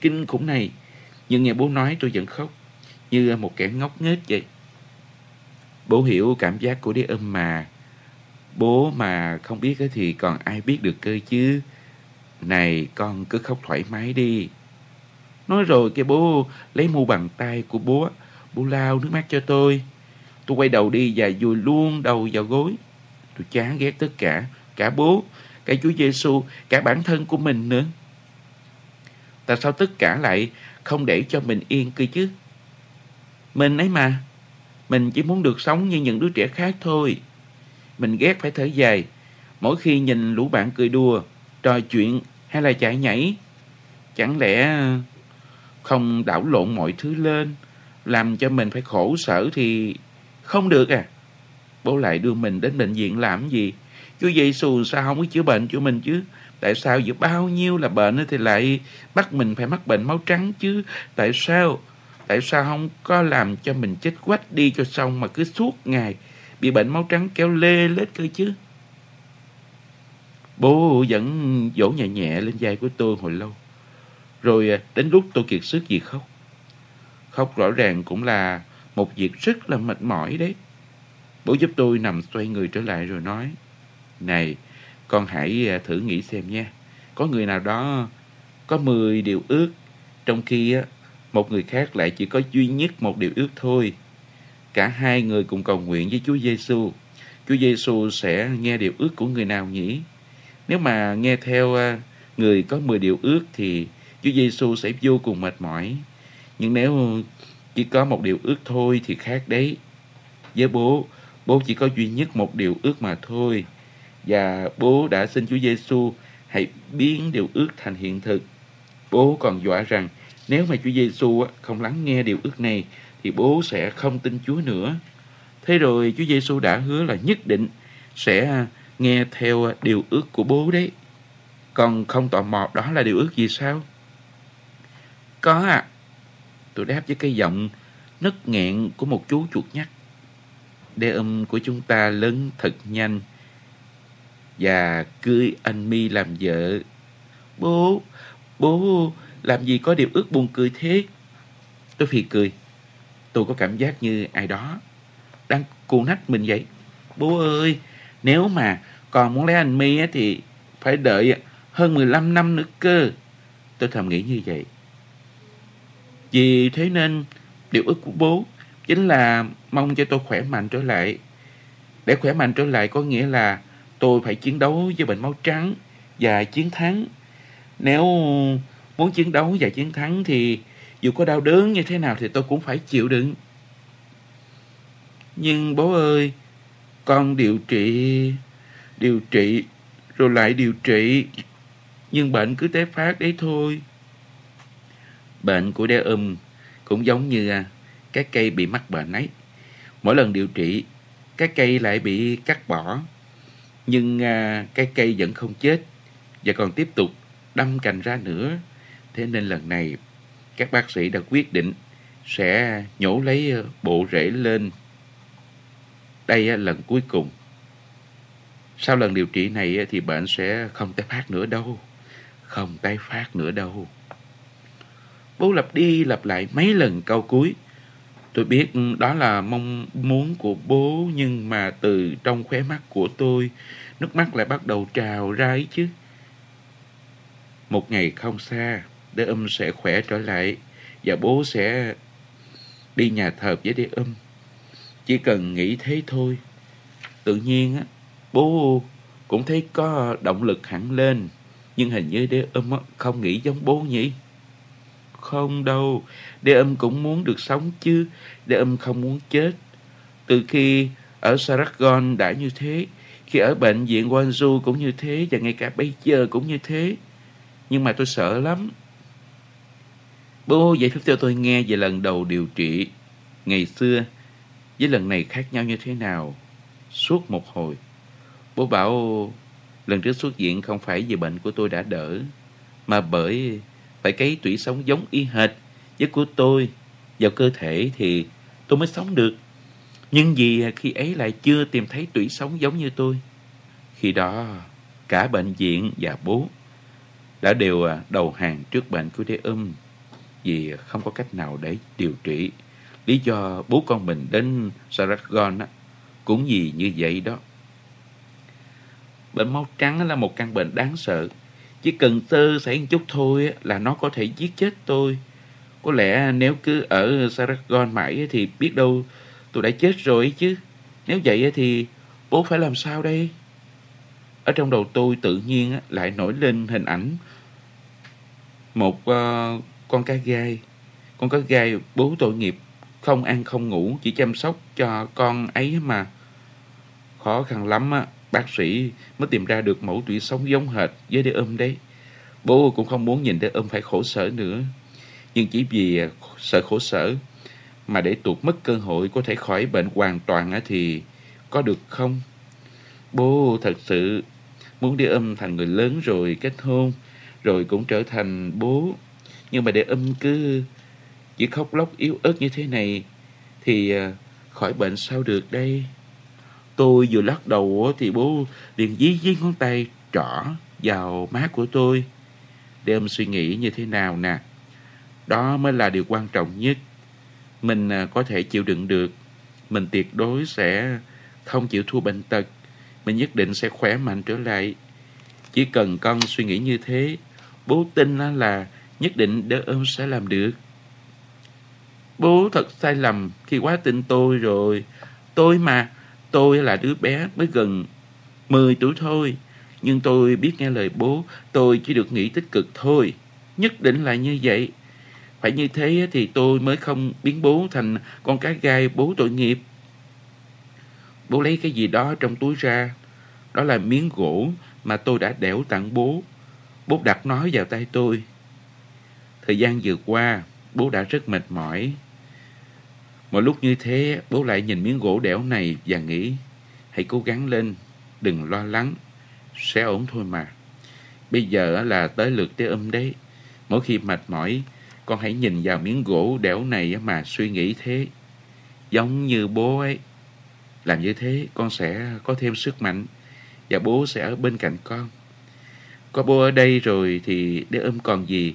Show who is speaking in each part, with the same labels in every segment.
Speaker 1: kinh khủng này. Nhưng nghe bố nói tôi vẫn khóc, như một kẻ ngốc nghếch vậy. Bố hiểu cảm giác của đế âm mà. Bố mà không biết thì còn ai biết được cơ chứ. Này, con cứ khóc thoải mái đi. Nói rồi cái bố lấy mu bàn tay của bố, bố lao nước mắt cho tôi. Tôi quay đầu đi và vùi luôn đầu vào gối. Tôi chán ghét tất cả, cả bố, cả Chúa Giêsu, cả bản thân của mình nữa. Tại sao tất cả lại không để cho mình yên cơ chứ? Mình ấy mà, mình chỉ muốn được sống như những đứa trẻ khác thôi. Mình ghét phải thở dài, mỗi khi nhìn lũ bạn cười đùa, trò chuyện hay là chạy nhảy. Chẳng lẽ không đảo lộn mọi thứ lên, làm cho mình phải khổ sở thì không được à? Bố lại đưa mình đến bệnh viện làm gì? Chúa Giêsu sao không có chữa bệnh cho mình chứ? Tại sao giữa bao nhiêu là bệnh thì lại bắt mình phải mắc bệnh máu trắng chứ? Tại sao? Tại sao không có làm cho mình chết quách đi cho xong mà cứ suốt ngày bị bệnh máu trắng kéo lê lết cơ chứ? Bố vẫn vỗ nhẹ nhẹ lên vai của tôi hồi lâu. Rồi à, đến lúc tôi kiệt sức gì khóc. Khóc rõ ràng cũng là một việc rất là mệt mỏi đấy. Bố giúp tôi nằm xoay người trở lại rồi nói. Này, con hãy à, thử nghĩ xem nha. Có người nào đó có 10 điều ước, trong khi một người khác lại chỉ có duy nhất một điều ước thôi. Cả hai người cùng cầu nguyện với Chúa Giêsu. Chúa Giêsu sẽ nghe điều ước của người nào nhỉ? Nếu mà nghe theo à, người có 10 điều ước thì Chúa Giêsu sẽ vô cùng mệt mỏi. Nhưng nếu chỉ có một điều ước thôi thì khác đấy. Với bố, bố chỉ có duy nhất một điều ước mà thôi. Và bố đã xin Chúa Giêsu hãy biến điều ước thành hiện thực. Bố còn dọa rằng nếu mà Chúa Giêsu không lắng nghe điều ước này thì bố sẽ không tin Chúa nữa. Thế rồi Chúa Giêsu đã hứa là nhất định sẽ à, nghe theo à, điều ước của bố đấy. Còn không tò mò đó là điều ước gì sao? Có à. Tôi đáp với cái giọng nấc nghẹn của một chú chuột nhắt. Đê âm của chúng ta lớn thật nhanh và cưới anh mi làm vợ. Bố, bố, làm gì có điều ước buồn cười thế? Tôi phì cười. Tôi có cảm giác như ai đó đang cù nách mình vậy. Bố ơi, nếu mà còn muốn lấy anh mi thì phải đợi hơn 15 năm nữa cơ. Tôi thầm nghĩ như vậy. Vì thế nên điều ước của bố chính là mong cho tôi khỏe mạnh trở lại. Để khỏe mạnh trở lại có nghĩa là tôi phải chiến đấu với bệnh máu trắng và chiến thắng. Nếu muốn chiến đấu và chiến thắng thì dù có đau đớn như thế nào thì tôi cũng phải chịu đựng. Nhưng bố ơi, con điều trị, điều trị, rồi lại điều trị. Nhưng bệnh cứ tái phát đấy thôi. Bệnh của đeo um cũng giống như à, các cây bị mắc bệnh ấy. Mỗi lần điều trị, các cây lại bị cắt bỏ. Nhưng à, cái cây vẫn không chết và còn tiếp tục đâm cành ra nữa. Thế nên lần này các bác sĩ đã quyết định sẽ nhổ lấy à, bộ rễ lên. Đây à, lần cuối cùng. Sau lần điều trị này à, thì bệnh sẽ không tái phát nữa đâu. Không tái phát nữa đâu. Bố lặp đi lặp lại mấy lần câu cuối. Tôi biết đó là mong muốn của bố nhưng mà từ trong khóe mắt của tôi, nước mắt lại bắt đầu trào ra ấy chứ. Một ngày không xa, đế âm sẽ khỏe trở lại và bố sẽ đi nhà thờ với đế âm. Chỉ cần nghĩ thế thôi. Tự nhiên á, bố cũng thấy có động lực hẳn lên. Nhưng hình như đế âm không nghĩ giống bố nhỉ? Không đâu, đế âm cũng muốn được sống chứ, đế âm không muốn chết. Từ khi ở Saragon đã như thế, khi ở bệnh viện Guangzhou cũng như thế, và ngay cả bây giờ cũng như thế. Nhưng mà tôi sợ lắm. Bố giải thích cho tôi nghe về lần đầu điều trị ngày xưa với lần này khác nhau như thế nào. Suốt một hồi, bố bảo lần trước xuất viện không phải vì bệnh của tôi đã đỡ, mà bởi phải cấy tủy sống giống y hệt với của tôi vào cơ thể thì tôi mới sống được. Nhưng vì khi ấy lại chưa tìm thấy tủy sống giống như tôi. Khi đó, cả bệnh viện và bố đã đều à, đầu hàng trước bệnh của đế âm. vì không có cách nào để điều trị. Lý do bố con mình đến Saragon cũng vì như vậy đó. Bệnh máu trắng là một căn bệnh đáng sợ. Chỉ cần sơ sẩy một chút thôi là nó có thể giết chết tôi. Có lẽ nếu cứ ở Saragon mãi thì biết đâu tôi đã chết rồi chứ. Nếu vậy thì bố phải làm sao đây? Ở trong đầu tôi tự nhiên lại nổi lên hình ảnh một ờ, con cá gai. Con cá gai bố tội nghiệp, không ăn không ngủ, chỉ chăm sóc cho con ấy mà. Khó khăn lắm á, bác sĩ mới tìm ra được mẫu tủy sống giống hệt với đứa ôm đấy. Bố cũng không muốn nhìn đứa ôm phải khổ sở nữa. Nhưng chỉ vì sợ khổ sở mà để tuột mất cơ hội có thể khỏi bệnh hoàn toàn thì có được không? Bố thật sự muốn đi âm thành người lớn rồi kết hôn, rồi cũng trở thành bố. Nhưng mà để âm cứ chỉ khóc lóc yếu ớt như thế này, thì à, khỏi bệnh sao được đây? Tôi vừa lắc đầu thì bố liền dí dí ngón tay trỏ vào má của tôi. Để ông suy nghĩ như thế nào nè. Đó mới là điều quan trọng nhất. Mình à, có thể chịu đựng được. Mình tuyệt đối sẽ không chịu thua bệnh tật. Mình nhất định sẽ khỏe mạnh trở lại. Chỉ cần con suy nghĩ như thế, bố tin là nhất định đỡ ông sẽ làm được. Bố thật sai lầm khi quá tin tôi rồi. Tôi mà, tôi là đứa bé mới gần 10 tuổi thôi. Nhưng tôi biết nghe lời bố, tôi chỉ được nghĩ tích cực thôi. Nhất định là như vậy. Phải như thế thì tôi mới không biến bố thành con cá gai bố tội nghiệp. Bố lấy cái gì đó trong túi ra. Đó là miếng gỗ mà tôi đã đẽo tặng bố. Bố đặt nó vào tay tôi. Thời gian vừa qua, bố đã rất mệt mỏi. Một lúc như thế, bố lại nhìn miếng gỗ đẽo này và nghĩ, hãy cố gắng lên, đừng lo lắng, sẽ ổn thôi mà. Bây giờ là tới lượt tế âm đấy. Mỗi khi mệt mỏi, con hãy nhìn vào miếng gỗ đẽo này mà suy nghĩ thế. Giống như bố ấy. Làm như thế con sẽ có thêm sức mạnh và bố sẽ ở bên cạnh con. Có bố ở đây rồi thì để ôm còn gì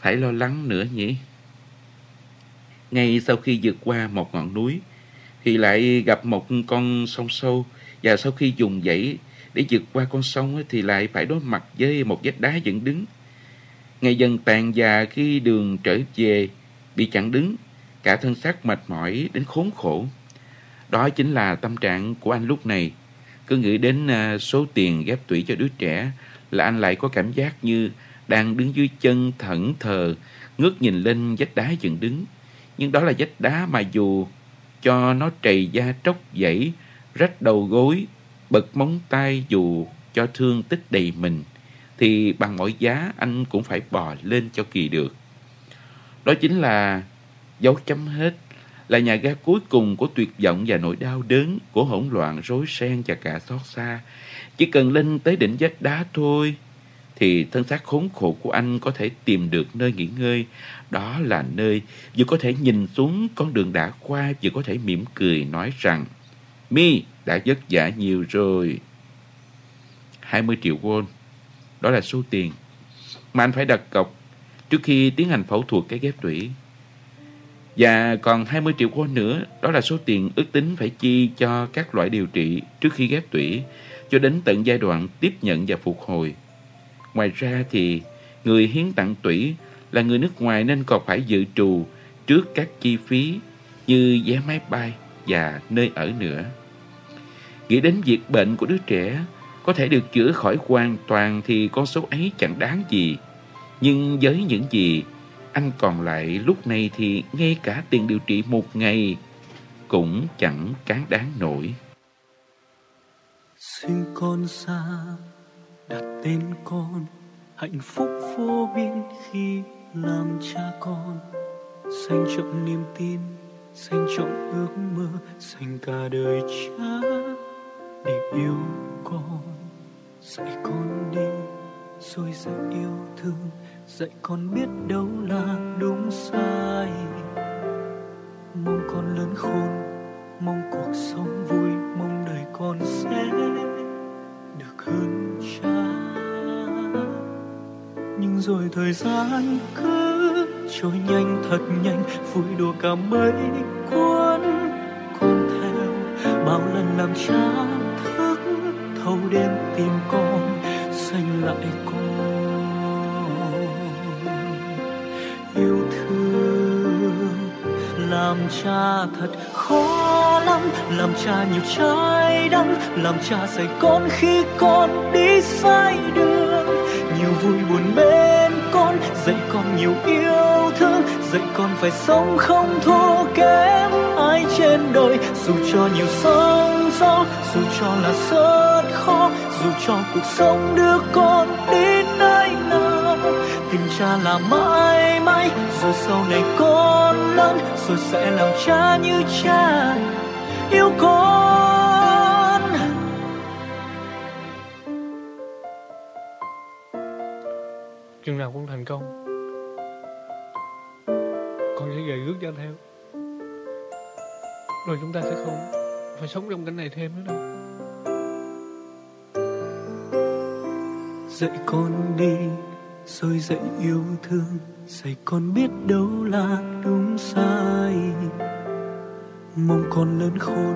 Speaker 1: phải lo lắng nữa nhỉ? Ngay sau khi vượt qua một ngọn núi thì lại gặp một con sông sâu và sau khi dùng dãy để vượt qua con sông thì lại phải đối mặt với một vách đá dựng đứng. Ngày dần tàn già khi đường trở về bị chặn đứng, cả thân xác mệt mỏi đến khốn khổ. Đó chính là tâm trạng của anh lúc này. Cứ nghĩ đến à, số tiền ghép tủy cho đứa trẻ là anh lại có cảm giác như đang đứng dưới chân thẫn thờ, ngước nhìn lên vách đá dựng đứng. Nhưng đó là vách đá mà dù cho nó trầy da tróc dãy, rách đầu gối, bật móng tay dù cho thương tích đầy mình, thì bằng mọi giá anh cũng phải bò lên cho kỳ được. Đó chính là dấu chấm hết, là nhà ga cuối cùng của tuyệt vọng và nỗi đau đớn, của hỗn loạn, rối ren và cả xót xa. Chỉ cần lên tới đỉnh vách đá thôi, thì thân xác khốn khổ của anh có thể tìm được nơi nghỉ ngơi. Đó là nơi vừa có thể nhìn xuống con đường đã qua, vừa có thể mỉm cười nói rằng Mi đã vất vả nhiều rồi. 20 triệu won, đó là số tiền mà anh phải đặt cọc trước khi tiến hành phẫu thuật cái ghép tủy. Và còn 20 triệu won nữa, đó là số tiền ước tính phải chi cho các loại điều trị trước khi ghép tủy, cho đến tận giai đoạn tiếp nhận và phục hồi. Ngoài ra thì người hiến tặng tủy là người nước ngoài nên còn phải dự trù trước các chi phí như vé máy bay và nơi ở nữa. Nghĩ đến việc bệnh của đứa trẻ có thể được chữa khỏi hoàn toàn thì con số ấy chẳng đáng gì. Nhưng với những gì anh còn lại lúc này thì ngay cả tiền điều trị một ngày cũng chẳng cán đáng nổi.
Speaker 2: Sinh con xa, đặt tên con, hạnh phúc vô biên khi làm cha con. dành trọng niềm tin, dành trọng ước mơ, dành cả đời cha để yêu con. Dạy con đi, rồi dạy yêu thương dạy con biết đâu là đúng sai mong con lớn khôn mong cuộc sống vui mong đời con sẽ được hơn rồi thời gian cứ trôi nhanh thật nhanh, vui đùa cả mấy cuốn con theo. Bao lần làm cha thức thâu đêm tìm con, xanh lại con. Yêu thương làm cha thật khó lắm, làm cha nhiều trái đắng, làm cha dạy con khi con đi sai đường. Nhiều vui buồn bên dạy con nhiều yêu thương, dạy con phải sống không thua kém ai trên đời. Dù cho nhiều sóng gió, dù cho là rất khó, dù cho cuộc sống đưa con đi nơi nào, tình cha là mãi mãi, rồi sau này con lớn, rồi sẽ làm cha như cha. Yêu con
Speaker 3: nào con thành công. Con sẽ gầy rước cho theo. Rồi chúng ta sẽ không phải sống trong cảnh này thêm nữa đâu.
Speaker 2: Dạy con đi, rồi dạy yêu thương. Dạy con biết đâu là đúng sai. Mong con lớn khôn,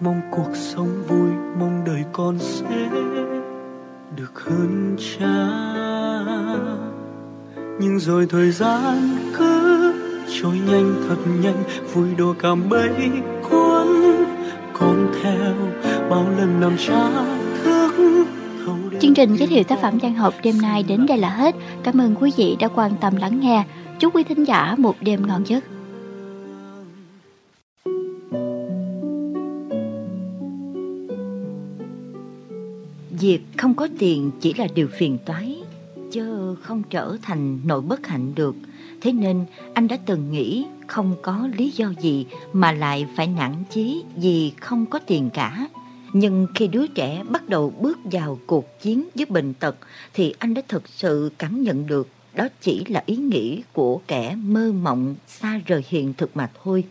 Speaker 2: mong cuộc sống vui, mong đời con sẽ được hơn cha nhưng rồi thời gian cứ trôi nhanh thật nhanh vui đùa cả mấy cuốn con theo bao lần nằm cha thức
Speaker 4: Chương trình giới thiệu tác phẩm văn học đêm nay đến đây là hết. Cảm ơn quý vị đã quan tâm lắng nghe. Chúc quý thính giả một đêm ngon giấc. Việc không có tiền chỉ là điều phiền toái, chứ không trở thành nỗi bất hạnh được. Thế nên, anh đã từng nghĩ không có lý do gì mà lại phải nản chí vì không có tiền cả. Nhưng khi đứa trẻ bắt đầu bước vào cuộc chiến với bệnh tật, thì anh đã thực sự cảm nhận được đó chỉ là ý nghĩ của kẻ mơ mộng xa rời hiện thực mà thôi.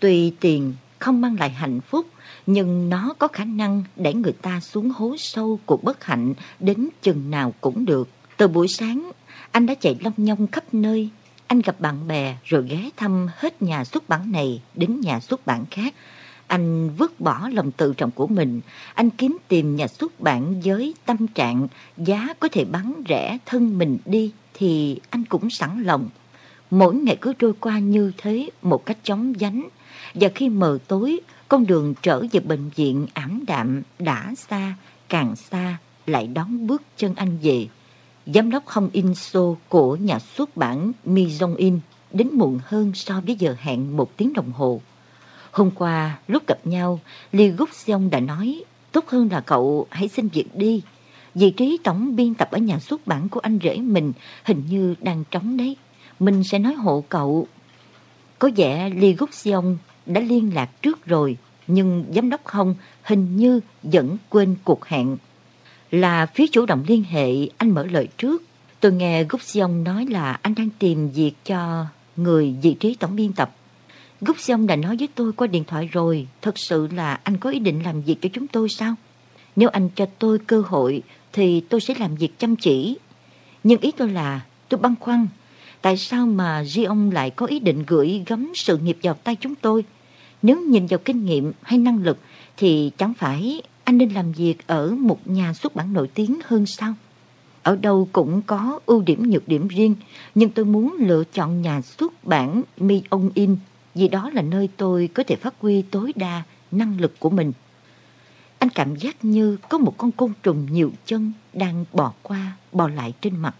Speaker 4: Tuy tiền không mang lại hạnh phúc, nhưng nó có khả năng để người ta xuống hố sâu của bất hạnh đến chừng nào cũng được. Từ buổi sáng, anh đã chạy long nhong khắp nơi. Anh gặp bạn bè rồi ghé thăm hết nhà xuất bản này đến nhà xuất bản khác. Anh vứt bỏ lòng tự trọng của mình, anh kiếm tìm nhà xuất bản với tâm trạng giá có thể bán rẻ thân mình đi thì anh cũng sẵn lòng. Mỗi ngày cứ trôi qua như thế một cách chóng vánh. Và khi mờ tối, con đường trở về bệnh viện ảm đạm đã xa, càng xa lại đón bước chân anh về. Giám đốc Hong In So của nhà xuất bản Mi Jong In đến muộn hơn so với giờ hẹn một tiếng đồng hồ. Hôm qua, lúc gặp nhau, Lee Guk Seong đã nói, tốt hơn là cậu hãy xin việc đi. Vị trí tổng biên tập ở nhà xuất bản của anh rể mình hình như đang trống đấy. Mình sẽ nói hộ cậu. Có vẻ Lee Guk Seong đã liên lạc trước rồi, nhưng giám đốc Hong hình như vẫn quên cuộc hẹn. Là phía chủ động liên hệ, anh mở lời trước. Tôi nghe Gúc Seong nói là anh đang tìm việc cho người vị trí tổng biên tập. Gúc Sông đã nói với tôi qua điện thoại rồi, thật sự là anh có ý định làm việc cho chúng tôi sao? Nếu anh cho tôi cơ hội thì tôi sẽ làm việc chăm chỉ. Nhưng ý tôi là tôi băn khoăn, tại sao mà Gion lại có ý định gửi gắm sự nghiệp vào tay chúng tôi? Nếu nhìn vào kinh nghiệm hay năng lực thì chẳng phải anh nên làm việc ở một nhà xuất bản nổi tiếng hơn sao? Ở đâu cũng có ưu điểm nhược điểm riêng, nhưng tôi muốn lựa chọn nhà xuất bản Mi Ông In vì đó là nơi tôi có thể phát huy tối đa năng lực của mình. Anh cảm giác như có một con côn trùng nhiều chân đang bò qua, bò lại trên mặt.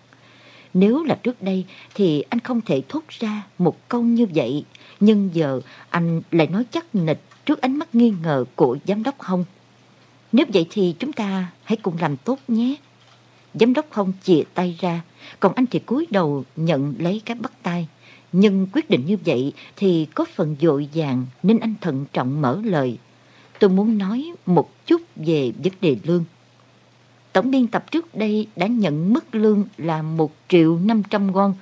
Speaker 4: Nếu là trước đây thì anh không thể thốt ra một câu như vậy, nhưng giờ anh lại nói chắc nịch trước ánh mắt nghi ngờ của giám đốc Hồng. Nếu vậy thì chúng ta hãy cùng làm tốt nhé. Giám đốc không chìa tay ra, còn anh thì cúi đầu nhận lấy cái bắt tay. Nhưng quyết định như vậy thì có phần dội vàng nên anh thận trọng mở lời. Tôi muốn nói một chút về vấn đề lương. Tổng biên tập trước đây đã nhận mức lương là 1 triệu 500 won.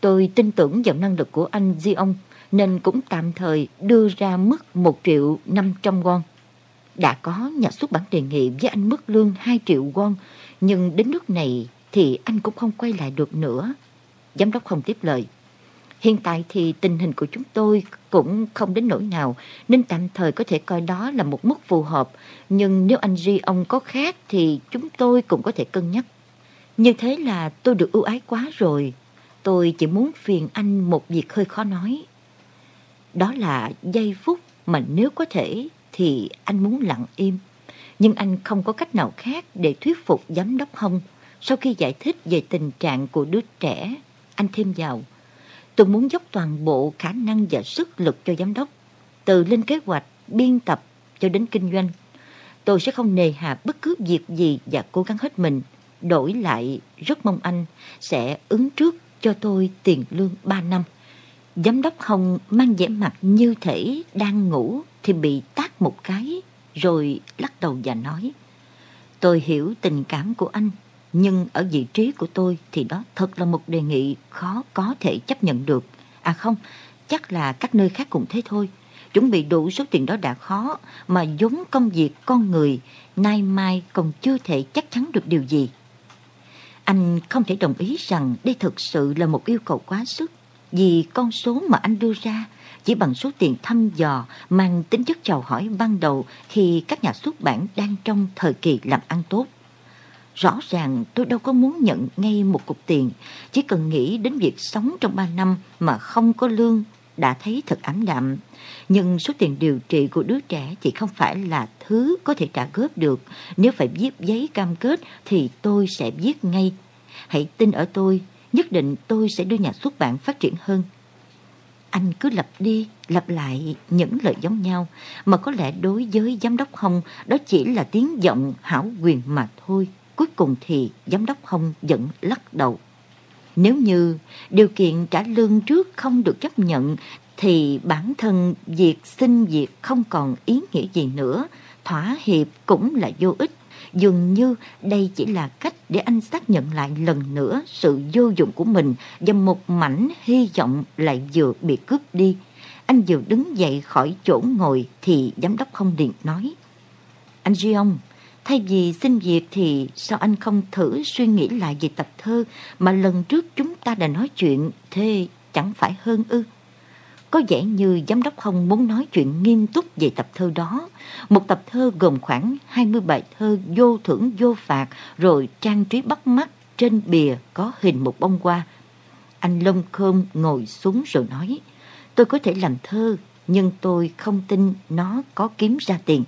Speaker 4: Tôi tin tưởng vào năng lực của anh Di ông nên cũng tạm thời đưa ra mức 1 triệu 500 won. Đã có nhà xuất bản đề nghị với anh mức lương 2 triệu won, nhưng đến nước này thì anh cũng không quay lại được nữa. Giám đốc không tiếp lời. Hiện tại thì tình hình của chúng tôi cũng không đến nỗi nào, nên tạm thời có thể coi đó là một mức phù hợp. Nhưng nếu anh Ri ông có khác thì chúng tôi cũng có thể cân nhắc. Như thế là tôi được ưu ái quá rồi. Tôi chỉ muốn phiền anh một việc hơi khó nói. Đó là giây phút mà nếu có thể thì anh muốn lặng im. Nhưng anh không có cách nào khác để thuyết phục giám đốc Hông. Sau khi giải thích về tình trạng của đứa trẻ, anh thêm vào. Tôi muốn dốc toàn bộ khả năng và sức lực cho giám đốc. Từ lên kế hoạch, biên tập cho đến kinh doanh. Tôi sẽ không nề hà bất cứ việc gì và cố gắng hết mình. Đổi lại, rất mong anh sẽ ứng trước cho tôi tiền lương 3 năm. Giám đốc Hồng mang vẻ mặt như thể đang ngủ thì bị tát một cái rồi lắc đầu và nói Tôi hiểu tình cảm của anh nhưng ở vị trí của tôi thì đó thật là một đề nghị khó có thể chấp nhận được. À không, chắc là các nơi khác cũng thế thôi. Chuẩn bị đủ số tiền đó đã khó mà giống công việc con người nay mai còn chưa thể chắc chắn được điều gì. Anh không thể đồng ý rằng đây thực sự là một yêu cầu quá sức vì con số mà anh đưa ra chỉ bằng số tiền thăm dò mang tính chất chào hỏi ban đầu khi các nhà xuất bản đang trong thời kỳ làm ăn tốt. Rõ ràng tôi đâu có muốn nhận ngay một cục tiền, chỉ cần nghĩ đến việc sống trong 3 năm mà không có lương đã thấy thật ảm đạm. Nhưng số tiền điều trị của đứa trẻ chỉ không phải là thứ có thể trả góp được. Nếu phải viết giấy cam kết thì tôi sẽ viết ngay. Hãy tin ở tôi, nhất định tôi sẽ đưa nhà xuất bản phát triển hơn. Anh cứ lặp đi, lặp lại những lời giống nhau, mà có lẽ đối với giám đốc Hồng đó chỉ là tiếng giọng hảo quyền mà thôi. Cuối cùng thì giám đốc Hồng vẫn lắc đầu. Nếu như điều kiện trả lương trước không được chấp nhận thì bản thân việc xin việc không còn ý nghĩa gì nữa, thỏa hiệp cũng là vô ích. Dường như đây chỉ là cách để anh xác nhận lại lần nữa sự vô dụng của mình và một mảnh hy vọng lại vừa bị cướp đi. Anh vừa đứng dậy khỏi chỗ ngồi thì giám đốc không điện nói. Anh Gion, thay vì xin việc thì sao anh không thử suy nghĩ lại về tập thơ mà lần trước chúng ta đã nói chuyện, thế chẳng phải hơn ư? Có vẻ như giám đốc không muốn nói chuyện nghiêm túc về tập thơ đó. Một tập thơ gồm khoảng 20 bài thơ vô thưởng vô phạt rồi trang trí bắt mắt trên bìa có hình một bông hoa. Anh Lông Khơm ngồi xuống rồi nói, tôi có thể làm thơ nhưng tôi không tin nó có kiếm ra tiền.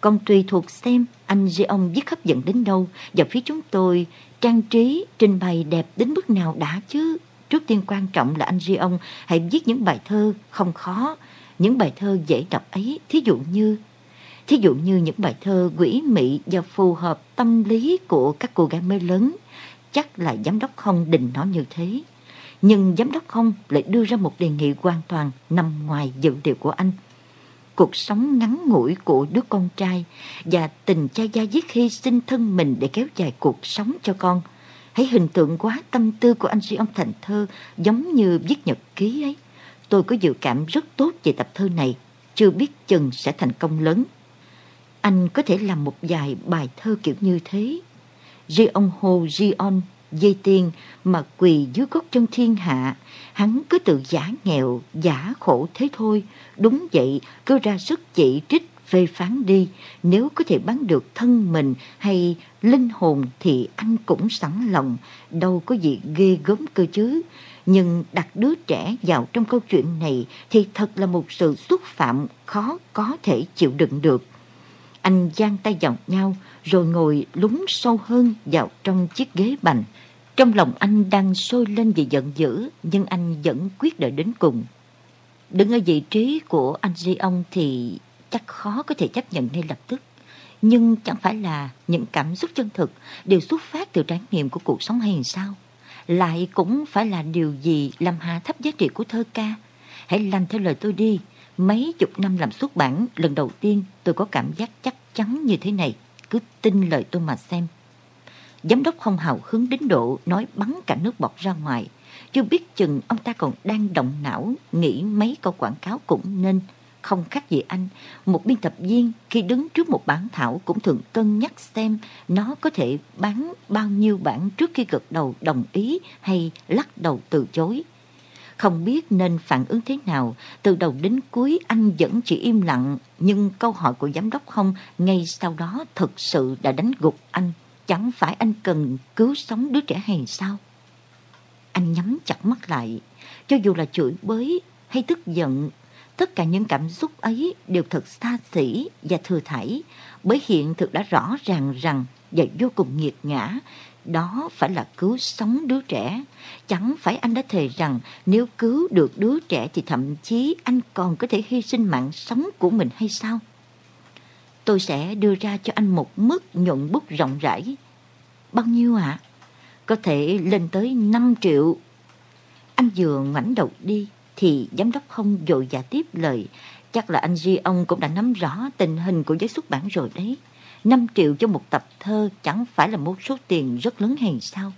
Speaker 4: Còn tùy thuộc xem anh ông viết hấp dẫn đến đâu và phía chúng tôi trang trí, trình bày đẹp đến mức nào đã chứ. Trước tiên quan trọng là anh ông hãy viết những bài thơ không khó, những bài thơ dễ đọc ấy, thí dụ như thí dụ như những bài thơ quỷ mị và phù hợp tâm lý của các cô gái mới lớn. Chắc là giám đốc không định nó như thế. Nhưng giám đốc không lại đưa ra một đề nghị hoàn toàn nằm ngoài dự liệu của anh cuộc sống ngắn ngủi của đứa con trai và tình cha gia giết hy sinh thân mình để kéo dài cuộc sống cho con. Hãy hình tượng quá tâm tư của anh Duy ông thành thơ giống như viết nhật ký ấy. Tôi có dự cảm rất tốt về tập thơ này, chưa biết chừng sẽ thành công lớn. Anh có thể làm một vài bài thơ kiểu như thế. Ri ông Hồ Ri On dây tiên mà quỳ dưới gót chân thiên hạ, hắn cứ tự giả nghèo, giả khổ thế thôi. Đúng vậy, cứ ra sức chỉ trích, phê phán đi. Nếu có thể bán được thân mình hay linh hồn thì anh cũng sẵn lòng, đâu có gì ghê gớm cơ chứ. Nhưng đặt đứa trẻ vào trong câu chuyện này thì thật là một sự xúc phạm khó có thể chịu đựng được. Anh giang tay vào nhau rồi ngồi lúng sâu hơn vào trong chiếc ghế bành. Trong lòng anh đang sôi lên vì giận dữ, nhưng anh vẫn quyết đợi đến cùng. Đứng ở vị trí của anh Di ông thì chắc khó có thể chấp nhận ngay lập tức. Nhưng chẳng phải là những cảm xúc chân thực đều xuất phát từ trải nghiệm của cuộc sống hay sao? Lại cũng phải là điều gì làm hạ thấp giá trị của thơ ca? Hãy làm theo lời tôi đi. Mấy chục năm làm xuất bản, lần đầu tiên tôi có cảm giác chắc chắn như thế này. Cứ tin lời tôi mà xem. Giám đốc không hào hứng đến độ nói bắn cả nước bọt ra ngoài. Chưa biết chừng ông ta còn đang động não nghĩ mấy câu quảng cáo cũng nên. Không khác gì anh, một biên tập viên khi đứng trước một bản thảo cũng thường cân nhắc xem nó có thể bán bao nhiêu bản trước khi gật đầu đồng ý hay lắc đầu từ chối. Không biết nên phản ứng thế nào, từ đầu đến cuối anh vẫn chỉ im lặng, nhưng câu hỏi của giám đốc không ngay sau đó thực sự đã đánh gục anh. Chẳng phải anh cần cứu sống đứa trẻ hay sao? Anh nhắm chặt mắt lại, cho dù là chửi bới hay tức giận, tất cả những cảm xúc ấy đều thật xa xỉ và thừa thải, bởi hiện thực đã rõ ràng rằng và vô cùng nghiệt ngã, đó phải là cứu sống đứa trẻ. Chẳng phải anh đã thề rằng nếu cứu được đứa trẻ thì thậm chí anh còn có thể hy sinh mạng sống của mình hay sao? Tôi sẽ đưa ra cho anh một mức nhuận bút rộng rãi. Bao nhiêu ạ? À? Có thể lên tới 5 triệu. Anh vừa ngoảnh đầu đi thì giám đốc không dội dạ tiếp lời. Chắc là anh Di ông cũng đã nắm rõ tình hình của giới xuất bản rồi đấy. 5 triệu cho một tập thơ chẳng phải là một số tiền rất lớn hay sao?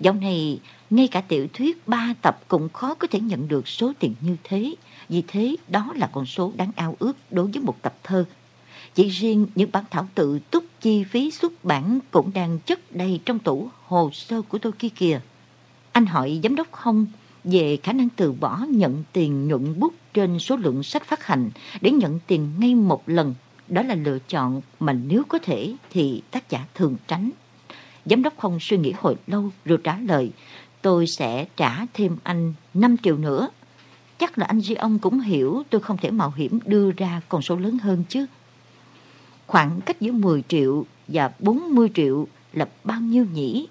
Speaker 4: Dạo này, ngay cả tiểu thuyết ba tập cũng khó có thể nhận được số tiền như thế. Vì thế, đó là con số đáng ao ước đối với một tập thơ. Chỉ riêng những bản thảo tự túc chi phí xuất bản cũng đang chất đầy trong tủ hồ sơ của tôi kia kìa. Anh hỏi giám đốc không về khả năng từ bỏ nhận tiền nhuận bút trên số lượng sách phát hành để nhận tiền ngay một lần đó là lựa chọn mà nếu có thể thì tác giả thường tránh. Giám đốc không suy nghĩ hồi lâu rồi trả lời, tôi sẽ trả thêm anh 5 triệu nữa. Chắc là anh Duy ông cũng hiểu tôi không thể mạo hiểm đưa ra con số lớn hơn chứ. Khoảng cách giữa 10 triệu và 40 triệu là bao nhiêu nhỉ?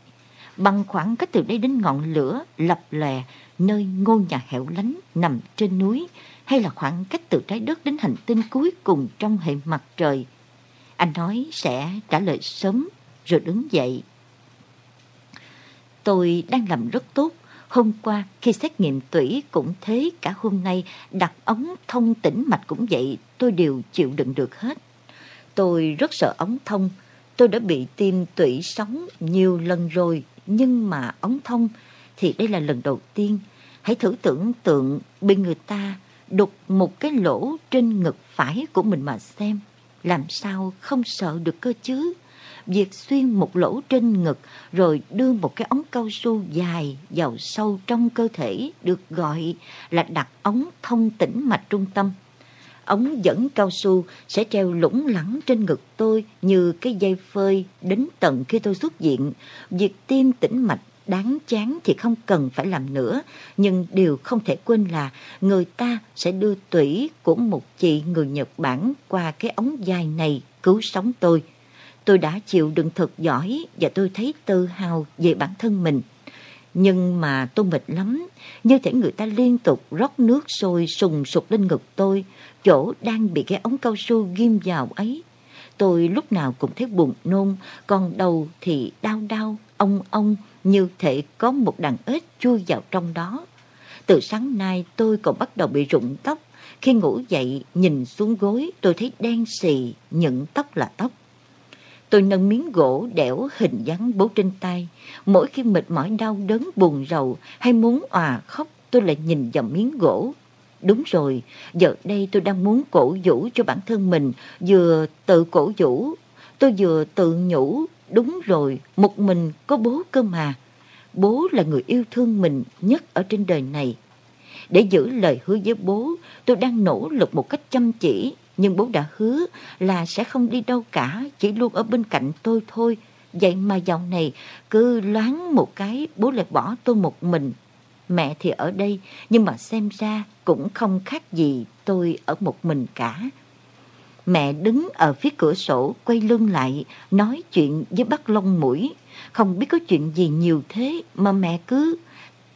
Speaker 4: Bằng khoảng cách từ đây đến ngọn lửa lập lè nơi ngôi nhà hẻo lánh nằm trên núi hay là khoảng cách từ trái đất đến hành tinh cuối cùng trong hệ mặt trời. Anh nói sẽ trả lời sớm rồi đứng dậy. Tôi đang làm rất tốt. Hôm qua khi xét nghiệm tủy cũng thế, cả hôm nay đặt ống thông tĩnh mạch cũng vậy, tôi đều chịu đựng được hết. Tôi rất sợ ống thông. Tôi đã bị tiêm tủy sống nhiều lần rồi, nhưng mà ống thông thì đây là lần đầu tiên. Hãy thử tưởng tượng bị người ta đục một cái lỗ trên ngực phải của mình mà xem. Làm sao không sợ được cơ chứ? Việc xuyên một lỗ trên ngực rồi đưa một cái ống cao su dài vào sâu trong cơ thể được gọi là đặt ống thông tĩnh mạch trung tâm. Ống dẫn cao su sẽ treo lủng lẳng trên ngực tôi như cái dây phơi đến tận khi tôi xuất viện. Việc tiêm tĩnh mạch đáng chán thì không cần phải làm nữa, nhưng điều không thể quên là người ta sẽ đưa tủy của một chị người Nhật Bản qua cái ống dài này cứu sống tôi. Tôi đã chịu đựng thật giỏi và tôi thấy tự hào về bản thân mình. Nhưng mà tôi mệt lắm, như thể người ta liên tục rót nước sôi sùng sục lên ngực tôi, chỗ đang bị cái ống cao su ghim vào ấy. Tôi lúc nào cũng thấy buồn nôn, còn đầu thì đau đau, ông ông, như thể có một đàn ếch chui vào trong đó. Từ sáng nay tôi còn bắt đầu bị rụng tóc. Khi ngủ dậy, nhìn xuống gối, tôi thấy đen xì, những tóc là tóc. Tôi nâng miếng gỗ đẽo hình dáng bố trên tay. Mỗi khi mệt mỏi đau đớn buồn rầu hay muốn òa khóc, tôi lại nhìn vào miếng gỗ. Đúng rồi, giờ đây tôi đang muốn cổ vũ cho bản thân mình, vừa tự cổ vũ, tôi vừa tự nhủ Đúng rồi, một mình có bố cơ mà. Bố là người yêu thương mình nhất ở trên đời này. Để giữ lời hứa với bố, tôi đang nỗ lực một cách chăm chỉ. Nhưng bố đã hứa là sẽ không đi đâu cả, chỉ luôn ở bên cạnh tôi thôi. Vậy mà dạo này cứ loáng một cái bố lại bỏ tôi một mình. Mẹ thì ở đây, nhưng mà xem ra cũng không khác gì tôi ở một mình cả. Mẹ đứng ở phía cửa sổ quay lưng lại nói chuyện với bác Long Mũi. Không biết có chuyện gì nhiều thế mà mẹ cứ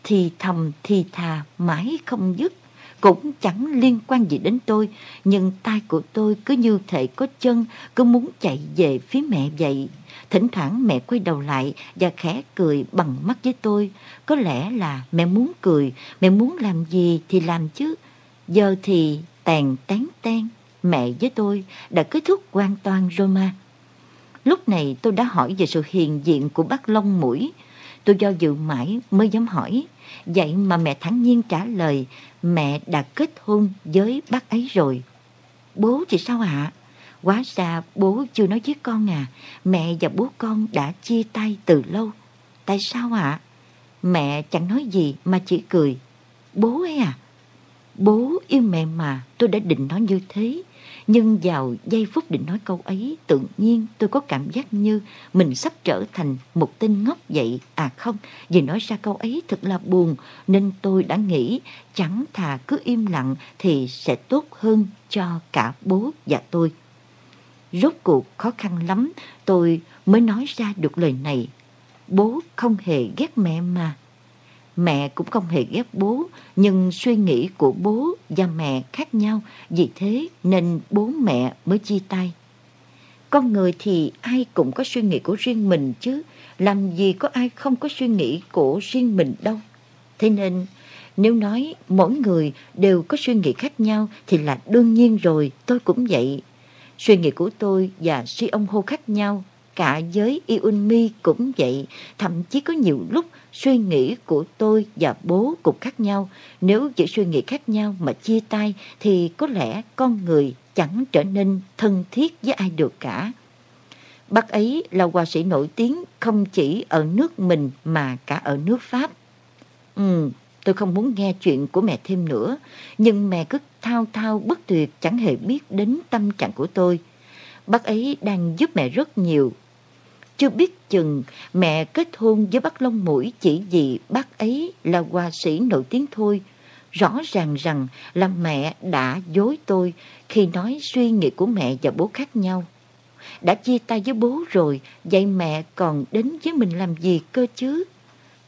Speaker 4: thì thầm thì thà mãi không dứt. Cũng chẳng liên quan gì đến tôi, nhưng tai của tôi cứ như thể có chân, cứ muốn chạy về phía mẹ vậy. Thỉnh thoảng mẹ quay đầu lại và khẽ cười bằng mắt với tôi. Có lẽ là mẹ muốn cười, mẹ muốn làm gì thì làm chứ. Giờ thì tàn tán tan mẹ với tôi đã kết thúc hoàn toàn rồi mà. Lúc này tôi đã hỏi về sự hiền diện của bác Long Mũi. Tôi do dự mãi mới dám hỏi. Vậy mà mẹ thẳng nhiên trả lời mẹ đã kết hôn với bác ấy rồi. Bố thì sao ạ? Quá ra bố chưa nói với con à. Mẹ và bố con đã chia tay từ lâu. Tại sao ạ? Mẹ chẳng nói gì mà chỉ cười. Bố ấy à? Bố yêu mẹ mà, tôi đã định nói như thế. Nhưng vào giây phút định nói câu ấy, tự nhiên tôi có cảm giác như mình sắp trở thành một tên ngốc vậy. À không, vì nói ra câu ấy thật là buồn, nên tôi đã nghĩ chẳng thà cứ im lặng thì sẽ tốt hơn cho cả bố và tôi. Rốt cuộc khó khăn lắm, tôi mới nói ra được lời này. Bố không hề ghét mẹ mà. Mẹ cũng không hề ghét bố, nhưng suy nghĩ của bố và mẹ khác nhau, vì thế nên bố mẹ mới chia tay. Con người thì ai cũng có suy nghĩ của riêng mình chứ, làm gì có ai không có suy nghĩ của riêng mình đâu. Thế nên nếu nói mỗi người đều có suy nghĩ khác nhau thì là đương nhiên rồi, tôi cũng vậy. Suy nghĩ của tôi và si ông hô khác nhau, cả giới Iunmi cũng vậy, thậm chí có nhiều lúc suy nghĩ của tôi và bố cũng khác nhau. Nếu chỉ suy nghĩ khác nhau mà chia tay thì có lẽ con người chẳng trở nên thân thiết với ai được cả. Bác ấy là họa sĩ nổi tiếng không chỉ ở nước mình mà cả ở nước Pháp. Ừ, tôi không muốn nghe chuyện của mẹ thêm nữa, nhưng mẹ cứ thao thao bất tuyệt chẳng hề biết đến tâm trạng của tôi. Bác ấy đang giúp mẹ rất nhiều chưa biết chừng mẹ kết hôn với bác Long Mũi chỉ vì bác ấy là họa sĩ nổi tiếng thôi. Rõ ràng rằng là mẹ đã dối tôi khi nói suy nghĩ của mẹ và bố khác nhau. Đã chia tay với bố rồi, vậy mẹ còn đến với mình làm gì cơ chứ?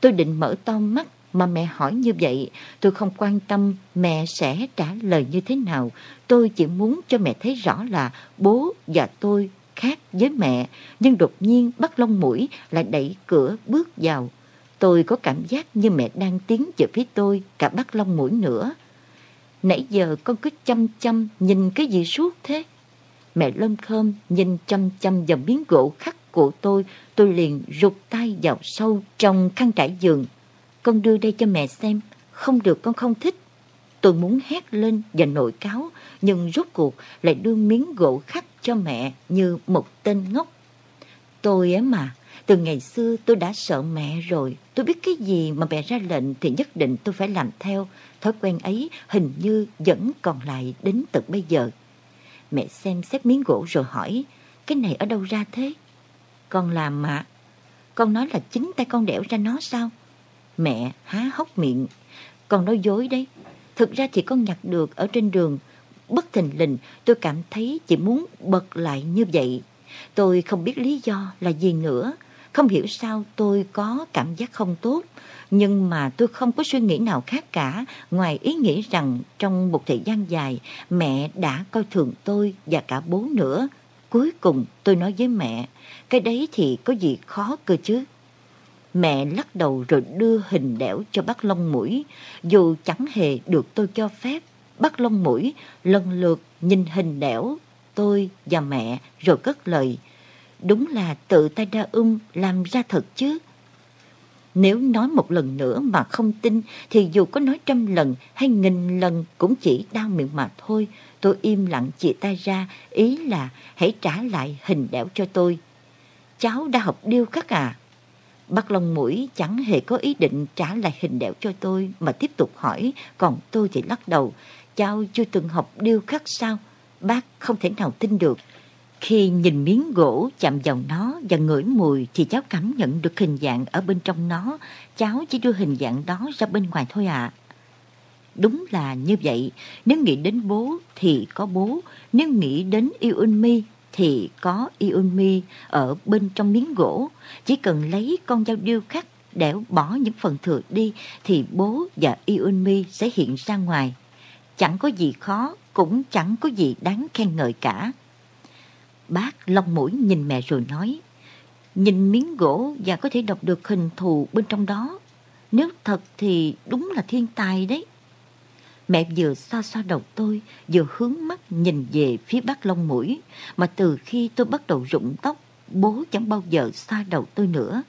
Speaker 4: Tôi định mở to mắt mà mẹ hỏi như vậy, tôi không quan tâm mẹ sẽ trả lời như thế nào. Tôi chỉ muốn cho mẹ thấy rõ là bố và tôi khác với mẹ, nhưng đột nhiên bắt lông mũi lại đẩy cửa bước vào. Tôi có cảm giác như mẹ đang tiến về phía tôi, cả bắt lông mũi nữa. Nãy giờ con cứ chăm chăm nhìn cái gì suốt thế? Mẹ lâm khơm nhìn chăm chăm vào miếng gỗ khắc của tôi, tôi liền rụt tay vào sâu trong khăn trải giường. Con đưa đây cho mẹ xem, không được con không thích. Tôi muốn hét lên và nội cáo, nhưng rốt cuộc lại đưa miếng gỗ khắc cho mẹ như một tên ngốc. Tôi ấy mà, từ ngày xưa tôi đã sợ mẹ rồi. Tôi biết cái gì mà mẹ ra lệnh thì nhất định tôi phải làm theo. Thói quen ấy hình như vẫn còn lại đến tận bây giờ. Mẹ xem xét miếng gỗ rồi hỏi, cái này ở đâu ra thế? Con làm mà. Con nói là chính tay con đẽo ra nó sao? Mẹ há hốc miệng. Con nói dối đấy. Thực ra thì con nhặt được ở trên đường Bất thình lình tôi cảm thấy chỉ muốn bật lại như vậy. Tôi không biết lý do là gì nữa. Không hiểu sao tôi có cảm giác không tốt. Nhưng mà tôi không có suy nghĩ nào khác cả ngoài ý nghĩ rằng trong một thời gian dài mẹ đã coi thường tôi và cả bố nữa. Cuối cùng tôi nói với mẹ, cái đấy thì có gì khó cơ chứ. Mẹ lắc đầu rồi đưa hình đẻo cho bác Long mũi, dù chẳng hề được tôi cho phép bác Long mũi, lần lượt nhìn hình đẻo, tôi và mẹ rồi cất lời. Đúng là tự tay đa ung làm ra thật chứ. Nếu nói một lần nữa mà không tin thì dù có nói trăm lần hay nghìn lần cũng chỉ đau miệng mà thôi. Tôi im lặng chị ta ra, ý là hãy trả lại hình đẻo cho tôi. Cháu đã học điêu khắc à? Bác Long Mũi chẳng hề có ý định trả lại hình đẻo cho tôi mà tiếp tục hỏi, còn tôi thì lắc đầu cháu chưa từng học điêu khắc sao? Bác không thể nào tin được. Khi nhìn miếng gỗ chạm vào nó và ngửi mùi thì cháu cảm nhận được hình dạng ở bên trong nó. Cháu chỉ đưa hình dạng đó ra bên ngoài thôi ạ. À. Đúng là như vậy, nếu nghĩ đến bố thì có bố, nếu nghĩ đến yêu mi thì có Iunmi ở bên trong miếng gỗ. Chỉ cần lấy con dao điêu khắc đẽo bỏ những phần thừa đi thì bố và Iunmi sẽ hiện ra ngoài. Chẳng có gì khó, cũng chẳng có gì đáng khen ngợi cả. Bác lông mũi nhìn mẹ rồi nói, nhìn miếng gỗ và có thể đọc được hình thù bên trong đó. Nếu thật thì đúng là thiên tài đấy. Mẹ vừa xoa xoa đầu tôi, vừa hướng mắt nhìn về phía bác lông mũi, mà từ khi tôi bắt đầu rụng tóc, bố chẳng bao giờ xoa đầu tôi nữa.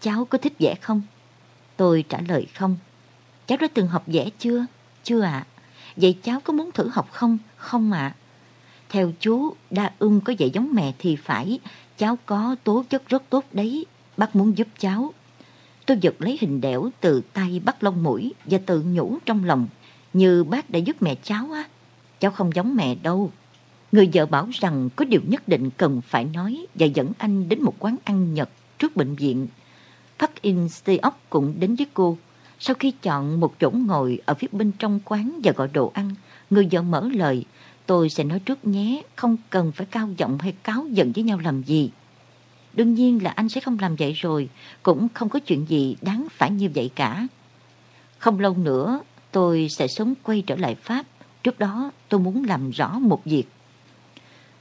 Speaker 4: Cháu có thích vẽ không? Tôi trả lời không. Cháu đã từng học vẽ chưa? Chưa ạ. À? Vậy cháu có muốn thử học không? Không ạ. À. Theo chú, đa ưng có dạy giống mẹ thì phải. Cháu có tố chất rất tốt đấy. Bác muốn giúp cháu. tôi giật lấy hình đẽo từ tay bắt lông mũi và tự nhủ trong lòng. Như bác đã giúp mẹ cháu á. Cháu không giống mẹ đâu. Người vợ bảo rằng có điều nhất định cần phải nói và dẫn anh đến một quán ăn Nhật trước bệnh viện. Park In Seok cũng đến với cô. Sau khi chọn một chỗ ngồi ở phía bên trong quán và gọi đồ ăn, người vợ mở lời, tôi sẽ nói trước nhé, không cần phải cao giọng hay cáo giận với nhau làm gì. Đương nhiên là anh sẽ không làm vậy rồi, cũng không có chuyện gì đáng phải như vậy cả. Không lâu nữa, tôi sẽ sớm quay trở lại Pháp. Trước đó, tôi muốn làm rõ một việc.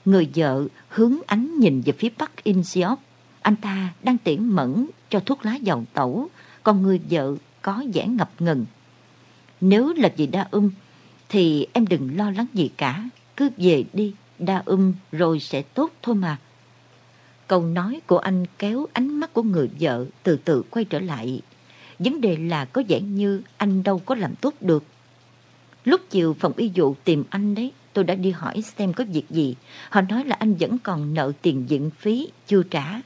Speaker 4: Người vợ hướng ánh nhìn về phía Bắc Insiop. Anh ta đang tỉ mẫn cho thuốc lá dầu tẩu, còn người vợ có vẻ ngập ngừng. Nếu là vì đa um, thì em đừng lo lắng gì cả. Cứ về đi, đa um rồi sẽ tốt thôi mà. Câu nói của anh kéo ánh mắt của người vợ từ từ quay trở lại. Vấn đề là có vẻ như anh đâu có làm tốt được. Lúc chiều phòng y dụ tìm anh đấy, tôi đã đi hỏi xem có việc gì. Họ nói là anh vẫn còn nợ tiền viện phí, chưa trả.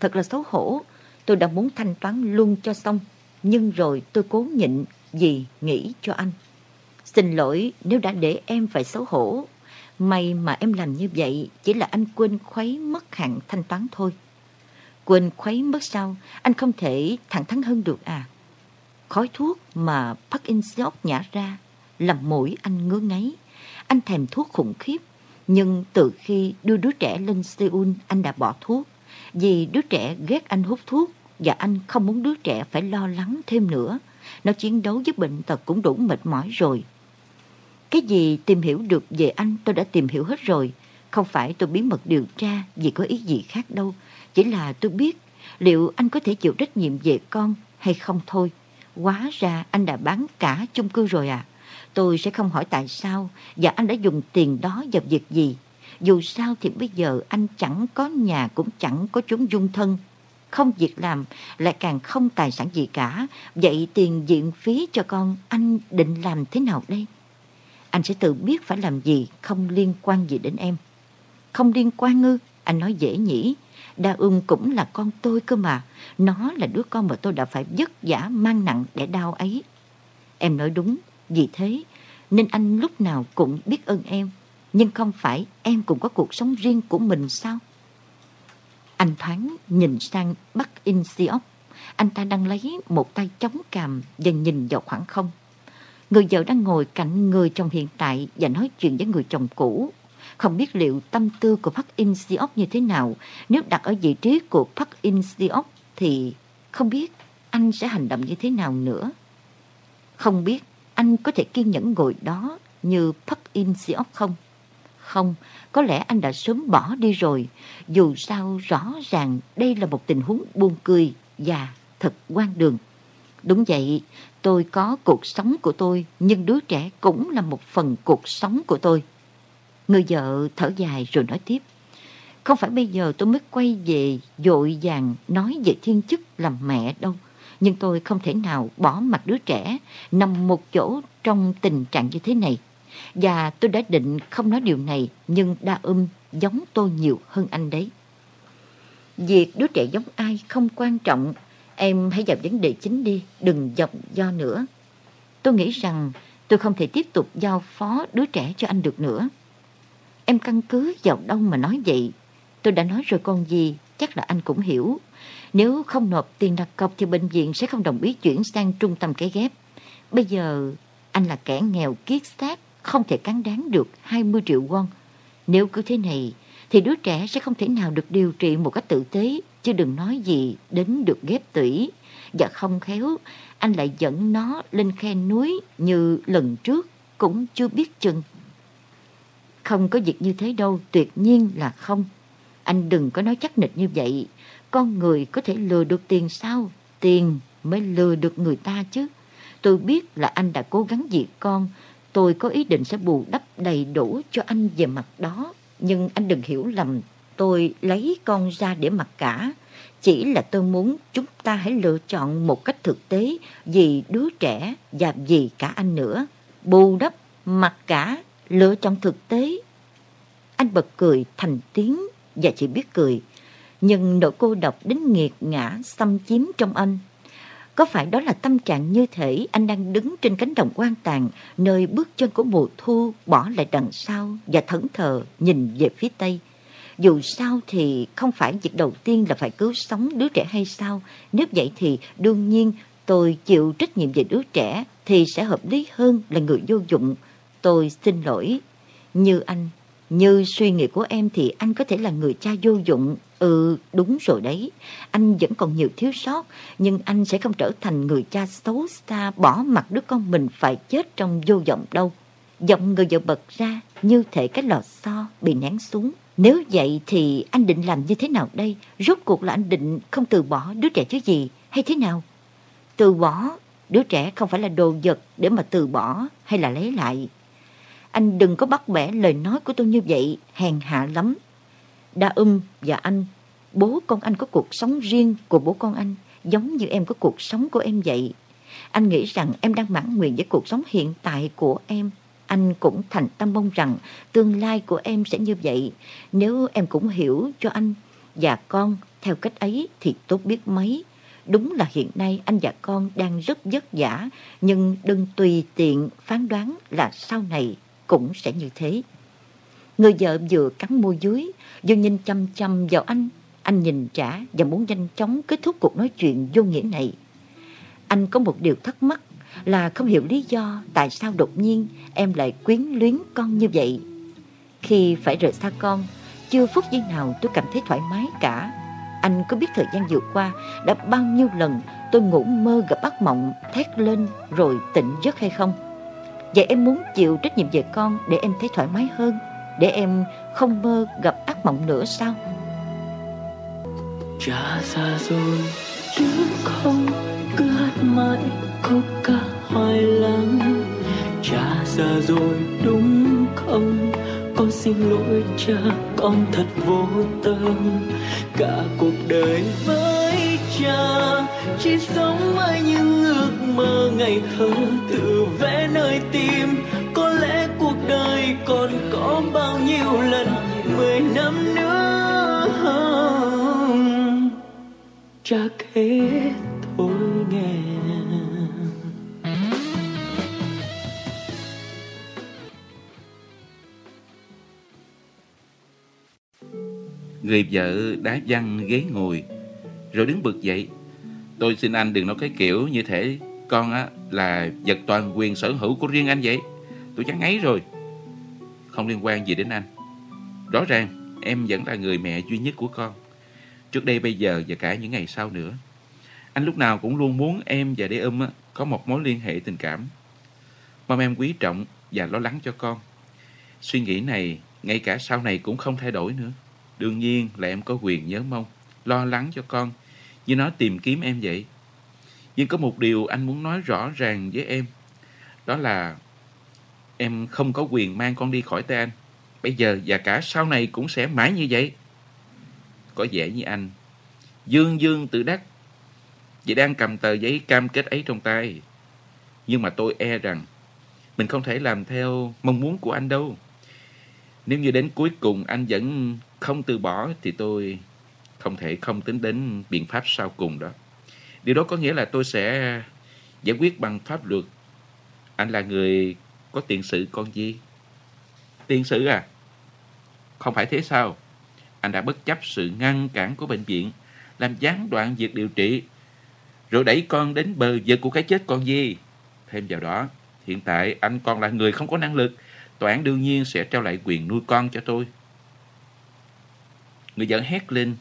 Speaker 4: Thật là xấu hổ, tôi đã muốn thanh toán luôn cho xong. Nhưng rồi tôi cố nhịn vì nghĩ cho anh. Xin lỗi nếu đã để em phải xấu hổ. May mà em làm như vậy chỉ là anh quên khuấy mất hạn thanh toán thôi. Quên khuấy mất sao? Anh không thể thẳng thắn hơn được à? Khói thuốc mà Park In Seok nhả ra làm mũi anh ngứa ngáy. Anh thèm thuốc khủng khiếp. Nhưng từ khi đưa đứa trẻ lên Seoul, anh đã bỏ thuốc. Vì đứa trẻ ghét anh hút thuốc và anh không muốn đứa trẻ phải lo lắng thêm nữa. Nó chiến đấu với bệnh tật cũng đủ mệt mỏi rồi. Cái gì tìm hiểu được về anh tôi đã tìm hiểu hết rồi. Không phải tôi bí mật điều tra vì có ý gì khác đâu. Chỉ là tôi biết liệu anh có thể chịu trách nhiệm về con hay không thôi. Quá ra anh đã bán cả chung cư rồi à. Tôi sẽ không hỏi tại sao và anh đã dùng tiền đó vào việc gì. Dù sao thì bây giờ anh chẳng có nhà cũng chẳng có chốn dung thân. Không việc làm, lại càng không tài sản gì cả. Vậy tiền viện phí cho con anh định làm thế nào đây? Anh sẽ tự biết phải làm gì, không liên quan gì đến em. Không liên quan ngư, anh nói dễ nhỉ. Đa ưng cũng là con tôi cơ mà. Nó là đứa con mà tôi đã phải vất vả mang nặng để đau ấy. Em nói đúng, vì thế nên anh lúc nào cũng biết ơn em. Nhưng không phải em cũng có cuộc sống riêng của mình sao? Anh thoáng nhìn sang Bắc In Siop. Anh ta đang lấy một tay chống cằm và nhìn vào khoảng không. Người vợ đang ngồi cạnh người chồng hiện tại và nói chuyện với người chồng cũ. Không biết liệu tâm tư của Park In Seok như thế nào. Nếu đặt ở vị trí của Park In Seok thì không biết anh sẽ hành động như thế nào nữa. Không biết anh có thể kiên nhẫn ngồi đó như Park In Seok không? Không, có lẽ anh đã sớm bỏ đi rồi. Dù sao rõ ràng đây là một tình huống buồn cười và thật quan đường. Đúng vậy, tôi có cuộc sống của tôi, nhưng đứa trẻ cũng là một phần cuộc sống của tôi. Người vợ thở dài rồi nói tiếp. Không phải bây giờ tôi mới quay về dội vàng nói về thiên chức làm mẹ đâu. Nhưng tôi không thể nào bỏ mặt đứa trẻ nằm một chỗ trong tình trạng như thế này. Và tôi đã định không nói điều này, nhưng đa âm giống tôi nhiều hơn anh đấy. Việc đứa trẻ giống ai không quan trọng, em hãy vào vấn đề chính đi, đừng dọc do nữa. Tôi nghĩ rằng tôi không thể tiếp tục giao phó đứa trẻ cho anh được nữa. Em căn cứ vào đâu mà nói vậy? Tôi đã nói rồi con gì, chắc là anh cũng hiểu. Nếu không nộp tiền đặt cọc thì bệnh viện sẽ không đồng ý chuyển sang trung tâm cái ghép. Bây giờ anh là kẻ nghèo kiết xác, không thể cán đáng được 20 triệu won. Nếu cứ thế này, thì đứa trẻ sẽ không thể nào được điều trị một cách tử tế, chứ đừng nói gì đến được ghép tủy. Và không khéo, anh lại dẫn nó lên khe núi như lần trước, cũng chưa biết chừng. Không có việc như thế đâu, tuyệt nhiên là không. Anh đừng có nói chắc nịch như vậy. Con người có thể lừa được tiền sao? Tiền mới lừa được người ta chứ. Tôi biết là anh đã cố gắng diệt con, Tôi có ý định sẽ bù đắp đầy đủ cho anh về mặt đó. Nhưng anh đừng hiểu lầm, tôi lấy con ra để mặc cả. Chỉ là tôi muốn chúng ta hãy lựa chọn một cách thực tế vì đứa trẻ và vì cả anh nữa. Bù đắp, mặc cả, lựa chọn thực tế. Anh bật cười thành tiếng và chỉ biết cười. Nhưng nỗi cô độc đến nghiệt ngã xâm chiếm trong anh. Có phải đó là tâm trạng như thể anh đang đứng trên cánh đồng quan tàn, nơi bước chân của mùa thu bỏ lại đằng sau và thẫn thờ nhìn về phía tây? Dù sao thì không phải việc đầu tiên là phải cứu sống đứa trẻ hay sao? Nếu vậy thì đương nhiên tôi chịu trách nhiệm về đứa trẻ thì sẽ hợp lý hơn là người vô dụng. Tôi xin lỗi. Như anh, như suy nghĩ của em thì anh có thể là người cha vô dụng. Ừ, đúng rồi đấy. Anh vẫn còn nhiều thiếu sót, nhưng anh sẽ không trở thành người cha xấu xa bỏ mặt đứa con mình phải chết trong vô vọng đâu. Giọng người vợ bật ra như thể cái lò xo bị nén xuống. Nếu vậy thì anh định làm như thế nào đây? Rốt cuộc là anh định không từ bỏ đứa trẻ chứ gì? Hay thế nào? Từ bỏ, đứa trẻ không phải là đồ vật để mà từ bỏ hay là lấy lại. Anh đừng có bắt bẻ lời nói của tôi như vậy, hèn hạ lắm. Đa um và anh, bố con anh có cuộc sống riêng của bố con anh, giống như em có cuộc sống của em vậy. Anh nghĩ rằng em đang mãn nguyện với cuộc sống hiện tại của em. Anh cũng thành tâm mong rằng tương lai của em sẽ như vậy. Nếu em cũng hiểu cho anh và con theo cách ấy thì tốt biết mấy. Đúng là hiện nay anh và con đang rất vất vả, nhưng đừng tùy tiện phán đoán là sau này cũng sẽ như thế. Người vợ vừa cắn môi dưới, vừa nhìn chăm chăm vào anh. Anh nhìn trả và muốn nhanh chóng kết thúc cuộc nói chuyện vô nghĩa này. Anh có một điều thắc mắc là không hiểu lý do tại sao đột nhiên em lại quyến luyến con như vậy. Khi phải rời xa con, chưa phút giây nào tôi cảm thấy thoải mái cả. Anh có biết thời gian vừa qua đã bao nhiêu lần tôi ngủ mơ gặp ác mộng thét lên rồi tỉnh giấc hay không? Vậy em muốn chịu trách nhiệm về con để em thấy thoải mái hơn, để em không mơ gặp ác mộng nữa sao?
Speaker 2: Cha xa rồi chứ không cứ hát mãi khúc ca hoài lắng. Cha xa rồi đúng không? Con xin lỗi cha con thật vô tâm. Cả cuộc đời với cha chỉ sống với những ước mơ ngày thơ tự vẽ nơi tim. Có lẽ cuộc đời còn có bao nhiêu lần mười năm nữa. Chắc hết thôi nghe.
Speaker 1: Người vợ đá văng ghế ngồi, rồi đứng bực dậy. Tôi xin anh đừng nói cái kiểu như thể con á là vật toàn quyền sở hữu của riêng anh vậy. Tôi chán ấy rồi. Không liên quan gì đến anh. Rõ ràng em vẫn là người mẹ duy nhất của con. Trước đây bây giờ và cả những ngày sau nữa. Anh lúc nào cũng luôn muốn em và Đế Âm có một mối liên hệ tình cảm. Mong em quý trọng và lo lắng cho con. Suy nghĩ này ngay cả sau này cũng không thay đổi nữa. Đương nhiên là em có quyền nhớ mong, lo lắng cho con, như nó tìm kiếm em vậy. Nhưng có một điều anh muốn nói rõ ràng với em, đó là em không có quyền mang con đi khỏi tay anh. Bây giờ và cả sau này cũng sẽ mãi như vậy. Có vẻ như anh, dương dương tự đắc, vì đang cầm tờ giấy cam kết ấy trong tay. Nhưng mà tôi e rằng mình không thể làm theo mong muốn của anh đâu. Nếu như đến cuối cùng anh vẫn không từ bỏ thì tôi không thể không tính đến biện pháp sau cùng đó. Điều đó có nghĩa là tôi sẽ giải quyết bằng pháp luật. Anh là người có tiền sự con gì? Tiền sự à? Không phải thế sao? Anh đã bất chấp sự ngăn cản của bệnh viện, làm gián đoạn việc điều trị, rồi đẩy con đến bờ vực của cái chết con gì? Thêm vào đó, hiện tại anh còn là người không có năng lực, tòa án đương nhiên sẽ trao lại quyền nuôi con cho tôi. Người vợ hét lên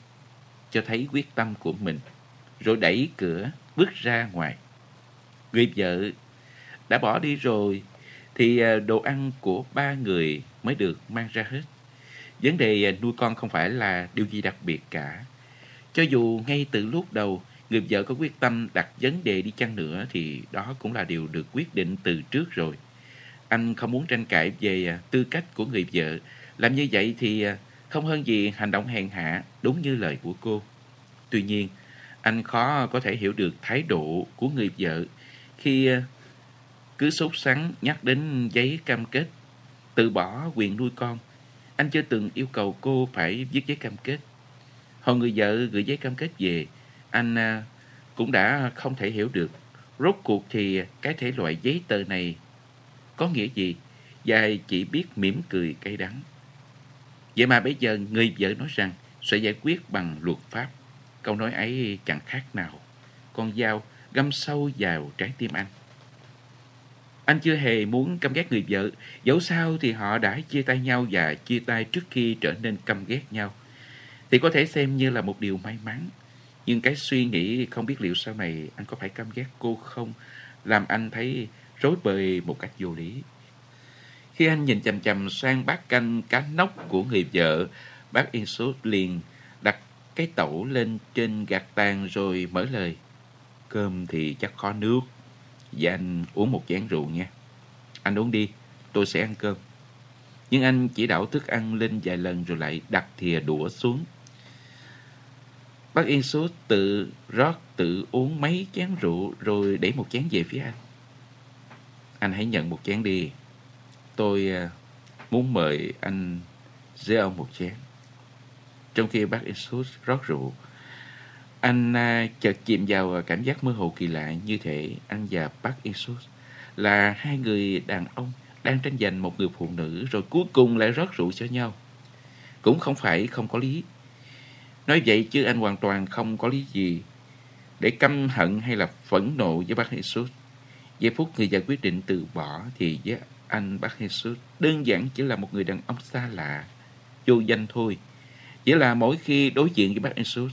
Speaker 1: cho thấy quyết tâm của mình, rồi đẩy cửa bước ra ngoài. Người vợ đã bỏ đi rồi thì à, đồ ăn của ba người mới được mang ra hết. Vấn đề à, nuôi con không phải là điều gì đặc biệt cả. Cho dù ngay từ lúc đầu người vợ có quyết tâm đặt vấn đề đi chăng nữa thì đó cũng là điều được quyết định từ trước rồi. Anh không muốn tranh cãi về à, tư cách của người vợ. Làm như vậy thì không hơn gì hành động hèn hạ đúng như lời của cô. Tuy nhiên, anh khó có thể hiểu được thái độ của người vợ khi ờ, cứ sốt sắng nhắc đến giấy cam kết, từ bỏ quyền nuôi con. Anh chưa từng yêu cầu cô phải viết giấy cam kết. Hồi người vợ gửi giấy cam kết về, anh ờ, cũng đã không thể hiểu được rốt cuộc thì cái thể loại giấy tờ này có nghĩa gì và chỉ biết mỉm cười cay đắng. Vậy mà bây giờ người vợ nói rằng sẽ giải quyết bằng luật pháp. Câu nói ấy chẳng khác nào. Con dao găm sâu vào trái tim anh. Anh chưa hề muốn căm ghét người vợ, dẫu sao thì họ đã chia tay nhau và chia tay trước khi trở nên căm ghét nhau. Thì có thể xem như là một điều may mắn. Nhưng cái suy nghĩ không biết liệu sau này anh có phải căm ghét cô không, làm anh thấy rối bời một cách vô lý. Khi anh nhìn chầm chầm sang bát canh cá nóc của người vợ, bác Yên Sốt liền đặt cái tẩu lên trên gạt tàn rồi mở lời. Cơm thì chắc khó nước, và anh uống một chén rượu nha. Anh uống đi, tôi sẽ ăn cơm. Nhưng anh chỉ đảo thức ăn lên vài lần rồi lại đặt thìa đũa xuống. Bác Yên Sốt tự rót tự uống mấy chén rượu rồi đẩy một chén về phía anh. Anh hãy nhận một chén đi. Tôi à, muốn mời anh với ông một chén. Trong khi bác Isus rót rượu, anh à, chợt chìm vào cảm giác mơ hồ kỳ lạ như thể anh và bác Isus là hai người đàn ông đang tranh giành một người phụ nữ rồi cuối cùng lại rót rượu cho nhau. Cũng không phải không có lý. Nói vậy chứ anh hoàn toàn không có lý gì để căm hận hay là phẫn nộ với bác Jesus. Giây phút người già quyết định từ bỏ thì với anh bác Jesus đơn giản chỉ là một người đàn ông xa lạ, vô danh thôi. Chỉ là mỗi khi đối diện với bác Jesus,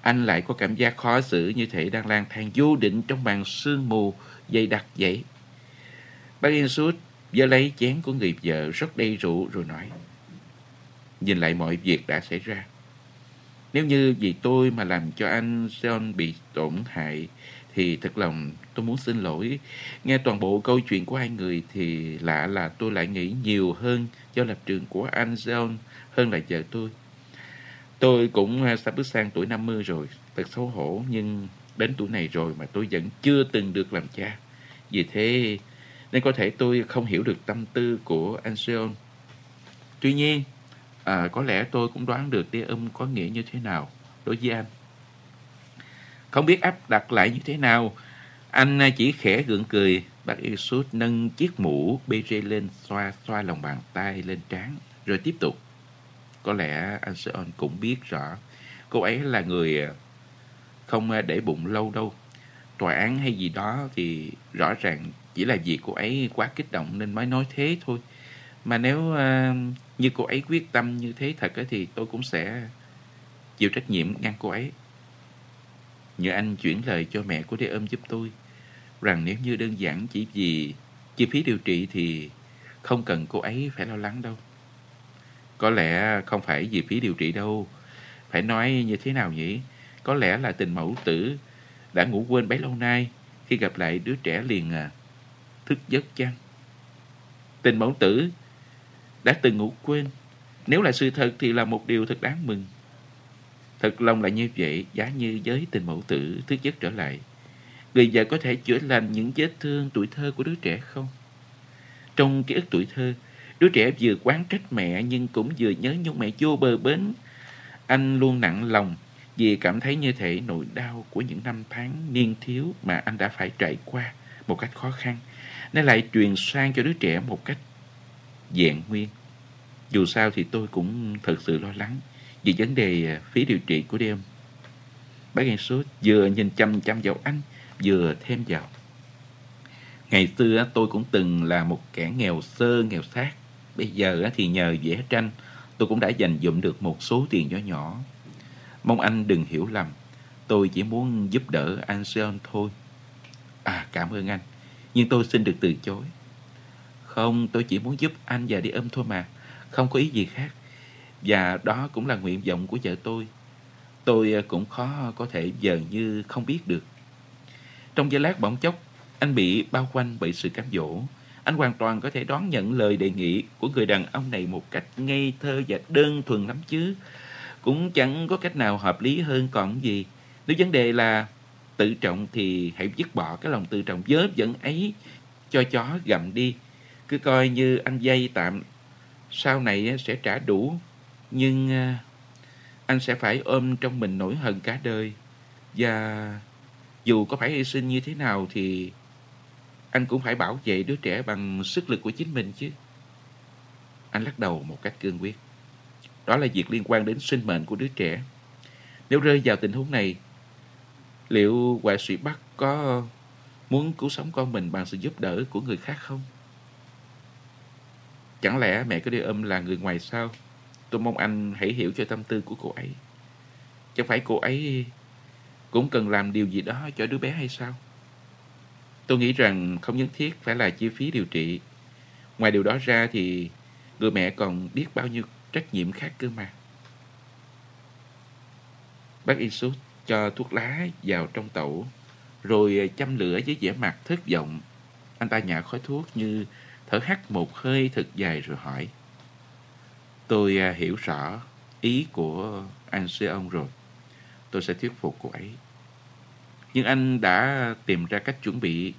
Speaker 1: anh lại có cảm giác khó xử như thể đang lang thang vô định trong màn sương mù dày đặc vậy. Bác Jesus giơ lấy chén của người vợ rất đầy rượu rồi nói Nhìn lại mọi việc đã xảy ra Nếu như vì tôi mà làm cho anh John bị tổn hại Thì thật lòng tôi muốn xin lỗi Nghe toàn bộ câu chuyện của hai người Thì lạ là tôi lại nghĩ nhiều hơn do lập trường của anh John hơn là vợ tôi Tôi cũng à, sắp bước sang tuổi 50 rồi Thật xấu hổ Nhưng đến tuổi này rồi mà tôi vẫn chưa từng được làm cha Vì thế nên có thể tôi không hiểu được tâm tư của anh Seon. Tuy nhiên, à, có lẽ tôi cũng đoán được tia âm có nghĩa như thế nào đối với anh. Không biết áp đặt lại như thế nào, anh chỉ khẽ gượng cười, bác Isus nâng chiếc mũ bê rê lên xoa xoa lòng bàn tay lên trán, rồi tiếp tục. Có lẽ anh Seon cũng biết rõ, cô ấy là người à, không để bụng lâu đâu. Tòa án hay gì đó thì rõ ràng chỉ là vì cô ấy quá kích động nên mới nói thế thôi. Mà nếu uh, như cô ấy quyết tâm như thế thật thì tôi cũng sẽ chịu trách nhiệm ngăn cô ấy. Nhờ anh chuyển lời cho mẹ của đế ôm giúp tôi rằng nếu như đơn giản chỉ vì chi phí điều trị thì không cần cô ấy phải lo lắng đâu. Có lẽ không phải vì phí điều trị đâu. Phải nói như thế nào nhỉ? Có lẽ là tình mẫu tử đã ngủ quên bấy lâu nay khi gặp lại đứa trẻ liền à thức giấc chăng? Tình mẫu tử đã từng ngủ quên. Nếu là sự thật thì là một điều thật đáng mừng. Thật lòng là như vậy, giá như với tình mẫu tử thức giấc trở lại. Người già có thể chữa lành những vết thương tuổi thơ của đứa trẻ không? Trong ký ức tuổi thơ, đứa trẻ vừa quán trách mẹ nhưng cũng vừa nhớ nhung mẹ vô bờ bến. Anh luôn nặng lòng vì cảm thấy như thể nỗi đau của những năm tháng niên thiếu mà anh đã phải trải qua một cách khó khăn nó lại truyền sang cho đứa trẻ một cách dạng nguyên. Dù sao thì tôi cũng thật sự lo lắng vì vấn đề à, phí điều trị của đêm. Bác Yên Sốt vừa nhìn chăm chăm vào anh, vừa thêm vào. Ngày xưa tôi cũng từng là một kẻ nghèo sơ, nghèo sát. Bây giờ thì nhờ vẽ tranh, tôi cũng đã dành dụm được một số tiền nhỏ nhỏ. Mong anh đừng hiểu lầm, tôi chỉ muốn giúp đỡ anh Seon thôi. À, cảm ơn anh nhưng tôi xin được từ chối. Không, tôi chỉ muốn giúp anh và đi âm thôi mà, không có ý gì khác. Và đó cũng là nguyện vọng của vợ tôi. Tôi à, cũng khó có thể giờ như không biết được. Trong giây lát bỗng chốc, anh bị bao quanh bởi sự cám dỗ. Anh hoàn toàn có thể đón nhận lời đề nghị của người đàn ông này một cách ngây thơ và đơn thuần lắm chứ. Cũng chẳng có cách nào hợp lý hơn còn gì. Nếu vấn đề là tự trọng thì hãy dứt bỏ cái lòng tự trọng dớp dẫn ấy cho chó gặm đi. Cứ coi như anh dây tạm sau này sẽ trả đủ. Nhưng à, anh sẽ phải ôm trong mình nỗi hận cả đời. Và dù có phải hy sinh như thế nào thì anh cũng phải bảo vệ đứa trẻ bằng sức lực của chính mình chứ. Anh lắc đầu một cách cương quyết. Đó là việc liên quan đến sinh mệnh của đứa trẻ. Nếu rơi vào tình huống này, liệu họa sĩ Bắc có muốn cứu sống con mình bằng sự giúp đỡ của người khác không? Chẳng lẽ mẹ có đi ôm là người ngoài sao? Tôi mong anh hãy hiểu cho tâm tư của cô ấy. Chẳng phải cô ấy cũng cần làm điều gì đó cho đứa bé hay sao? Tôi nghĩ rằng không nhất thiết phải là chi phí điều trị. Ngoài điều đó ra thì người mẹ còn biết bao nhiêu trách nhiệm khác cơ mà. Bác Isus cho thuốc lá vào trong tẩu, rồi châm lửa với vẻ mặt thất vọng. Anh ta nhả khói thuốc như thở hắt một hơi thật dài rồi hỏi. Tôi à, hiểu rõ ý của anh sư ông rồi. Tôi sẽ thuyết phục cô ấy. Nhưng anh đã tìm ra cách chuẩn bị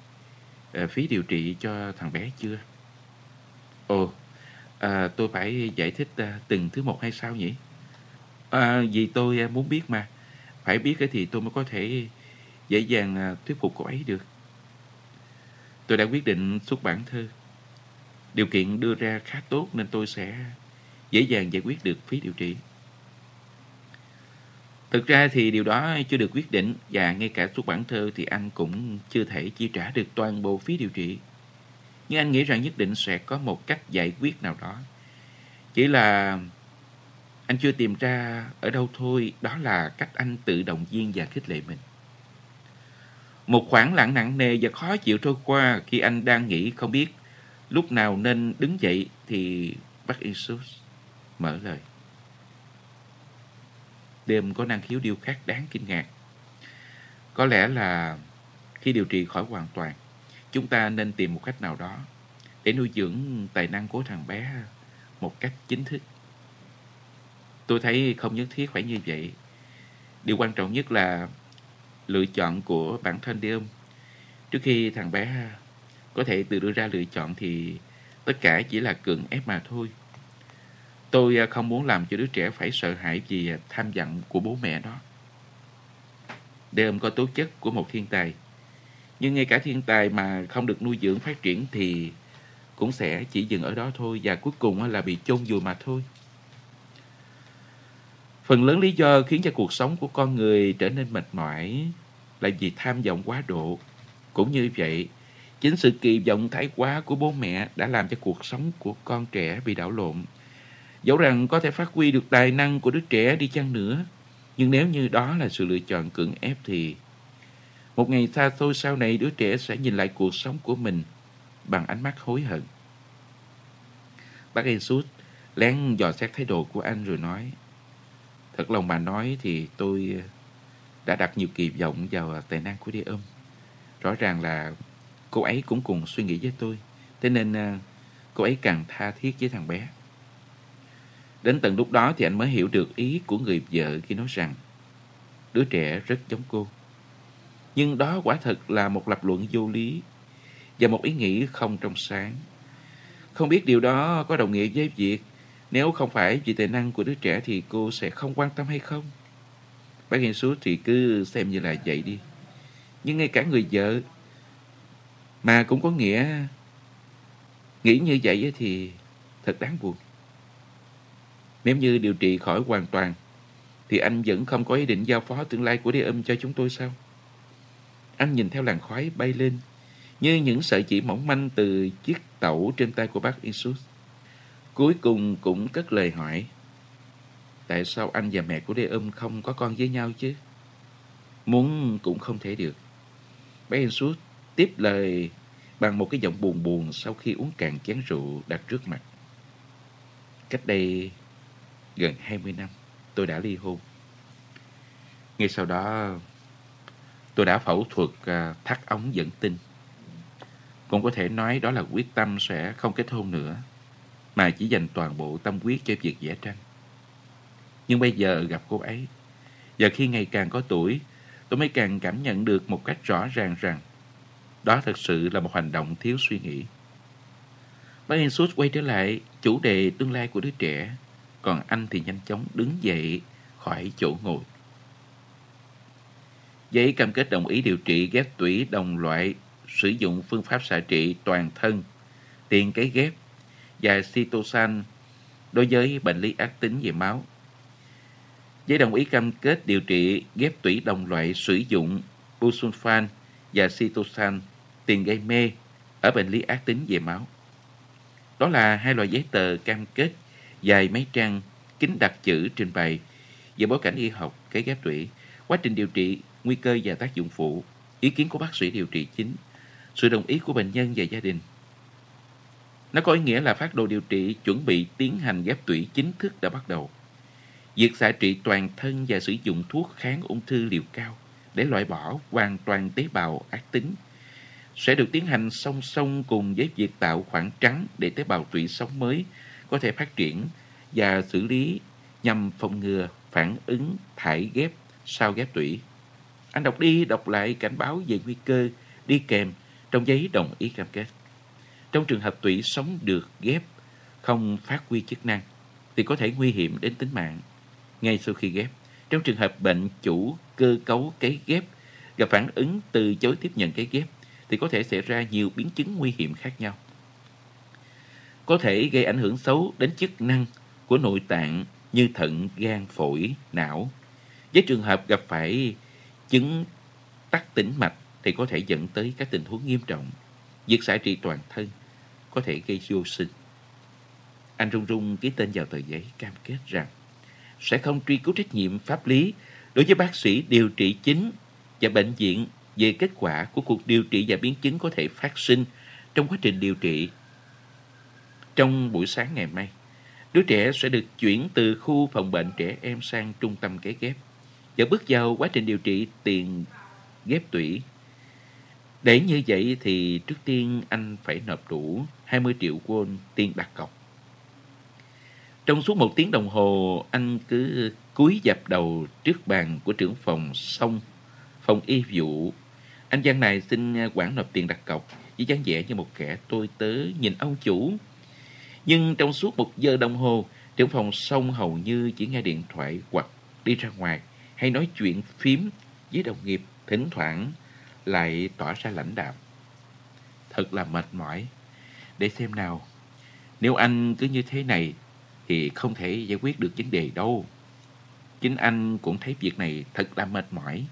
Speaker 1: ờ, phí điều trị cho thằng bé chưa? Ồ, à, tôi phải giải thích ờ, từng thứ một hay sao nhỉ? À, vì tôi muốn biết mà. Phải biết thì tôi mới có thể dễ dàng thuyết phục cô ấy được. Tôi đã quyết định xuất bản thơ. Điều kiện đưa ra khá tốt nên tôi sẽ dễ dàng giải quyết được phí điều trị. Thực ra thì điều đó chưa được quyết định và ngay cả xuất bản thơ thì anh cũng chưa thể chi trả được toàn bộ phí điều trị. Nhưng anh nghĩ rằng nhất định sẽ có một cách giải quyết nào đó. Chỉ là anh chưa tìm ra ở đâu thôi, đó là cách anh tự động viên và khích lệ mình. Một khoảng lặng nặng nề và khó chịu trôi qua khi anh đang nghĩ không biết lúc nào nên đứng dậy thì bác Jesus mở lời. Đêm có năng khiếu điêu khắc đáng kinh ngạc. Có lẽ là khi điều trị khỏi hoàn toàn, chúng ta nên tìm một cách nào đó để nuôi dưỡng tài năng của thằng bé một cách chính thức. Tôi thấy không nhất thiết phải như vậy. Điều quan trọng nhất là lựa chọn của bản thân đi ông. Trước khi thằng bé có thể tự đưa ra lựa chọn thì tất cả chỉ là cường ép mà thôi. Tôi à, không muốn làm cho đứa trẻ phải sợ hãi vì à, tham vọng của bố mẹ nó. Đêm có tố chất của một thiên tài. Nhưng ngay cả thiên tài mà không được nuôi dưỡng phát triển thì cũng sẽ chỉ dừng ở đó thôi và cuối cùng à, là bị chôn vùi mà thôi. Phần lớn lý do khiến cho cuộc sống của con người trở nên mệt mỏi là vì tham vọng quá độ. Cũng như vậy, chính sự kỳ vọng thái quá của bố mẹ đã làm cho cuộc sống của con trẻ bị đảo lộn Dẫu rằng có thể phát huy được tài năng của đứa trẻ đi chăng nữa, nhưng nếu như đó là sự lựa chọn cưỡng ép thì một ngày xa xôi sau này đứa trẻ sẽ nhìn lại cuộc sống của mình bằng ánh mắt hối hận. Bác Jesus lén dò xét thái độ của anh rồi nói Thật lòng mà nói thì tôi ờ, đã đặt nhiều kỳ vọng vào tài năng của Đế âm. Rõ ràng là cô ấy cũng cùng suy nghĩ với tôi. Thế nên ờ, cô ấy càng tha thiết với thằng bé. Đến tận lúc đó thì anh mới hiểu được ý của người vợ khi nói rằng, đứa trẻ rất giống cô. Nhưng đó quả thật là một lập luận vô lý và một ý nghĩ không trong sáng. Không biết điều đó có đồng nghĩa với việc nếu không phải vì tài năng của đứa trẻ thì cô sẽ không quan tâm hay không? Bác Hiền Suốt thì cứ xem như là vậy đi. Nhưng ngay cả người vợ mà cũng có nghĩa nghĩ như vậy thì thật đáng buồn. Nếu như điều trị khỏi hoàn toàn, thì anh vẫn không có ý định giao phó tương lai của đế âm cho chúng tôi sao? Anh nhìn theo làn khói bay lên, như những sợi chỉ mỏng manh từ chiếc tẩu trên tay của bác Isus. Cuối cùng cũng cất lời hỏi, tại sao anh và mẹ của đê âm không có con với nhau chứ? Muốn cũng không thể được. Bác Isus tiếp lời bằng một cái giọng buồn buồn sau khi uống cạn chén rượu đặt trước mặt. Cách đây gần 20 năm, tôi đã ly hôn. Ngay sau đó, tôi đã phẫu thuật à, thắt ống dẫn tinh. Cũng có thể nói đó là quyết tâm sẽ không kết hôn nữa, mà chỉ dành toàn bộ tâm quyết cho việc vẽ tranh. Nhưng bây giờ gặp cô ấy, và khi ngày càng có tuổi, tôi mới càng cảm nhận được một cách rõ ràng rằng đó thật sự là một hành động thiếu suy nghĩ. Bác Jesus quay trở lại chủ đề tương lai của đứa trẻ còn anh thì nhanh chóng đứng dậy khỏi chỗ ngồi. Giấy cam kết đồng ý điều trị ghép tủy đồng loại, sử dụng phương pháp xạ trị toàn thân, tiền cái ghép và cytosan đối với bệnh lý ác tính về máu. Giấy đồng ý cam kết điều trị ghép tủy đồng loại sử dụng busulfan và cytosan, tiền gây mê ở bệnh lý ác tính về máu. Đó là hai loại giấy tờ cam kết dài mấy trang kính đặc chữ trình bày về bối cảnh y học, cái ghép tủy, quá trình điều trị, nguy cơ và tác dụng phụ, ý kiến của bác sĩ điều trị chính, sự đồng ý của bệnh nhân và gia đình. Nó có ý nghĩa là phát đồ điều trị chuẩn bị tiến hành ghép tủy chính thức đã bắt đầu. Việc xạ trị toàn thân và sử dụng thuốc kháng ung thư liều cao để loại bỏ hoàn toàn tế bào ác tính sẽ được tiến hành song song cùng với việc tạo khoảng trắng để tế bào tủy sống mới có thể phát triển và xử lý nhằm phòng ngừa phản ứng thải ghép sau ghép tủy. Anh đọc đi đọc lại cảnh báo về nguy cơ đi kèm trong giấy đồng ý cam kết. Trong trường hợp tủy sống được ghép không phát huy chức năng thì có thể nguy hiểm đến tính mạng. Ngay sau khi ghép, trong trường hợp bệnh chủ cơ cấu cấy ghép gặp phản ứng từ chối tiếp nhận cấy ghép thì có thể xảy ra nhiều biến chứng nguy hiểm khác nhau. Có thể gây ảnh hưởng xấu đến chức năng của nội tạng như thận, gan, phổi, não. Với trường hợp gặp phải chứng tắc tĩnh mạch thì có thể dẫn tới các tình huống nghiêm trọng. Việc xạ trị toàn thân có thể gây vô sinh. Anh rung rung ký tên vào tờ giấy cam kết rằng sẽ không truy cứu trách nhiệm pháp lý đối với bác sĩ điều trị chính và bệnh viện về kết quả của cuộc điều trị và biến chứng có thể phát sinh trong quá trình điều trị. Trong buổi sáng ngày mai, đứa trẻ sẽ được chuyển từ khu phòng bệnh trẻ em sang trung tâm kế ghép và bước vào quá trình điều trị tiền ghép tủy. Để như vậy thì trước tiên anh phải nộp đủ 20 triệu won tiền đặt cọc. Trong suốt một tiếng đồng hồ, anh cứ cúi dập đầu trước bàn của trưởng phòng xong phòng y vụ. Anh Giang này xin quản nộp tiền đặt cọc với dáng vẻ như một kẻ tôi tớ nhìn ông chủ. Nhưng trong suốt một giờ đồng hồ, trưởng phòng sông hầu như chỉ nghe điện thoại hoặc đi ra ngoài hay nói chuyện phím với đồng nghiệp, thỉnh thoảng lại tỏ ra lãnh đạm. Thật là mệt mỏi. Để xem nào, nếu anh cứ như thế này thì không thể giải quyết được vấn đề đâu. Chính anh cũng thấy việc này thật là mệt mỏi.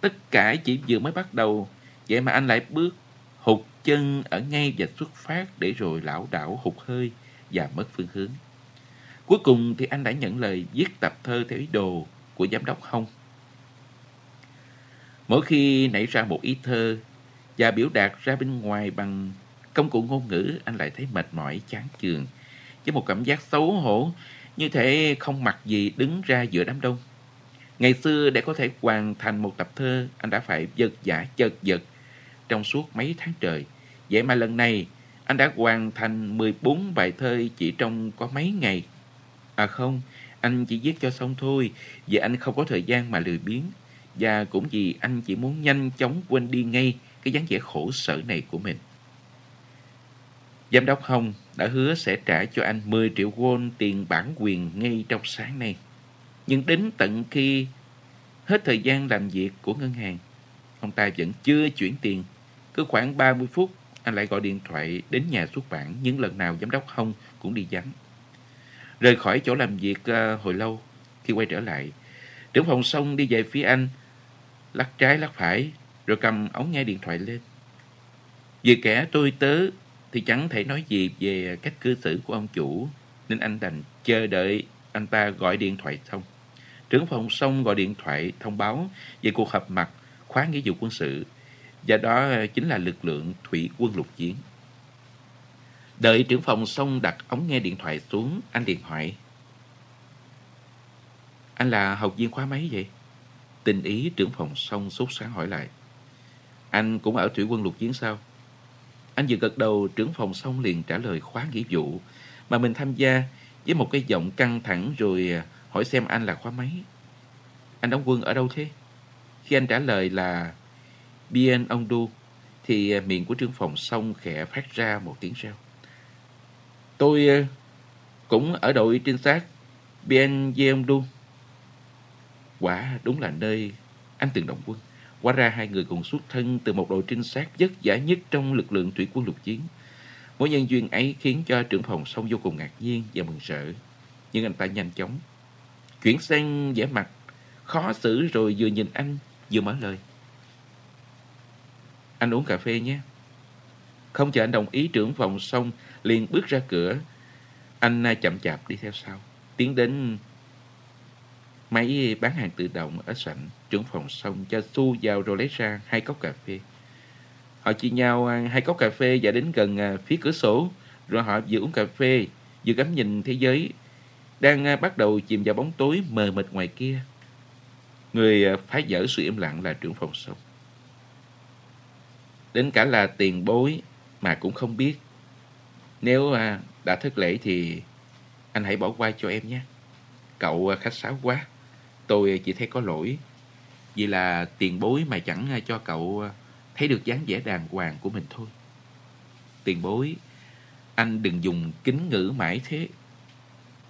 Speaker 1: Tất cả chỉ vừa mới bắt đầu, vậy mà anh lại bước chân ở ngay vạch xuất phát để rồi lão đảo hụt hơi và mất phương hướng. Cuối cùng thì anh đã nhận lời viết tập thơ theo ý đồ của giám đốc Hông. Mỗi khi nảy ra một ý thơ và biểu đạt ra bên ngoài bằng công cụ ngôn ngữ, anh lại thấy mệt mỏi, chán chường, với một cảm giác xấu hổ, như thể không mặc gì đứng ra giữa đám đông. Ngày xưa để có thể hoàn thành một tập thơ, anh đã phải giật giả chật vật trong suốt mấy tháng trời. Vậy mà lần này, anh đã hoàn thành 14 bài thơ chỉ trong có mấy ngày. À không, anh chỉ viết cho xong thôi, vì anh không có thời gian mà lười biếng. Và cũng vì anh chỉ muốn nhanh chóng quên đi ngay cái dáng vẻ khổ sở này của mình. Giám đốc Hồng đã hứa sẽ trả cho anh 10 triệu won tiền bản quyền ngay trong sáng nay. Nhưng đến tận khi hết thời gian làm việc của ngân hàng, ông ta vẫn chưa chuyển tiền. Cứ khoảng 30 phút, anh lại gọi điện thoại đến nhà xuất bản, những lần nào giám đốc hông cũng đi vắng. Rời khỏi chỗ làm việc ờ, hồi lâu, khi quay trở lại, trưởng phòng xong đi về phía anh, lắc trái lắc phải, rồi cầm ống nghe điện thoại lên. Vì kẻ tôi tớ thì chẳng thể nói gì về cách cư xử của ông chủ, nên anh đành chờ đợi anh ta gọi điện thoại xong. Trưởng phòng xong gọi điện thoại thông báo về cuộc họp mặt khóa nghĩa vụ quân sự, và đó chính là lực lượng thủy quân lục chiến. Đợi trưởng phòng xong đặt ống nghe điện thoại xuống, anh điện thoại Anh là học viên khóa mấy vậy? Tình ý trưởng phòng xong sốt sáng hỏi lại. Anh cũng ở thủy quân lục chiến sao? Anh vừa gật đầu, trưởng phòng xong liền trả lời khóa nghĩa vụ mà mình tham gia với một cái giọng căng thẳng rồi à, hỏi xem anh là khóa mấy. Anh đóng quân ở đâu thế? Khi anh trả lời là Bien ông Du thì à, miệng của trưởng phòng xong khẽ phát ra một tiếng reo. Tôi à, cũng ở đội trinh sát Bien Du. Quả đúng là nơi anh từng động quân. Quá ra hai người cùng xuất thân từ một đội trinh sát vất vả nhất trong lực lượng thủy quân lục chiến. Mối nhân duyên ấy khiến cho trưởng phòng sông vô cùng ngạc nhiên và mừng rỡ. Nhưng anh ta nhanh chóng. Chuyển sang vẻ mặt, khó xử rồi vừa nhìn anh, vừa mở lời. Anh uống cà phê nhé. Không chờ anh đồng ý trưởng phòng xong, liền bước ra cửa. Anh à, chậm chạp đi theo sau. Tiến đến máy bán hàng tự động ở sảnh. Trưởng phòng xong cho su vào rồi lấy ra hai cốc cà phê. Họ chia nhau à, hai cốc cà phê và đến gần à, phía cửa sổ. Rồi họ vừa uống cà phê, vừa ngắm nhìn thế giới đang bắt đầu chìm vào bóng tối mờ mịt ngoài kia. Người phá vỡ sự im lặng là trưởng phòng sông. Đến cả là tiền bối mà cũng không biết. Nếu à, đã thất lễ thì anh hãy bỏ qua cho em nhé. Cậu à, khách sáo quá. Tôi chỉ thấy có lỗi. Vì là tiền bối mà chẳng à, cho cậu à, thấy được dáng vẻ đàng hoàng của mình thôi. Tiền bối, anh đừng dùng kính ngữ mãi thế.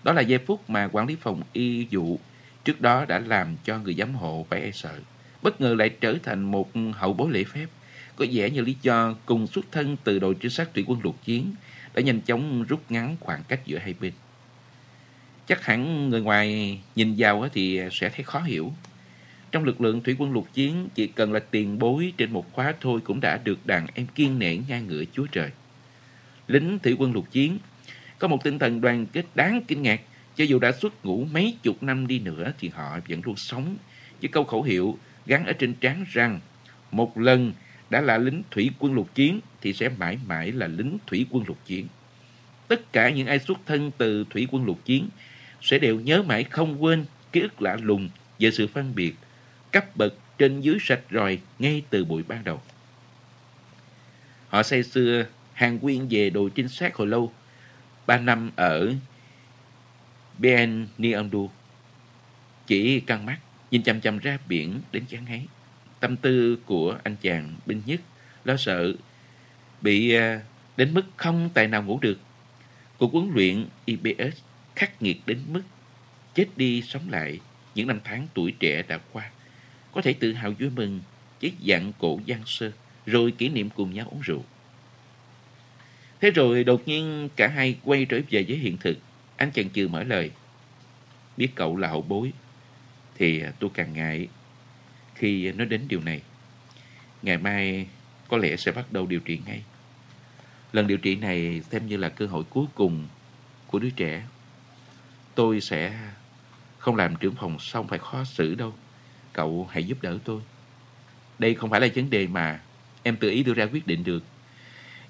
Speaker 1: Đó là giây phút mà quản lý phòng y dụ trước đó đã làm cho người giám hộ phải e sợ. Bất ngờ lại trở thành một hậu bối lễ phép. Có vẻ như lý do cùng xuất thân từ đội trinh sát thủy quân lục chiến đã nhanh chóng rút ngắn khoảng cách giữa hai bên. Chắc hẳn người ngoài nhìn vào thì sẽ thấy khó hiểu. Trong lực lượng thủy quân lục chiến, chỉ cần là tiền bối trên một khóa thôi cũng đã được đàn em kiên nể ngang ngửa Chúa Trời. Lính thủy quân lục chiến có một tinh thần đoàn kết đáng kinh ngạc. Cho dù đã xuất ngũ mấy chục năm đi nữa thì họ vẫn luôn sống với câu khẩu hiệu gắn ở trên trán rằng một lần đã là lính thủy quân lục chiến thì sẽ mãi mãi là lính thủy quân lục chiến. Tất cả những ai xuất thân từ thủy quân lục chiến sẽ đều nhớ mãi không quên ký ức lạ lùng về sự phân biệt, cấp bậc trên dưới sạch ròi ngay từ buổi ban đầu. Họ say xưa hàng quyên về đội trinh sát hồi lâu, ba năm ở Ben Niandu. Chỉ căng mắt, nhìn chăm chăm ra biển đến chán ngấy. Tâm tư của anh chàng binh nhất, lo sợ bị à, đến mức không tài nào ngủ được. Cuộc huấn luyện IBS khắc nghiệt đến mức chết đi sống lại những năm tháng tuổi trẻ đã qua. Có thể tự hào vui mừng với dặn cổ giang sơ, rồi kỷ niệm cùng nhau uống rượu. Thế rồi đột nhiên cả hai quay trở về với hiện thực. Anh chàng chừ mở lời. Biết cậu là hậu bối, thì à, tôi càng ngại khi nói đến điều này. Ngày mai có lẽ sẽ bắt đầu điều trị ngay. Lần điều trị này xem như là cơ hội cuối cùng của đứa trẻ. Tôi sẽ không làm trưởng phòng xong phải khó xử đâu. Cậu hãy giúp đỡ tôi. Đây không phải là vấn đề mà em tự ý đưa ra quyết định được.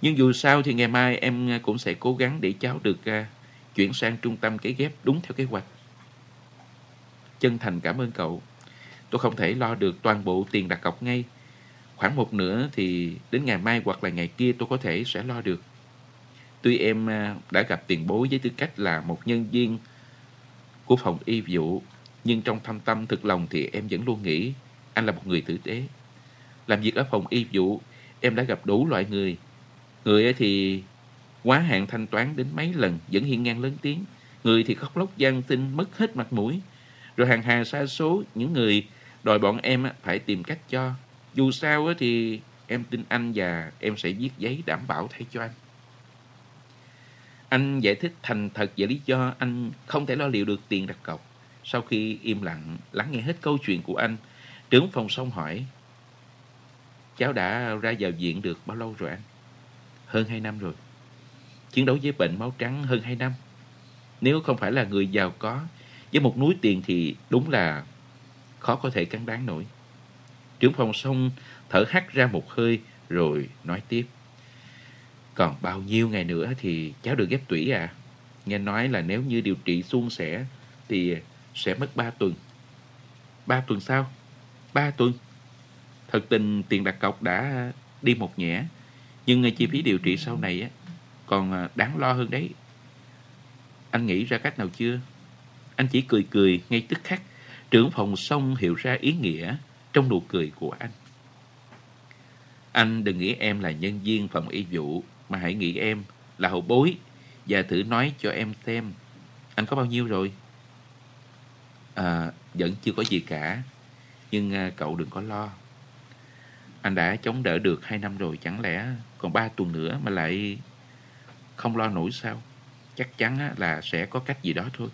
Speaker 1: Nhưng dù sao thì ngày mai em cũng sẽ cố gắng để cháu được à, chuyển sang trung tâm cấy ghép đúng theo kế hoạch. Chân thành cảm ơn cậu. Tôi không thể lo được toàn bộ tiền đặt cọc ngay. Khoảng một nửa thì đến ngày mai hoặc là ngày kia tôi có thể sẽ lo được. Tuy em à, đã gặp tiền bối với tư cách là một nhân viên của phòng y vụ, nhưng trong thâm tâm thực lòng thì em vẫn luôn nghĩ anh là một người tử tế. Làm việc ở phòng y vụ, em đã gặp đủ loại người. Người thì quá hạn thanh toán đến mấy lần vẫn hiên ngang lớn tiếng. Người thì khóc lóc gian xin mất hết mặt mũi. Rồi hàng hà xa số những người đòi bọn em phải tìm cách cho. Dù sao thì em tin anh và em sẽ viết giấy đảm bảo thay cho anh. Anh giải thích thành thật về lý do anh không thể lo liệu được tiền đặt cọc. Sau khi im lặng lắng nghe hết câu chuyện của anh, trưởng phòng xong hỏi. Cháu đã ra vào viện được bao lâu rồi anh? Hơn 2 năm rồi. Chiến đấu với bệnh máu trắng hơn 2 năm. Nếu không phải là người giàu có, với một núi tiền thì đúng là khó có thể cắn đáng nổi. Trưởng phòng xong, thở hắt ra một hơi, rồi nói tiếp. Còn bao nhiêu ngày nữa thì cháu được ghép tủy à? Nghe nói là nếu như điều trị suôn sẻ thì sẽ mất 3 tuần. 3 tuần sau? 3 tuần? Thật tình tiền đặt cọc đã đi một nhẽ. Nhưng chi phí điều trị sau này á, còn à, đáng lo hơn đấy. Anh nghĩ ra cách nào chưa? Anh chỉ cười cười ngay tức khắc. Trưởng phòng xong hiểu ra ý nghĩa trong nụ cười của anh. Anh đừng nghĩ em là nhân viên phòng y vụ, mà hãy nghĩ em là hậu bối và thử nói cho em xem. Anh có bao nhiêu rồi? À, vẫn chưa có gì cả, nhưng à, cậu đừng có lo. Anh đã chống đỡ được hai năm rồi, chẳng lẽ còn ba tuần nữa mà lại không lo nổi sao? Chắc chắn là sẽ có cách gì đó thôi.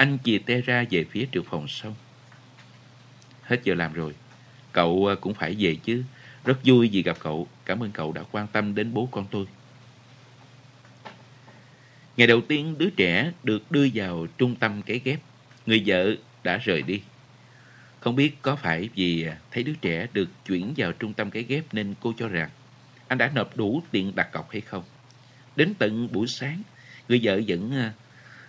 Speaker 1: Anh chìa te ra về phía trường phòng xong. Hết giờ làm rồi, cậu à, cũng phải về chứ. Rất vui vì gặp cậu. Cảm ơn cậu đã quan tâm đến bố con tôi. Ngày đầu tiên đứa trẻ được đưa vào trung tâm cấy ghép. Người vợ đã rời đi. Không biết có phải vì à, thấy đứa trẻ được chuyển vào trung tâm cấy ghép nên cô cho rằng anh đã nộp đủ tiền đặt cọc hay không. Đến tận buổi sáng, người vợ vẫn à,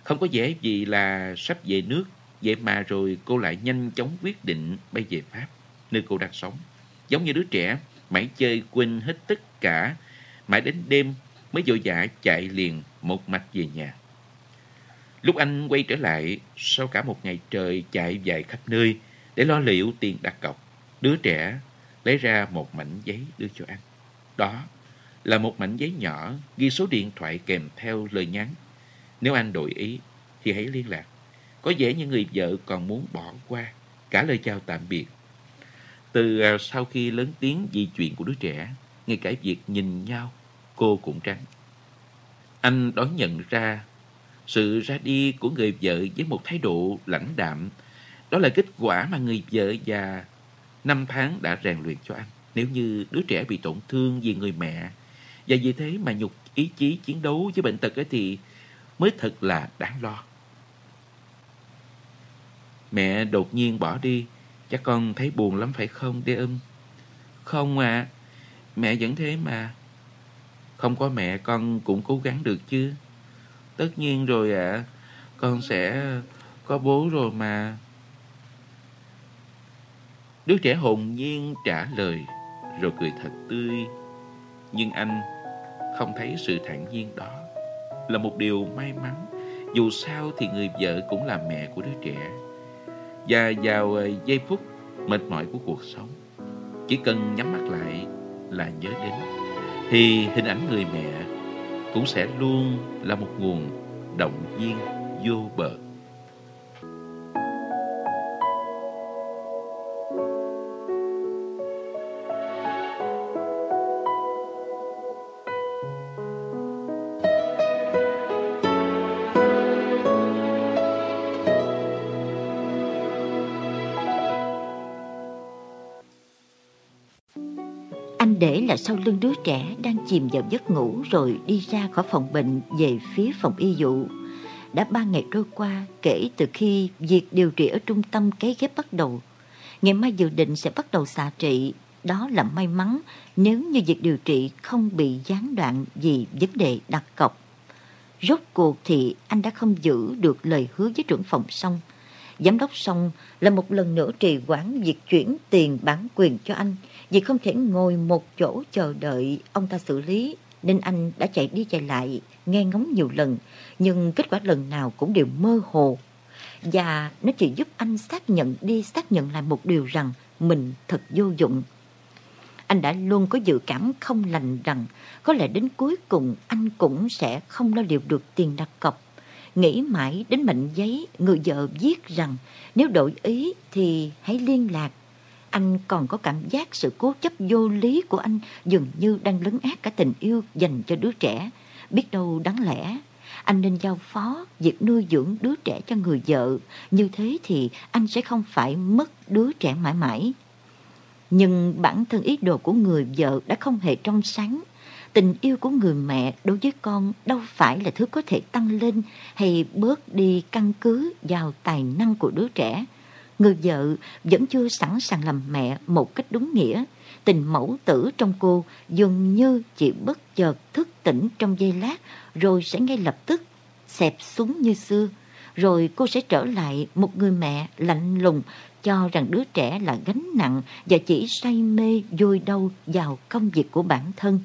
Speaker 1: không có dễ gì là sắp về nước. Vậy mà rồi cô lại nhanh chóng quyết định bay về Pháp, nơi cô đang sống. Giống như đứa trẻ, mãi chơi quên hết tất cả, mãi đến đêm mới vội vã chạy liền một mạch về nhà. Lúc anh quay trở lại, sau cả một ngày trời chạy dài khắp nơi để lo liệu tiền đặt cọc, đứa trẻ lấy ra một mảnh giấy đưa cho anh. Đó là một mảnh giấy nhỏ ghi số điện thoại kèm theo lời nhắn. Nếu anh đổi ý thì hãy liên lạc. Có vẻ như người vợ còn muốn bỏ qua cả lời chào tạm biệt. Từ à, sau khi lớn tiếng vì chuyện của đứa trẻ, ngay cả việc nhìn nhau, cô cũng tránh. Anh đón nhận ra sự ra đi của người vợ với một thái độ lãnh đạm. Đó là kết quả mà người vợ già năm tháng đã rèn luyện cho anh. Nếu như đứa trẻ bị tổn thương vì người mẹ và vì thế mà nhục ý chí chiến đấu với bệnh tật ấy thì mới thật là đáng lo. Mẹ đột nhiên bỏ đi, chắc con thấy buồn lắm phải không, đê âm? Không à, mẹ vẫn thế mà. Không có mẹ con cũng cố gắng được chứ. Tất nhiên rồi ạ, à, con sẽ có bố rồi mà. Đứa trẻ hồn nhiên trả lời, rồi cười thật tươi. Nhưng anh không thấy sự thản nhiên đó là một điều may mắn. Dù sao thì người vợ cũng là mẹ của đứa trẻ. Và vào ờ, giây phút mệt mỏi của cuộc sống, chỉ cần nhắm mắt lại là nhớ đến, thì hình ảnh người mẹ cũng sẽ luôn là một nguồn động viên vô bờ.
Speaker 4: Là sau lưng đứa trẻ đang chìm vào giấc ngủ rồi đi ra khỏi phòng bệnh về phía phòng y dụ. Đã ba ngày trôi qua kể từ khi việc điều trị ở trung tâm cấy ghép bắt đầu. Ngày mai dự định sẽ bắt đầu xạ trị. Đó là may mắn nếu như việc điều trị không bị gián đoạn vì vấn đề đặt cọc. Rốt cuộc thì anh đã không giữ được lời hứa với trưởng phòng xong. Giám đốc xong là một lần nữa trì hoãn việc chuyển tiền bản quyền cho anh vì không thể ngồi một chỗ chờ đợi ông ta xử lý nên anh đã chạy đi chạy lại, nghe ngóng nhiều lần, nhưng kết quả lần nào cũng đều mơ hồ. Và nó chỉ giúp anh xác nhận đi xác nhận lại một điều rằng mình thật vô dụng. Anh đã luôn có dự cảm không lành rằng có lẽ đến cuối cùng anh cũng sẽ không lo liệu được tiền đặt cọc. Nghĩ mãi đến mệnh giấy người vợ viết rằng nếu đổi ý thì hãy liên lạc anh còn có cảm giác sự cố chấp vô lý của anh dường như đang lấn át cả tình yêu dành cho đứa trẻ. Biết đâu đáng lẽ, anh nên giao phó việc nuôi dưỡng đứa trẻ cho người vợ. Như thế thì anh sẽ không phải mất đứa trẻ mãi mãi. Nhưng bản thân ý đồ của người vợ đã không hề trong sáng. Tình yêu của người mẹ đối với con đâu phải là thứ có thể tăng lên hay bớt đi căn cứ vào tài năng của đứa trẻ người vợ vẫn chưa sẵn sàng làm mẹ một cách đúng nghĩa. Tình mẫu tử trong cô dường như chỉ bất chợt thức tỉnh trong giây lát rồi sẽ ngay lập tức xẹp xuống như xưa. Rồi cô sẽ trở lại một người mẹ lạnh lùng cho rằng đứa trẻ là gánh nặng và chỉ say mê vui đâu vào công việc của bản thân.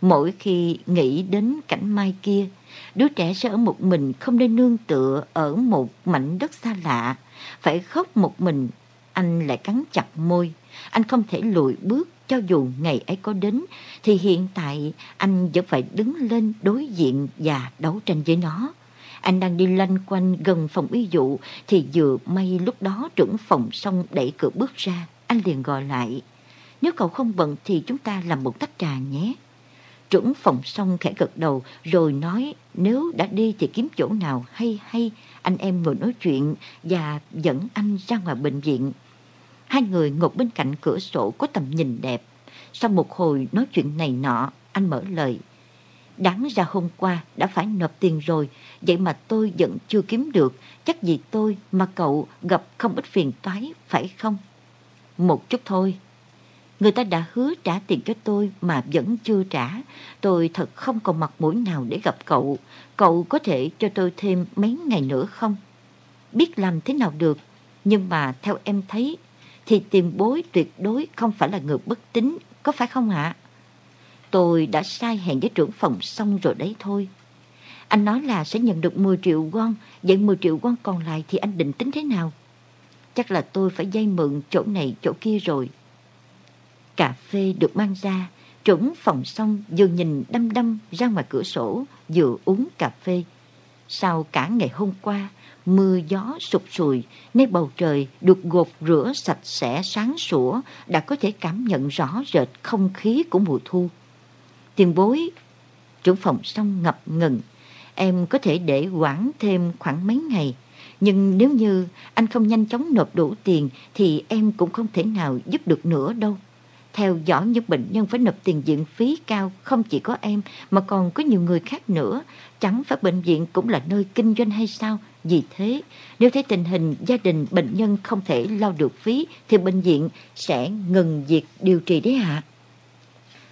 Speaker 4: Mỗi khi nghĩ đến cảnh mai kia, đứa trẻ sẽ ở một mình không nên nương tựa ở một mảnh đất xa lạ phải khóc một mình, anh lại cắn chặt môi. Anh không thể lùi bước cho dù ngày ấy có đến, thì hiện tại anh vẫn phải đứng lên đối diện và đấu tranh với nó. Anh đang đi lanh quanh gần phòng y dụ thì vừa may lúc đó trưởng phòng xong đẩy cửa bước ra. Anh liền gọi lại. Nếu cậu không bận thì chúng ta làm một tách trà nhé. Trưởng phòng xong khẽ gật đầu rồi nói nếu đã đi thì kiếm chỗ nào hay hay anh em ngồi nói chuyện và dẫn anh ra ngoài bệnh viện. Hai người ngồi bên cạnh cửa sổ có tầm nhìn đẹp. Sau một hồi nói chuyện này nọ, anh mở lời. Đáng ra hôm qua đã phải nộp tiền rồi, vậy mà tôi vẫn chưa kiếm được. Chắc vì tôi mà cậu gặp không ít phiền toái, phải không? Một chút thôi. Người ta đã hứa trả tiền cho tôi mà vẫn chưa trả. Tôi thật không còn mặt mũi nào để gặp cậu. Cậu có thể cho tôi thêm mấy ngày nữa không? Biết làm thế nào được. Nhưng mà theo em thấy thì tiền bối tuyệt đối không phải là người bất tín, có phải không ạ? Tôi đã sai hẹn với trưởng phòng xong rồi đấy thôi. Anh nói là sẽ nhận được 10 triệu won, vậy 10 triệu won còn lại thì anh định tính thế nào? Chắc là tôi phải dây mượn chỗ này chỗ kia rồi. Cà phê được mang ra, trưởng phòng xong vừa nhìn đăm đăm ra ngoài cửa sổ, vừa uống cà phê. Sau cả ngày hôm qua, mưa gió sụt sùi, nơi bầu trời được gột rửa sạch sẽ sáng sủa đã có thể cảm nhận rõ rệt không khí của mùa thu. Tiền bối, trưởng phòng xong ngập ngừng, em có thể để quản thêm khoảng mấy ngày. Nhưng nếu như anh không nhanh chóng nộp đủ tiền thì em cũng không thể nào giúp được nữa đâu. Theo dõi những bệnh nhân phải nộp tiền viện phí cao không chỉ có em mà còn có nhiều người khác nữa. Chẳng phải bệnh viện cũng là nơi kinh doanh hay sao? Vì thế, nếu thấy tình hình gia đình bệnh nhân không thể lo được phí thì bệnh viện sẽ ngừng việc điều trị đấy ạ.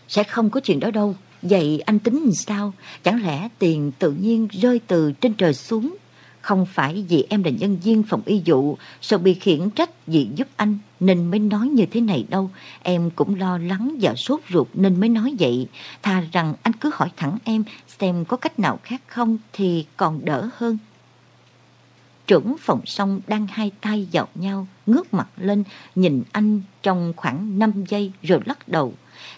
Speaker 4: Sẽ không có chuyện đó đâu. Vậy anh tính sao? Chẳng lẽ tiền tự nhiên rơi từ trên trời xuống? Không phải vì em là nhân viên phòng y dụ, sợ bị khiển trách vì giúp anh nên mới nói như thế này đâu. Em cũng lo lắng và sốt ruột nên mới nói vậy. Thà rằng anh cứ hỏi thẳng em xem có cách nào khác không thì còn đỡ hơn. Trưởng phòng song đang hai tay vào nhau, ngước mặt lên, nhìn anh trong khoảng 5 giây rồi lắc đầu.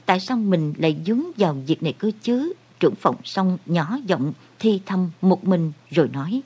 Speaker 4: Tại sao mình lại dướng vào việc này cơ chứ? Trưởng phòng song nhỏ giọng, thi thầm một mình rồi nói.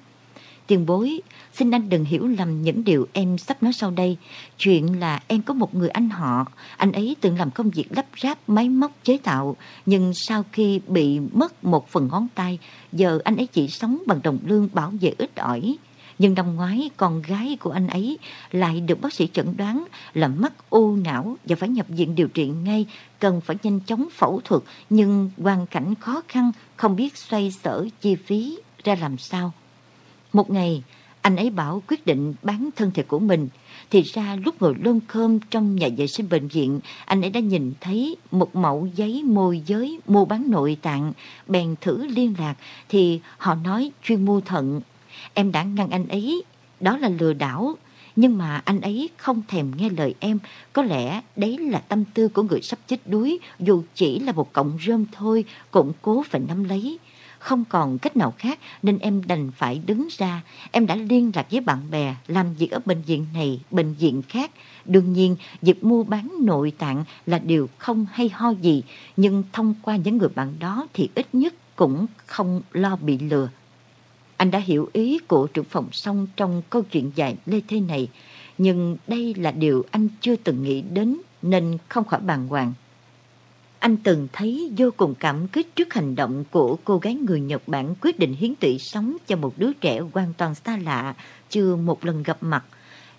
Speaker 4: Tiền bối, xin anh đừng hiểu lầm những điều em sắp nói sau đây. Chuyện là em có một người anh họ, anh ấy từng làm công việc lắp ráp máy móc chế tạo, nhưng sau khi bị mất một phần ngón tay, giờ anh ấy chỉ sống bằng đồng lương bảo vệ ít ỏi. Nhưng năm ngoái, con gái của anh ấy lại được bác sĩ chẩn đoán là mắc u não và phải nhập viện điều trị ngay, cần phải nhanh chóng phẫu thuật, nhưng hoàn cảnh khó khăn, không biết xoay sở chi phí ra làm sao. Một ngày, anh ấy bảo quyết định bán thân thể của mình. Thì ra lúc ngồi lơm khơm trong nhà vệ sinh bệnh viện, anh ấy đã nhìn thấy một mẫu giấy môi giới mua bán nội tạng, bèn thử liên lạc thì họ nói chuyên mua thận. Em đã ngăn anh ấy, đó là lừa đảo. Nhưng mà anh ấy không thèm nghe lời em, có lẽ đấy là tâm tư của người sắp chết đuối, dù chỉ là một cọng rơm thôi, cũng cố phải nắm lấy. Không còn cách nào khác nên em đành phải đứng ra. Em đã liên lạc với bạn bè làm việc ở bệnh viện này, bệnh viện khác. Đương nhiên, việc mua bán nội tạng là điều không hay ho gì, nhưng thông qua những người bạn đó thì ít nhất cũng không lo bị lừa. Anh đã hiểu ý của trưởng phòng xong trong câu chuyện dài lê thế này, nhưng đây là điều anh chưa từng nghĩ đến nên không khỏi bàng hoàng. Anh từng thấy vô cùng cảm kích trước hành động của cô gái người Nhật Bản quyết định hiến tụy sống cho một đứa trẻ hoàn toàn xa lạ, chưa một lần gặp mặt.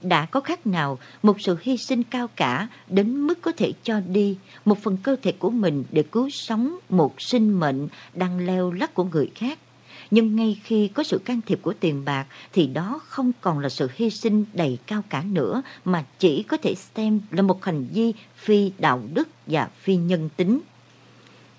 Speaker 4: Đã có khác nào một sự hy sinh cao cả đến mức có thể cho đi một phần cơ thể của mình để cứu sống một sinh mệnh đang leo lắc của người khác. Nhưng ngay khi có sự can thiệp của tiền bạc thì đó không còn là sự hy sinh đầy cao cả nữa mà chỉ có thể xem là một hành vi phi đạo đức và phi nhân tính.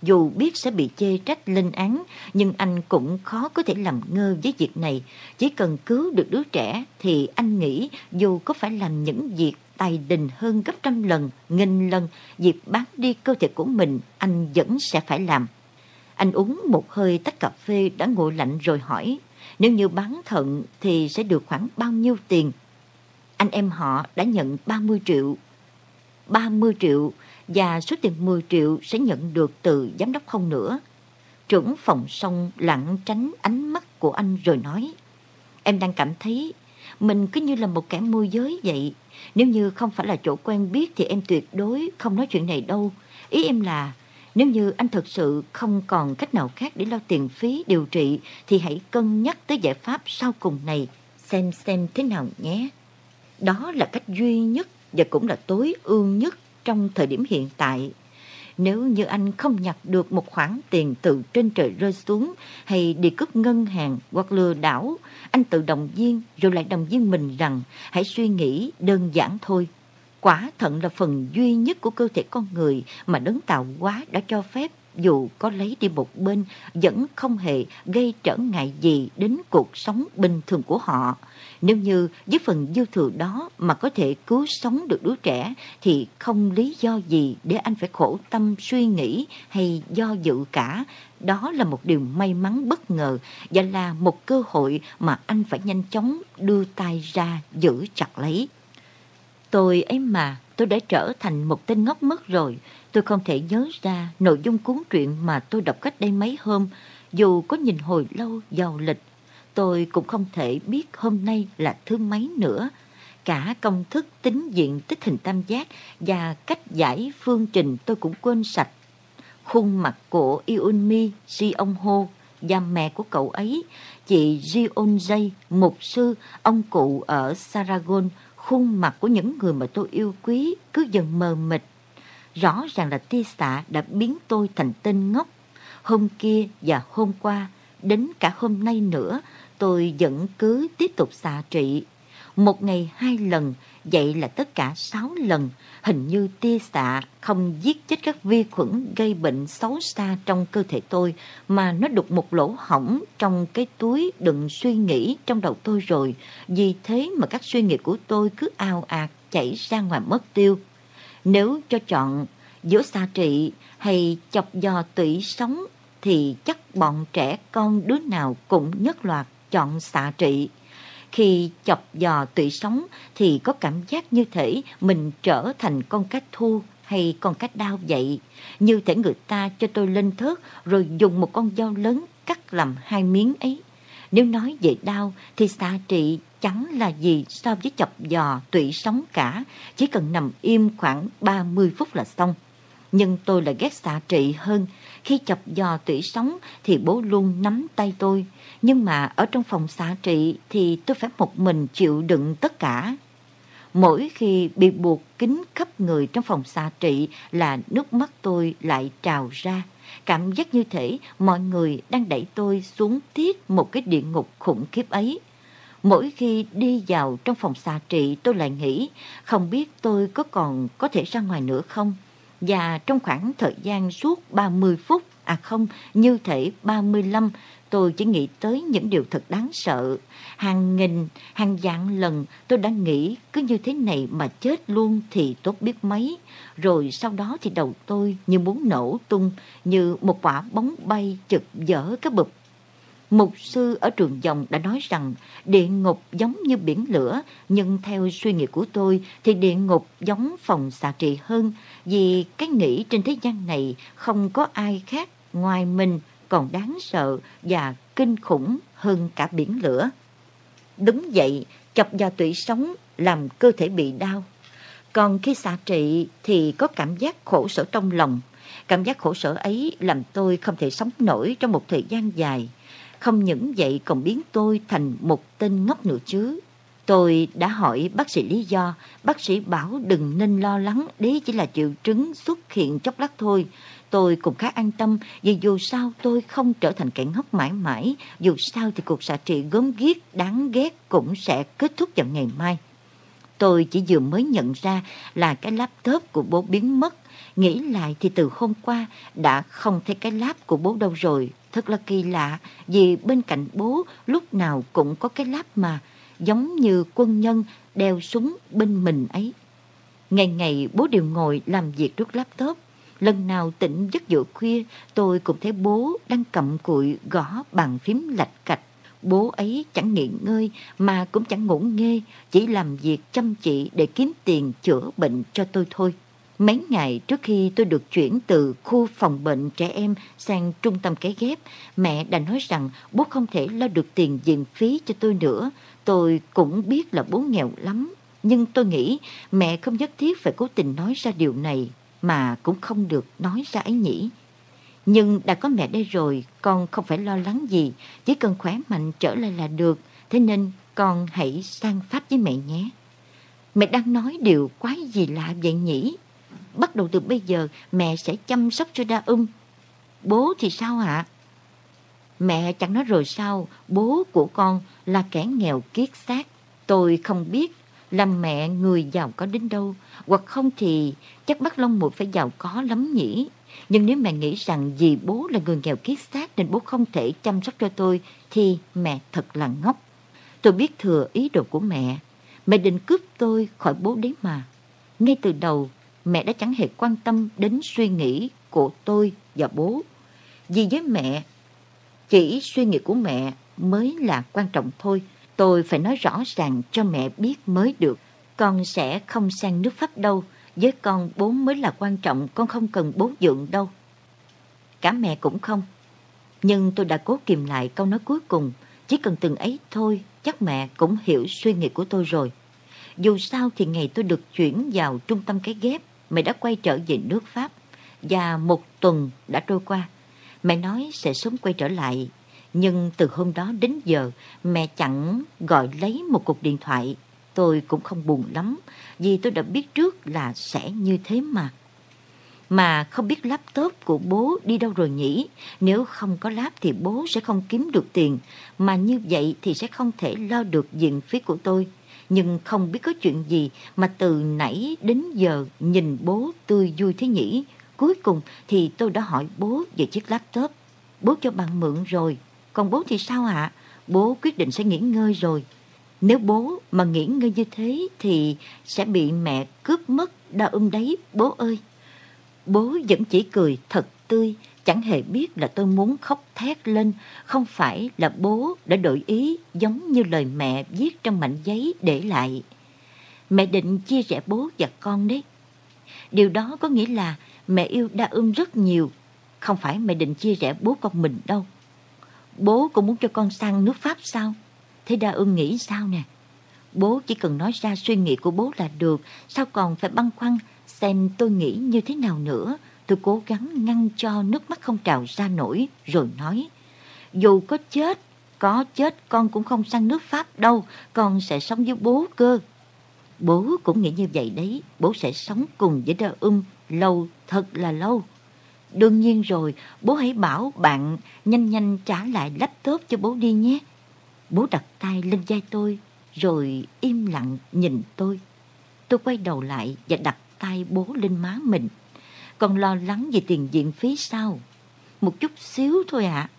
Speaker 4: Dù biết sẽ bị chê trách lên án, nhưng anh cũng khó có thể làm ngơ với việc này. Chỉ cần cứu được đứa trẻ thì anh nghĩ dù có phải làm những việc tài đình hơn gấp trăm lần, nghìn lần, việc bán đi cơ thể của mình anh vẫn sẽ phải làm. Anh uống một hơi tách cà phê đã nguội lạnh rồi hỏi, nếu như bán thận thì sẽ được khoảng bao nhiêu tiền? Anh em họ đã nhận 30 triệu. 30 triệu và số tiền 10 triệu sẽ nhận được từ giám đốc không nữa. Trưởng phòng xong lặng tránh ánh mắt của anh rồi nói, em đang cảm thấy mình cứ như là một kẻ môi giới vậy. Nếu như không phải là chỗ quen biết thì em tuyệt đối không nói chuyện này đâu. Ý em là nếu như anh thật sự không còn cách nào khác để lo tiền phí điều trị thì hãy cân nhắc tới giải pháp sau cùng này, xem xem thế nào nhé. Đó là cách duy nhất và cũng là tối ưu nhất trong thời điểm hiện tại. Nếu như anh không nhặt được một khoản tiền từ trên trời rơi xuống hay đi cướp ngân hàng hoặc lừa đảo, anh tự động viên rồi lại đồng viên mình rằng hãy suy nghĩ đơn giản thôi. Quả thận là phần duy nhất của cơ thể con người mà đấng tạo hóa đã cho phép, dù có lấy đi một bên, vẫn không hề gây trở ngại gì đến cuộc sống bình thường của họ. Nếu như với phần dư thừa đó mà có thể cứu sống được đứa trẻ, thì không lý do gì để anh phải khổ tâm suy nghĩ hay do dự cả. Đó là một điều may mắn bất ngờ và là một cơ hội mà anh phải nhanh chóng đưa tay ra giữ chặt lấy. Tôi ấy mà, tôi đã trở thành một tên ngốc mất rồi. Tôi không thể nhớ ra nội dung cuốn truyện mà tôi đọc cách đây mấy hôm, dù có nhìn hồi lâu vào lịch. Tôi cũng không thể biết hôm nay là thứ mấy nữa. Cả công thức tính diện tích hình tam giác và cách giải phương trình tôi cũng quên sạch. Khuôn mặt của Iunmi Ông Ho và mẹ của cậu ấy, chị Jionjay, mục sư, ông cụ ở Saragon, khuôn mặt của những người mà tôi yêu quý cứ dần mờ mịt. Rõ ràng là tia xạ đã biến tôi thành tên ngốc. Hôm kia và hôm qua, đến cả hôm nay nữa, tôi vẫn cứ tiếp tục xạ trị. Một ngày hai lần, vậy là tất cả sáu lần. Hình như tia xạ không giết chết các vi khuẩn gây bệnh xấu xa trong cơ thể tôi, mà nó đục một lỗ hỏng trong cái túi đựng suy nghĩ trong đầu tôi rồi. Vì thế mà các suy nghĩ của tôi cứ ao ạt chảy ra ngoài mất tiêu. Nếu cho chọn giữa xạ trị hay chọc giò tủy sống thì chắc bọn trẻ con đứa nào cũng nhất loạt chọn xạ trị. Khi chọc dò tủy sống thì có cảm giác như thể mình trở thành con cá thu hay con cá đao vậy. Như thể người ta cho tôi lên thớt rồi dùng một con dao lớn cắt làm hai miếng ấy. Nếu nói về đau thì xạ trị chẳng là gì so với chọc giò tủy sống cả, chỉ cần nằm im khoảng 30 phút là xong. Nhưng tôi lại ghét xạ trị hơn. Khi chọc giò tủy sống thì bố luôn nắm tay tôi. Nhưng mà ở trong phòng xạ trị thì tôi phải một mình chịu đựng tất cả. Mỗi khi bị buộc kín khắp người trong phòng xạ trị là nước mắt tôi lại trào ra. Cảm giác như thể mọi người đang đẩy tôi xuống tiết một cái địa ngục khủng khiếp ấy. Mỗi khi đi vào trong phòng xạ trị tôi lại nghĩ không biết tôi có còn có thể ra ngoài nữa không. Và trong khoảng thời gian suốt 30 phút, à không, như thể 35, tôi chỉ nghĩ tới những điều thật đáng sợ. Hàng nghìn, hàng vạn lần tôi đã nghĩ cứ như thế này mà chết luôn thì tốt biết mấy. Rồi sau đó thì đầu tôi như muốn nổ tung, như một quả bóng bay chực dở cái bụp Mục sư ở trường dòng đã nói rằng địa ngục giống như biển lửa, nhưng theo suy nghĩ của tôi thì địa ngục giống phòng xạ trị hơn, vì cái nghĩ trên thế gian này không có ai khác ngoài mình còn đáng sợ và kinh khủng hơn cả biển lửa. Đúng vậy, chọc vào tủy sống làm cơ thể bị đau. Còn khi xạ trị thì có cảm giác khổ sở trong lòng. Cảm giác khổ sở ấy làm tôi không thể sống nổi trong một thời gian dài. Không những vậy còn biến tôi thành một tên ngốc nữa chứ. Tôi đã hỏi bác sĩ lý do, bác sĩ bảo đừng nên lo lắng, đấy chỉ là triệu chứng xuất hiện chốc lát thôi. Tôi cũng khá an tâm vì dù sao tôi không trở thành kẻ ngốc mãi mãi, dù sao thì cuộc xạ trị gớm ghiếc đáng ghét cũng sẽ kết thúc vào ngày mai. Tôi chỉ vừa mới nhận ra là cái laptop của bố biến mất. Nghĩ lại thì từ hôm qua đã không thấy cái láp của bố đâu rồi. Thật là kỳ lạ vì bên cạnh bố lúc nào cũng có cái láp mà giống như quân nhân đeo súng bên mình ấy. Ngày ngày bố đều ngồi làm việc trước laptop. Lần nào tỉnh giấc giữa khuya tôi cũng thấy bố đang cầm cụi gõ bàn phím lạch cạch. Bố ấy chẳng nghỉ ngơi mà cũng chẳng ngủ nghê, chỉ làm việc chăm chỉ để kiếm tiền chữa bệnh cho tôi thôi. Mấy ngày trước khi tôi được chuyển từ khu phòng bệnh trẻ em sang trung tâm cái ghép, mẹ đã nói rằng bố không thể lo được tiền viện phí cho tôi nữa. Tôi cũng biết là bố nghèo lắm, nhưng tôi nghĩ mẹ không nhất thiết phải cố tình nói ra điều này, mà cũng không được nói ra ấy nhỉ. Nhưng đã có mẹ đây rồi, con không phải lo lắng gì, chỉ cần khỏe mạnh trở lại là được. Thế nên con hãy sang Pháp với mẹ nhé. Mẹ đang nói điều quái gì lạ vậy nhỉ? Bắt đầu từ bây giờ mẹ sẽ chăm sóc cho đa ung. Bố thì sao ạ? Mẹ chẳng nói rồi sao, bố của con là kẻ nghèo kiết xác. Tôi không biết làm mẹ người giàu có đến đâu, hoặc không thì chắc bác Long một phải giàu có lắm nhỉ. Nhưng nếu mẹ nghĩ rằng vì bố là người nghèo kiết xác nên bố không thể chăm sóc cho tôi, thì mẹ thật là ngốc. Tôi biết thừa ý đồ của mẹ. Mẹ định cướp tôi khỏi bố đấy mà. Ngay từ đầu, mẹ đã chẳng hề quan tâm đến suy nghĩ của tôi và bố. Vì với mẹ, chỉ suy nghĩ của mẹ mới là quan trọng thôi. Tôi phải nói rõ ràng cho mẹ biết mới được. Con sẽ không sang nước Pháp đâu. Với con bố mới là quan trọng, con không cần bố dưỡng đâu. Cả mẹ cũng không. Nhưng tôi đã cố kìm lại câu nói cuối cùng. Chỉ cần từng ấy thôi, chắc mẹ cũng hiểu suy nghĩ của tôi rồi. Dù sao thì ngày tôi được chuyển vào trung tâm cái ghép, mẹ đã quay trở về nước Pháp. Và một tuần đã trôi qua. Mẹ nói sẽ sớm quay trở lại. Nhưng từ hôm đó đến giờ, mẹ chẳng gọi lấy một cuộc điện thoại. Tôi cũng không buồn lắm, vì tôi đã biết trước là sẽ như thế mà. Mà không biết laptop của bố đi đâu rồi nhỉ? Nếu không có lap thì bố sẽ không kiếm được tiền, mà như vậy thì sẽ không thể lo được diện phí của tôi. Nhưng không biết có chuyện gì mà từ nãy đến giờ nhìn bố tươi vui thế nhỉ? Cuối cùng thì tôi đã hỏi bố về chiếc laptop. Bố cho bạn mượn rồi, còn bố thì sao ạ? Bố quyết định sẽ nghỉ ngơi rồi. Nếu bố mà nghỉ ngơi như thế thì sẽ bị mẹ cướp mất đau ưng đấy, bố ơi. Bố vẫn chỉ cười thật tươi, chẳng hề biết là tôi muốn khóc thét lên. Không phải là bố đã đổi ý giống như lời mẹ viết trong mảnh giấy để lại. Mẹ định chia rẽ bố và con đấy. Điều đó có nghĩa là mẹ yêu đa ưng rất nhiều. Không phải mẹ định chia rẽ bố con mình đâu. Bố cũng muốn cho con sang nước Pháp sao? Thế đa ưng nghĩ sao nè? Bố chỉ cần nói ra suy nghĩ của bố là được. Sao còn phải băn khoăn xem tôi nghĩ như thế nào nữa? Tôi cố gắng ngăn cho nước mắt không trào ra nổi rồi nói. Dù có chết, có chết con cũng không sang nước Pháp đâu. Con sẽ sống với bố cơ. Bố cũng nghĩ như vậy đấy. Bố sẽ sống cùng với đa ưng lâu, thật là lâu. Đương nhiên rồi, bố hãy bảo bạn nhanh nhanh trả lại laptop cho bố đi nhé. Bố đặt tay lên vai tôi, rồi im lặng nhìn tôi. Tôi quay đầu lại và đặt tay bố lên má mình. Còn lo lắng về tiền viện phí sao? Một chút xíu thôi ạ.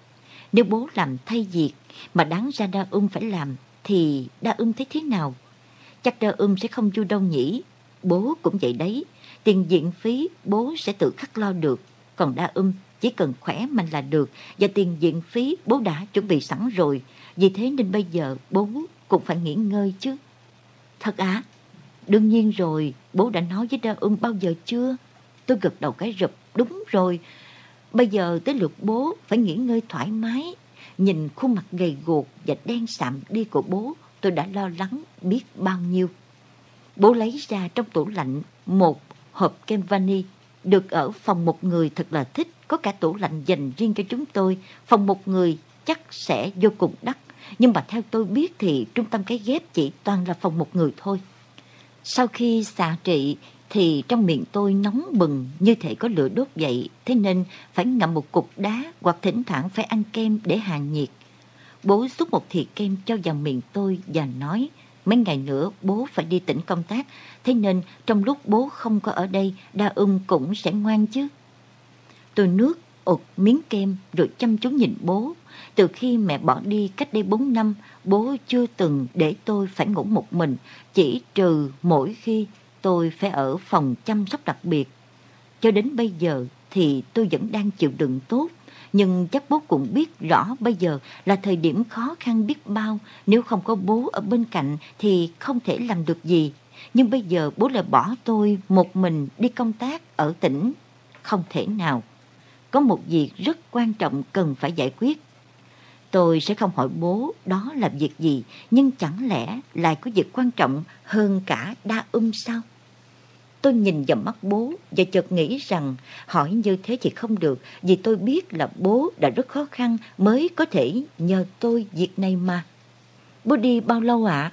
Speaker 4: Nếu bố làm thay việc mà đáng ra đa ưng phải làm, thì đa ưng thấy thế nào? Chắc đa ưng sẽ không vui đâu nhỉ? Bố cũng vậy đấy. Tiền viện phí bố sẽ tự khắc lo được. Còn đa âm chỉ cần khỏe mạnh là được. Và tiền viện phí bố đã chuẩn bị sẵn rồi. Vì thế nên bây giờ bố cũng phải nghỉ ngơi chứ. Thật á? À? Đương nhiên rồi, bố đã nói với đa ung bao giờ chưa? Tôi gật đầu cái rụp, đúng rồi. Bây giờ tới lượt bố phải nghỉ ngơi thoải mái. Nhìn khuôn mặt gầy guộc và đen sạm đi của bố, tôi đã lo lắng biết bao nhiêu. Bố lấy ra trong tủ lạnh một hộp kem vani được ở phòng một người thật là thích. Có cả tủ lạnh dành riêng cho chúng tôi. Phòng một người chắc sẽ vô cùng đắt. Nhưng mà theo tôi biết thì trung tâm cái ghép chỉ toàn là phòng một người thôi. Sau khi xạ trị thì trong miệng tôi nóng bừng như thể có lửa đốt vậy. Thế nên phải ngậm một cục đá hoặc thỉnh thoảng phải ăn kem để hạ nhiệt. Bố xúc một thìa kem cho vào miệng tôi và nói mấy ngày nữa bố phải đi tỉnh công tác. Thế nên trong lúc bố không có ở đây, đa ung cũng sẽ ngoan chứ. Tôi nước ụt miếng kem rồi chăm chú nhìn bố. Từ khi mẹ bỏ đi cách đây 4 năm, bố chưa từng để tôi phải ngủ một mình, chỉ trừ mỗi khi tôi phải ở phòng chăm sóc đặc biệt. Cho đến bây giờ thì tôi vẫn đang chịu đựng tốt, nhưng chắc bố cũng biết rõ bây giờ là thời điểm khó khăn biết bao, nếu không có bố ở bên cạnh thì không thể làm được gì. Nhưng bây giờ bố lại bỏ tôi một mình đi công tác ở tỉnh. Không thể nào. Có một việc rất quan trọng cần phải giải quyết. Tôi sẽ không hỏi bố đó là việc gì, nhưng chẳng lẽ lại có việc quan trọng hơn cả đa um sao? Tôi nhìn vào mắt bố và chợt nghĩ rằng hỏi như thế thì không được vì tôi biết là bố đã rất khó khăn mới có thể nhờ tôi việc này mà. Bố đi bao lâu ạ?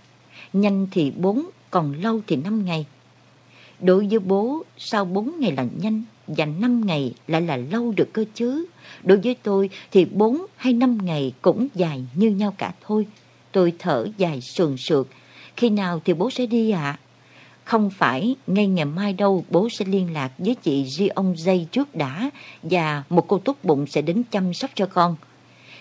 Speaker 4: Nhanh thì bốn, còn lâu thì năm ngày. Đối với bố, sau bốn ngày là nhanh và năm ngày lại là lâu được cơ chứ. Đối với tôi thì bốn hay năm ngày cũng dài như nhau cả thôi. Tôi thở dài sườn sượt. Khi nào thì bố sẽ đi ạ? Không phải ngay ngày mai đâu bố sẽ liên lạc với chị Ri ông Dây trước đã và một cô tốt bụng sẽ đến chăm sóc cho con.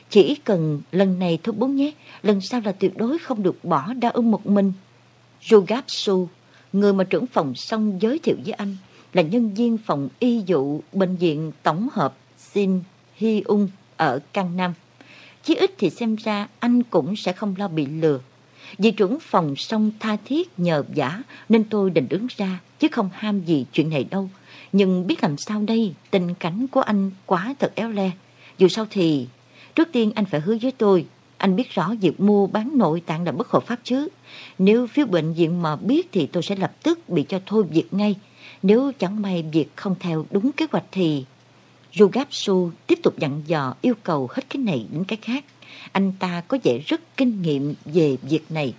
Speaker 4: Chỉ cần lần này thôi bố nhé, lần sau là tuyệt đối không được bỏ đa ưng một mình. Rugapsu, người mà trưởng phòng xong giới thiệu với anh, là nhân viên phòng y dụ bệnh viện tổng hợp Shin Hy Ung ở Cang Nam. Chí ít thì xem ra anh cũng sẽ không lo bị lừa. Vì trưởng phòng song tha thiết nhờ giả nên tôi định đứng ra chứ không ham gì chuyện này đâu. Nhưng biết làm sao đây, tình cảnh của anh quá thật éo le. Dù sao thì, trước tiên anh phải hứa với tôi, anh biết rõ việc mua bán nội tạng là bất hợp pháp chứ. Nếu phía bệnh viện mà biết thì tôi sẽ lập tức bị cho thôi việc ngay. Nếu chẳng may việc không theo đúng kế hoạch thì... Rugapsu tiếp tục dặn dò yêu cầu hết cái này đến cái khác. Anh ta có vẻ rất kinh nghiệm về việc này.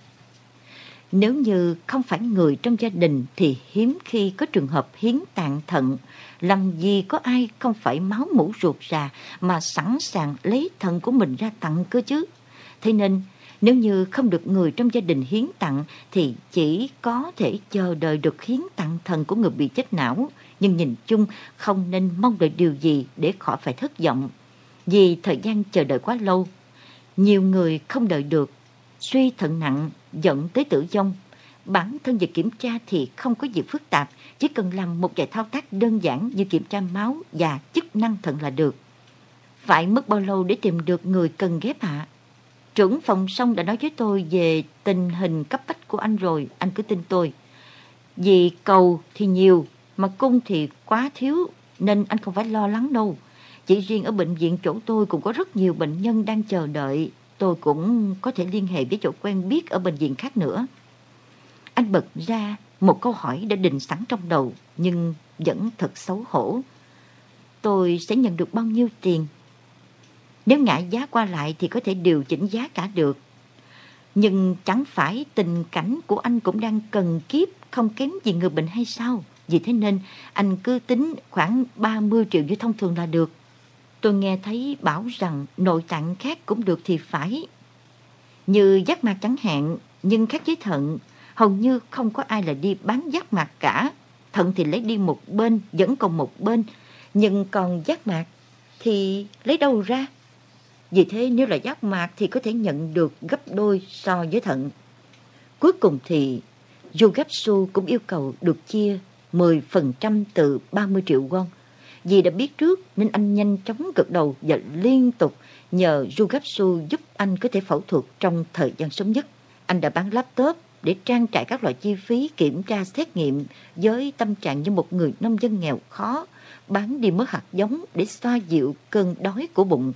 Speaker 4: Nếu như không phải người trong gia đình thì hiếm khi có trường hợp hiến tạng thận. Làm gì có ai không phải máu mũ ruột ra mà sẵn sàng lấy thận của mình ra tặng cơ chứ. Thế nên nếu như không được người trong gia đình hiến tặng thì chỉ có thể chờ đợi được hiến tặng thần của người bị chết não. Nhưng nhìn chung không nên mong đợi điều gì để khỏi phải thất vọng. Vì thời gian chờ đợi quá lâu, nhiều người không đợi được, suy thận nặng dẫn tới tử vong. Bản thân việc kiểm tra thì không có gì phức tạp, chỉ cần làm một vài thao tác đơn giản như kiểm tra máu và chức năng thận là được. Phải mất bao lâu để tìm được người cần ghép hạ? Trưởng phòng xong đã nói với tôi về tình hình cấp bách của anh rồi, anh cứ tin tôi. Vì cầu thì nhiều, mà cung thì quá thiếu, nên anh không phải lo lắng đâu. Chỉ riêng ở bệnh viện chỗ tôi cũng có rất nhiều bệnh nhân đang chờ đợi. Tôi cũng có thể liên hệ với chỗ quen biết ở bệnh viện khác nữa. Anh bật ra một câu hỏi đã định sẵn trong đầu, nhưng vẫn thật xấu hổ. Tôi sẽ nhận được bao nhiêu tiền nếu ngã giá qua lại thì có thể điều chỉnh giá cả được. Nhưng chẳng phải tình cảnh của anh cũng đang cần kiếp không kém gì người bệnh hay sao? Vì thế nên anh cứ tính khoảng 30 triệu như thông thường là được. Tôi nghe thấy bảo rằng nội tạng khác cũng được thì phải. Như giác mạc chẳng hạn, nhưng khác với thận, hầu như không có ai là đi bán giác mạc cả. Thận thì lấy đi một bên, vẫn còn một bên. Nhưng còn giác mạc thì lấy đâu ra? Vì thế nếu là giác mạc thì có thể nhận được gấp đôi so với thận. Cuối cùng thì Yugatsu cũng yêu cầu được chia 10% từ 30 triệu won. Vì đã biết trước nên anh nhanh chóng gật đầu và liên tục nhờ Rugatsu giúp anh có thể phẫu thuật trong thời gian sớm nhất. Anh đã bán laptop để trang trải các loại chi phí kiểm tra xét nghiệm với tâm trạng như một người nông dân nghèo khó, bán đi mớ hạt giống để xoa dịu cơn đói của bụng.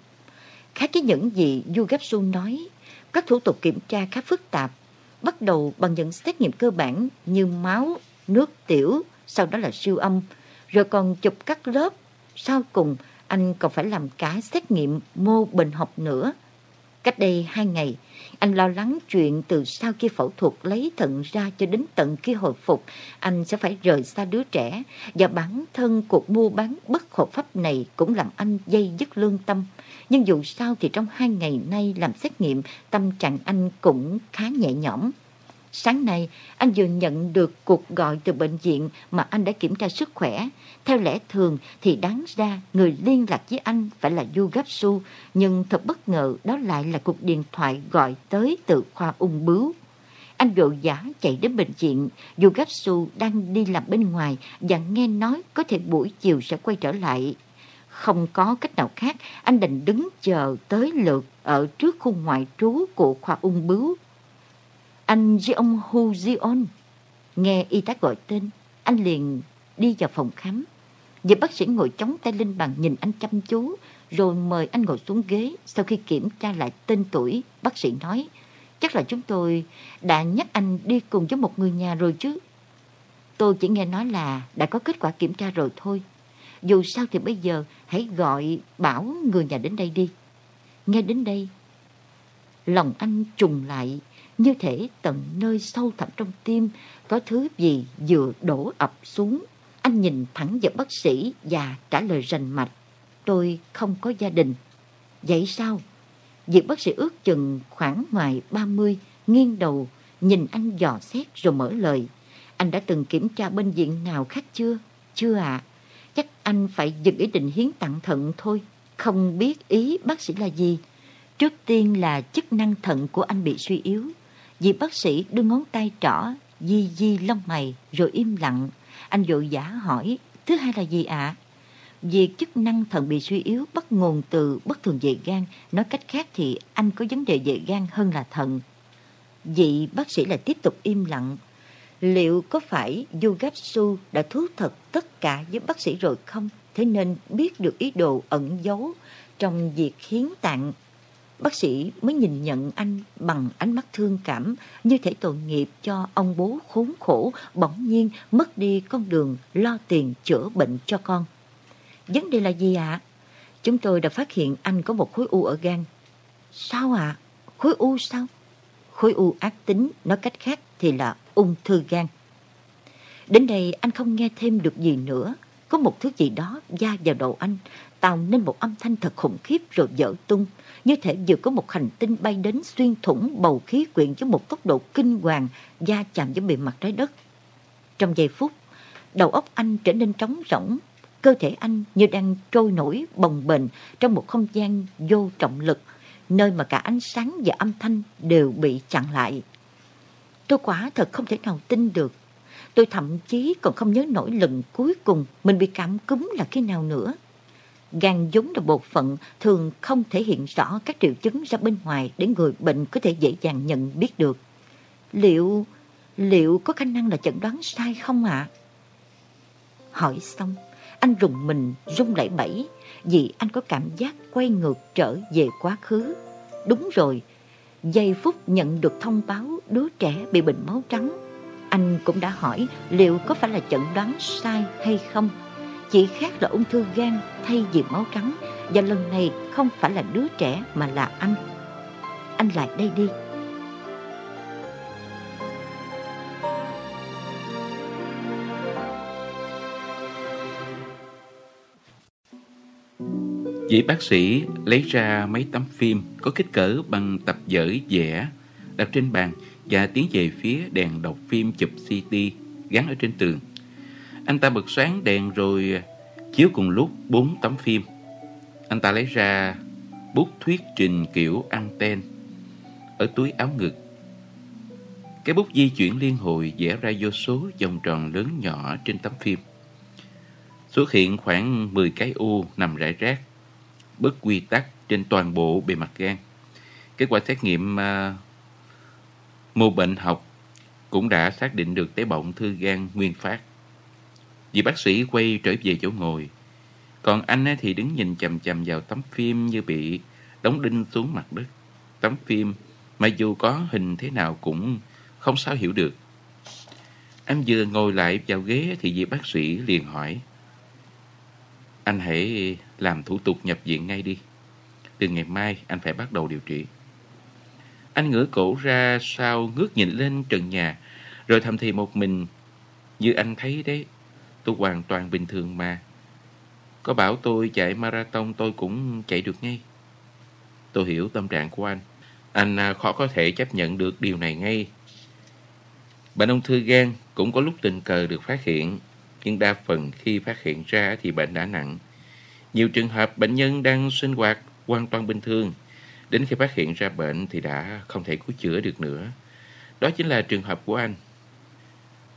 Speaker 4: Khác với những gì Yugatsu nói, các thủ tục kiểm tra khá phức tạp, bắt đầu bằng những xét nghiệm cơ bản như máu, nước tiểu, sau đó là siêu âm, rồi còn chụp các lớp. Sau cùng, anh còn phải làm cả xét nghiệm mô bệnh học nữa. Cách đây hai ngày, anh lo lắng chuyện từ sau khi phẫu thuật lấy thận ra cho đến tận khi hồi phục, anh sẽ phải rời xa đứa trẻ. Và bản thân cuộc mua bán bất hợp pháp này cũng làm anh dây dứt lương tâm. Nhưng dù sao thì trong hai ngày nay làm xét nghiệm, tâm trạng anh cũng khá nhẹ nhõm. Sáng nay, anh vừa nhận được cuộc gọi từ bệnh viện mà anh đã kiểm tra sức khỏe. Theo lẽ thường thì đáng ra người liên lạc với anh phải là Du Gap Su, nhưng thật bất ngờ đó lại là cuộc điện thoại gọi tới từ khoa ung bướu. Anh vội vã chạy đến bệnh viện, Du Gap Su đang đi làm bên ngoài và nghe nói có thể buổi chiều sẽ quay trở lại. Không có cách nào khác, anh đành đứng chờ tới lượt ở trước khu ngoại trú của khoa ung bướu. Anh Jeong Hu Jeon. Nghe y tá gọi tên, anh liền đi vào phòng khám. Vị bác sĩ ngồi chống tay lên bàn nhìn anh chăm chú, rồi mời anh ngồi xuống ghế. Sau khi kiểm tra lại tên tuổi, bác sĩ nói, chắc là chúng tôi đã nhắc anh đi cùng với một người nhà rồi chứ. Tôi chỉ nghe nói là đã có kết quả kiểm tra rồi thôi. Dù sao thì bây giờ hãy gọi bảo người nhà đến đây đi. Nghe đến đây, lòng anh trùng lại như thể tận nơi sâu thẳm trong tim có thứ gì vừa đổ ập xuống. Anh nhìn thẳng vào bác sĩ và trả lời rành mạch. Tôi không có gia đình. Vậy sao? Việc bác sĩ ước chừng khoảng ngoài 30, nghiêng đầu, nhìn anh dò xét rồi mở lời. Anh đã từng kiểm tra bệnh viện nào khác chưa? Chưa ạ. À. Chắc anh phải dừng ý định hiến tặng thận thôi. Không biết ý bác sĩ là gì. Trước tiên là chức năng thận của anh bị suy yếu. Vị bác sĩ đưa ngón tay trỏ, di di lông mày rồi im lặng. Anh vội giả hỏi, thứ hai là gì ạ? À? Việc chức năng thận bị suy yếu bắt nguồn từ bất thường về gan. Nói cách khác thì anh có vấn đề về gan hơn là thận. Vị bác sĩ lại tiếp tục im lặng. Liệu có phải Yugatsu đã thú thật tất cả với bác sĩ rồi không? Thế nên biết được ý đồ ẩn giấu trong việc hiến tạng. Bác sĩ mới nhìn nhận anh bằng ánh mắt thương cảm, như thể tội nghiệp cho ông bố khốn khổ, bỗng nhiên mất đi con đường lo tiền chữa bệnh cho con. Vấn đề là gì ạ? Chúng tôi đã phát hiện anh có một khối u ở gan. Sao ạ? Khối u sao? Khối u ác tính, nói cách khác thì là ung thư gan. Đến đây anh không nghe thêm được gì nữa. Có một thứ gì đó da vào đầu anh, tạo nên một âm thanh thật khủng khiếp rồi dở tung. Như thể vừa có một hành tinh bay đến xuyên thủng bầu khí quyển với một tốc độ kinh hoàng, da chạm với bề mặt trái đất. Trong giây phút, đầu óc anh trở nên trống rỗng, cơ thể anh như đang trôi nổi bồng bềnh trong một không gian vô trọng lực, nơi mà cả ánh sáng và âm thanh đều bị chặn lại. Tôi quả thật không thể nào tin được. Tôi thậm chí còn không nhớ nổi lần cuối cùng mình bị cảm cúm là khi nào nữa. Gan giống là bộ phận thường không thể hiện rõ các triệu chứng ra bên ngoài để người bệnh có thể dễ dàng nhận biết được. Liệu, liệu có khả năng là chẩn đoán sai không ạ? Hỏi xong, anh rùng mình rung lẩy bẩy vì anh có cảm giác quay ngược trở về quá khứ. Đúng rồi, giây phút nhận được thông báo đứa trẻ bị bệnh máu trắng, anh cũng đã hỏi liệu có phải là chẩn đoán sai hay không. Chỉ khác là ung thư gan thay vì máu trắng, và lần này không phải là đứa trẻ mà là anh. Anh lại đây đi.
Speaker 1: Vị bác sĩ lấy ra mấy tấm phim có kích cỡ bằng tập dở vẽ đặt trên bàn và tiến về phía đèn đọc phim chụp CT gắn ở trên tường. Anh ta bật sáng đèn rồi chiếu cùng lúc bốn tấm phim. Anh ta lấy ra bút thuyết trình kiểu anten ở túi áo ngực. Cái bút di chuyển liên hồi vẽ ra vô số vòng tròn lớn nhỏ trên tấm phim. Xuất hiện khoảng 10 cái u nằm rải rác, bất quy tắc trên toàn bộ bề mặt gan. Kết quả xét nghiệm uh, mô bệnh học cũng đã xác định được tế bào ung thư gan nguyên phát. Vị bác sĩ quay trở về chỗ ngồi, còn anh thì đứng nhìn chầm chầm vào tấm phim như bị đóng đinh xuống mặt đất. Tấm phim mà dù có hình thế nào cũng không sao hiểu được. Anh vừa ngồi lại vào ghế thì vị bác sĩ liền hỏi. Anh hãy làm thủ tục nhập viện ngay đi. Từ ngày mai anh phải bắt đầu điều trị. Anh ngửa cổ ra sau ngước nhìn lên trần nhà, rồi thầm thì một mình. Như anh thấy đấy, tôi hoàn toàn bình thường mà. Có bảo tôi chạy marathon tôi cũng chạy được ngay. Tôi hiểu tâm trạng của anh. Anh à, khó có thể chấp nhận được điều này ngay. Bệnh ung thư gan cũng có lúc tình cờ được phát hiện, nhưng đa phần khi phát hiện ra thì bệnh đã nặng. Nhiều trường hợp bệnh nhân đang sinh hoạt hoàn toàn bình thường, Đến khi phát hiện ra bệnh thì đã không thể cứu chữa được nữa. Đó chính là trường hợp của anh.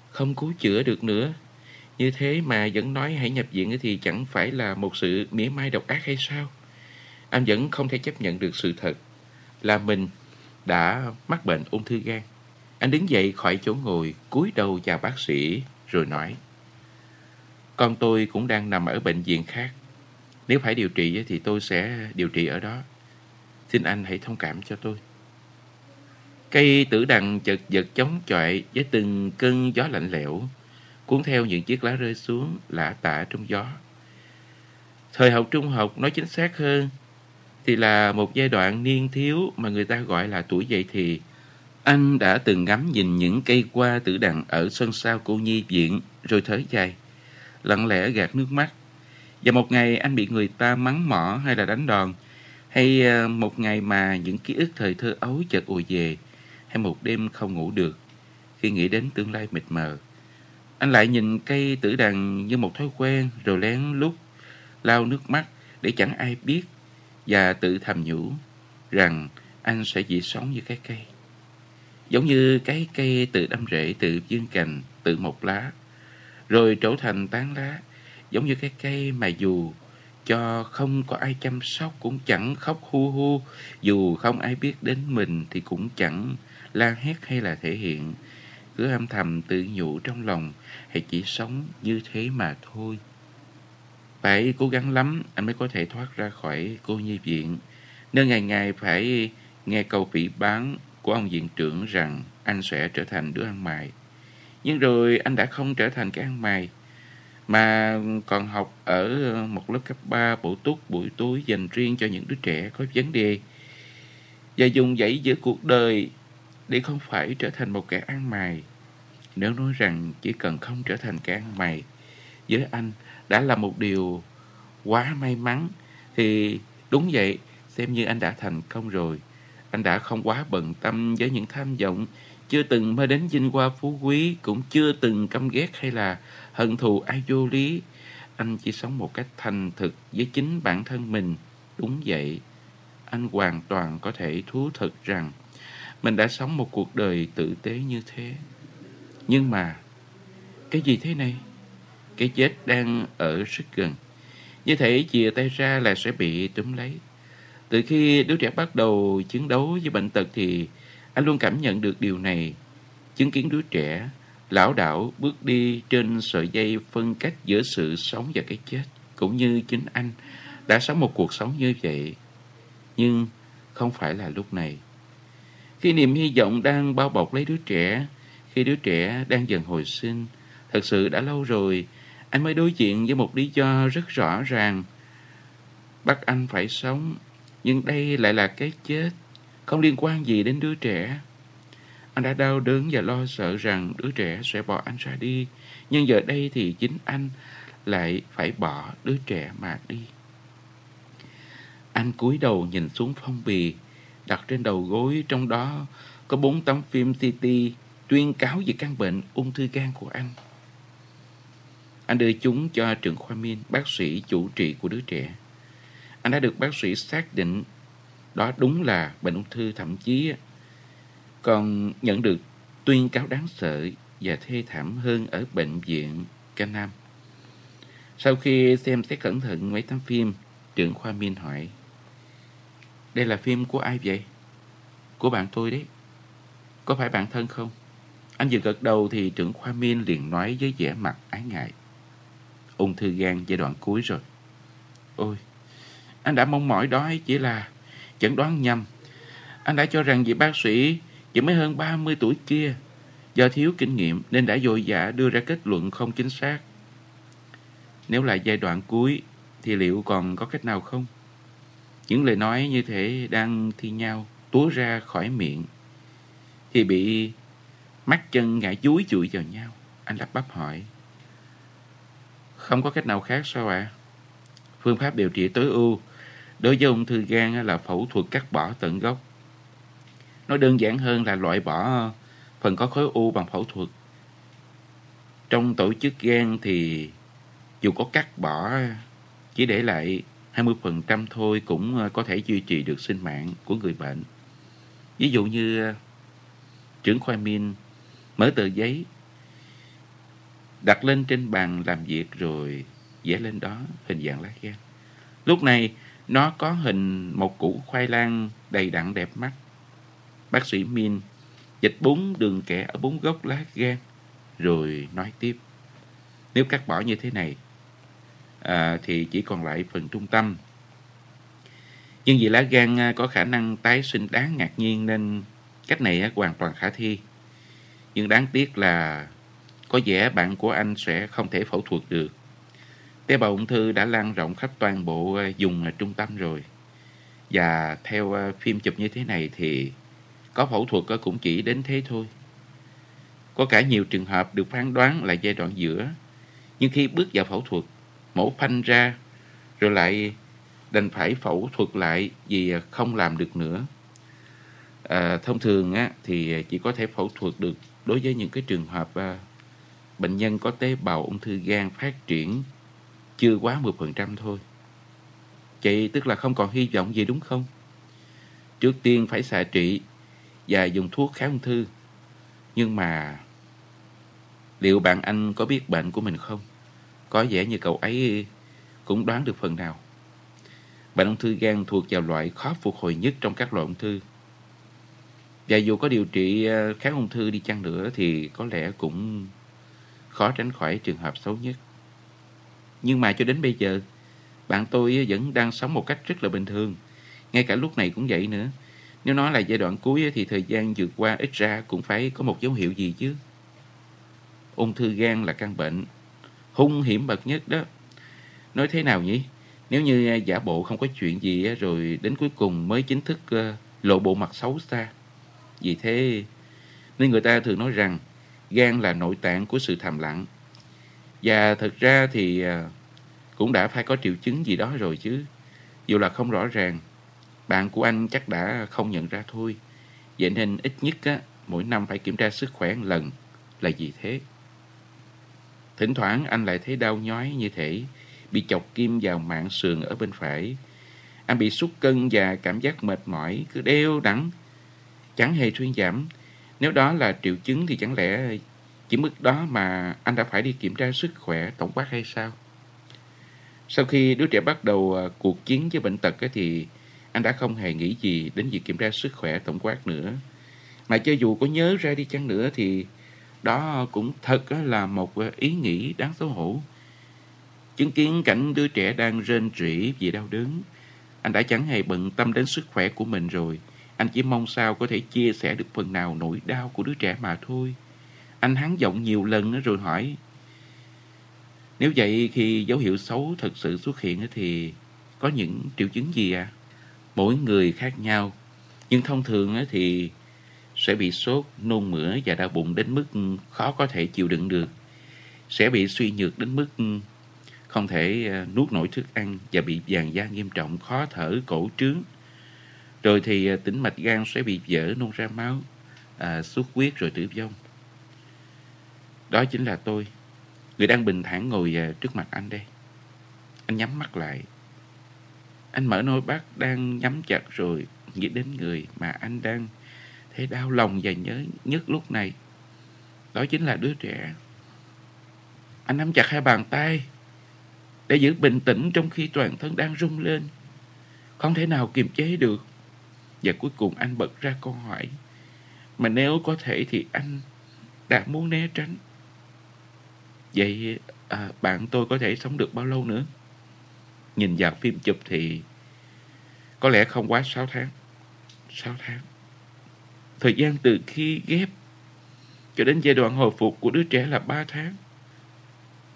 Speaker 1: Không cứu chữa được nữa. Như thế mà vẫn nói hãy nhập viện thì chẳng phải là một sự mỉa mai độc ác hay sao? Anh vẫn không thể chấp nhận được sự thật là mình đã mắc bệnh ung thư gan. Anh đứng dậy khỏi chỗ ngồi, cúi đầu chào bác sĩ, rồi nói. Con tôi cũng đang nằm ở bệnh viện khác. Nếu phải điều trị thì tôi sẽ điều trị ở đó. Xin anh hãy thông cảm cho tôi. Cây tử đằng chật vật chống chọi với từng cơn gió lạnh lẽo, cuốn theo những chiếc lá rơi xuống lả tả trong gió. Thời học trung học nói chính xác hơn thì là một giai đoạn niên thiếu mà người ta gọi là tuổi dậy thì. Anh đã từng ngắm nhìn những cây hoa tử đằng ở sân sau cô nhi viện rồi thở dài, lặng lẽ gạt nước mắt. Và một ngày anh bị người ta mắng mỏ hay là đánh đòn, hay ờ, một ngày mà những ký ức thời thơ ấu chợt ùa về, hay một đêm không ngủ được, khi nghĩ đến tương lai mịt mờ. Anh lại nhìn cây tử đằng như một thói quen rồi lén lút lau nước mắt để chẳng ai biết và tự thầm nhủ rằng anh sẽ chỉ sống như cái cây. Giống như cái cây tự đâm rễ, tự dương cành, tự mọc lá, rồi trở thành tán lá, giống như cái cây mà dù cho không có ai chăm sóc cũng chẳng khóc hu hu, dù không ai biết đến mình thì cũng chẳng la hét hay là thể hiện, cứ âm thầm tự nhủ trong lòng, hãy chỉ sống như thế mà thôi. Phải cố gắng lắm anh mới có thể thoát ra khỏi cô nhi viện, nên ngày ngày phải nghe câu phỉ bán của ông viện trưởng rằng anh sẽ trở thành đứa ăn mày. Nhưng rồi anh đã không trở thành cái ăn mày, mà còn học ở một lớp cấp 3 bổ túc buổi tối dành riêng cho những đứa trẻ có vấn đề và dùng dãy giữa cuộc đời để không phải trở thành một kẻ ăn mày. Nếu nói rằng chỉ cần không trở thành kẻ ăn mày, với anh đã là một điều quá may mắn, thì đúng vậy, xem như anh đã thành công rồi. Anh đã không quá bận tâm với những tham vọng, chưa từng mơ đến vinh hoa phú quý, cũng chưa từng căm ghét hay là hận thù ai vô lý. Anh chỉ sống một cách thành thực với chính bản thân mình. Đúng vậy, anh hoàn toàn có thể thú thực rằng mình đã sống một cuộc đời tử tế như thế. Nhưng mà, cái gì thế này? Cái chết đang ở rất gần. Như thể chìa tay ra là sẽ bị túm lấy. Từ khi đứa trẻ bắt đầu chiến đấu với bệnh tật thì anh luôn cảm nhận được điều này. Chứng kiến đứa trẻ lão đảo bước đi trên sợi dây phân cách giữa sự sống và cái chết. Cũng như chính anh đã sống một cuộc sống như vậy. Nhưng không phải là lúc này. Khi niềm hy vọng đang bao bọc lấy đứa trẻ, khi đứa trẻ đang dần hồi sinh, thật sự đã lâu rồi, anh mới đối diện với một lý do rất rõ ràng. Bắt anh phải sống, nhưng đây lại là cái chết, không liên quan gì đến đứa trẻ. Anh đã đau đớn và lo sợ rằng đứa trẻ sẽ bỏ anh ra đi, nhưng giờ đây thì chính anh lại phải bỏ đứa trẻ mà đi. Anh cúi đầu nhìn xuống phong bì, đặt trên đầu gối trong đó có bốn tấm phim CT tuyên cáo về căn bệnh ung thư gan của anh. Anh đưa chúng cho trưởng khoa Min, bác sĩ chủ trị của đứa trẻ. Anh đã được bác sĩ xác định đó đúng là bệnh ung thư thậm chí còn nhận được tuyên cáo đáng sợ và thê thảm hơn ở bệnh viện Canam. Sau khi xem xét cẩn thận mấy tấm phim, trưởng khoa Min hỏi đây là phim của ai vậy? Của bạn tôi đấy. Có phải bạn thân không? Anh vừa gật đầu thì trưởng khoa Min liền nói với vẻ mặt ái ngại. Ung thư gan giai đoạn cuối rồi. Ôi, anh đã mong mỏi đó chỉ là chẩn đoán nhầm. Anh đã cho rằng vị bác sĩ chỉ mới hơn 30 tuổi kia do thiếu kinh nghiệm nên đã dội dã đưa ra kết luận không chính xác. Nếu là giai đoạn cuối thì liệu còn có cách nào không? Những lời nói như thế đang thi nhau túa ra khỏi miệng thì bị mắt chân ngã dúi chụi vào nhau. Anh lắp bắp hỏi. Không có cách nào khác sao ạ? Phương pháp điều trị tối ưu đối với ung thư gan là phẫu thuật cắt bỏ tận gốc. Nó đơn giản hơn là loại bỏ phần có khối u bằng phẫu thuật. Trong tổ chức gan thì dù có cắt bỏ, chỉ để lại 20% thôi cũng ờ, có thể duy trì được sinh mạng của người bệnh. Ví dụ như ờ, trưởng khoa Min mở tờ giấy đặt lên trên bàn làm việc rồi vẽ lên đó hình dạng lá gan. Lúc này nó có hình một củ khoai lang đầy đặn đẹp mắt. Bác sĩ Min dịch bốn đường kẻ ở bốn gốc lá gan, rồi nói tiếp. Nếu cắt bỏ như thế này, à, thì chỉ còn lại phần trung tâm. Nhưng vì lá gan à, có khả năng tái sinh đáng ngạc nhiên nên cách này à, hoàn toàn khả thi. Nhưng đáng tiếc là có vẻ bạn của anh sẽ không thể phẫu thuật được. Tế bào ung thư đã lan rộng khắp toàn bộ à, vùng trung tâm rồi. Và theo phim chụp như thế này thì có phẫu thuật cũng chỉ đến thế thôi. Có cả nhiều trường hợp được phán đoán là giai đoạn giữa. Nhưng khi bước vào phẫu thuật, mổ phanh ra, rồi lại đành phải phẫu thuật lại vì không làm được nữa. À, thông thường á, thì chỉ có thể phẫu thuật được đối với những cái trường hợp à, bệnh nhân có tế bào ung thư gan phát triển chưa quá 10% thôi. Vậy tức là không còn hy vọng gì đúng không? Trước tiên phải xạ trị và dùng thuốc kháng ung thư. Nhưng mà liệu bạn anh có biết bệnh của mình không? Có vẻ như cậu ấy cũng đoán được phần nào. Bệnh ung thư gan thuộc vào loại khó phục hồi nhất trong các loại ung thư. Và dù có điều trị ờ, kháng ung thư đi chăng nữa thì có lẽ cũng khó tránh khỏi trường hợp xấu nhất. Nhưng mà cho đến bây giờ, bạn tôi vẫn đang sống một cách rất là bình thường. Ngay cả lúc này cũng vậy nữa. Nếu nói là giai đoạn cuối thì thời gian vượt qua ít ra cũng phải có một dấu hiệu gì chứ. Ung thư gan là căn bệnh hung hiểm bậc nhất đó. Nói thế nào nhỉ? Nếu như à, giả bộ không có chuyện gì à, rồi đến cuối cùng mới chính thức ờ, lộ bộ mặt xấu xa. Vì thế nên người ta thường nói rằng gan là nội tạng của sự thầm lặng. Và thật ra thì à, cũng đã phải có triệu chứng gì đó rồi chứ. Dù là không rõ ràng, bạn của anh chắc đã không nhận ra thôi. Vậy nên ít nhất á, mỗi năm phải kiểm tra sức khỏe một lần là gì thế? Thỉnh thoảng anh lại thấy đau nhói như thể bị chọc kim vào mạng sườn ở bên phải. Anh bị sút cân và cảm giác mệt mỏi cứ đeo đẳng, chẳng hề thuyên giảm. Nếu đó là triệu chứng thì chẳng lẽ chỉ mức đó mà anh đã phải đi kiểm tra sức khỏe tổng quát hay sao? Sau khi đứa trẻ bắt đầu à, cuộc chiến với bệnh tật thì anh đã không hề nghĩ gì đến việc kiểm tra sức khỏe tổng quát nữa. Mà cho dù có nhớ ra đi chăng nữa thì đó cũng thật là một ý nghĩ đáng xấu hổ. Chứng kiến cảnh đứa trẻ đang rên rỉ vì đau đớn, anh đã chẳng hề bận tâm đến sức khỏe của mình rồi. Anh chỉ mong sao có thể chia sẻ được phần nào nỗi đau của đứa trẻ mà thôi. Anh hắn giọng nhiều lần rồi hỏi, nếu vậy khi dấu hiệu xấu thật sự xuất hiện thì có những triệu chứng gì à? Mỗi người khác nhau, nhưng thông thường thì sẽ bị sốt, nôn mửa và đau bụng đến mức khó có thể chịu đựng được. Sẽ bị suy nhược đến mức không thể ờ, nuốt nổi thức ăn và bị vàng da nghiêm trọng, khó thở, cổ trướng. Rồi thì ờ, tĩnh mạch gan sẽ bị vỡ, nôn ra máu, ờ, à, xuất huyết rồi tử vong. Đó chính là tôi, người đang bình thản ngồi trước mặt anh đây. Anh nhắm mắt lại. Anh mở nôi bát đang nhắm chặt rồi nghĩ đến người mà anh đang thấy đau lòng và nhớ nhất lúc này. Đó chính là đứa trẻ. Anh nắm chặt hai bàn tay để giữ bình tĩnh trong khi toàn thân đang rung lên. Không thể nào kiềm chế được. Và cuối cùng anh bật ra câu hỏi. Mà nếu có thể thì anh đã muốn né tránh. Vậy à, bạn tôi có thể sống được bao lâu nữa? Nhìn vào phim chụp thì có lẽ không quá 6 tháng. 6 tháng. Thời gian từ khi ghép cho đến giai đoạn hồi phục của đứa trẻ là 3 tháng.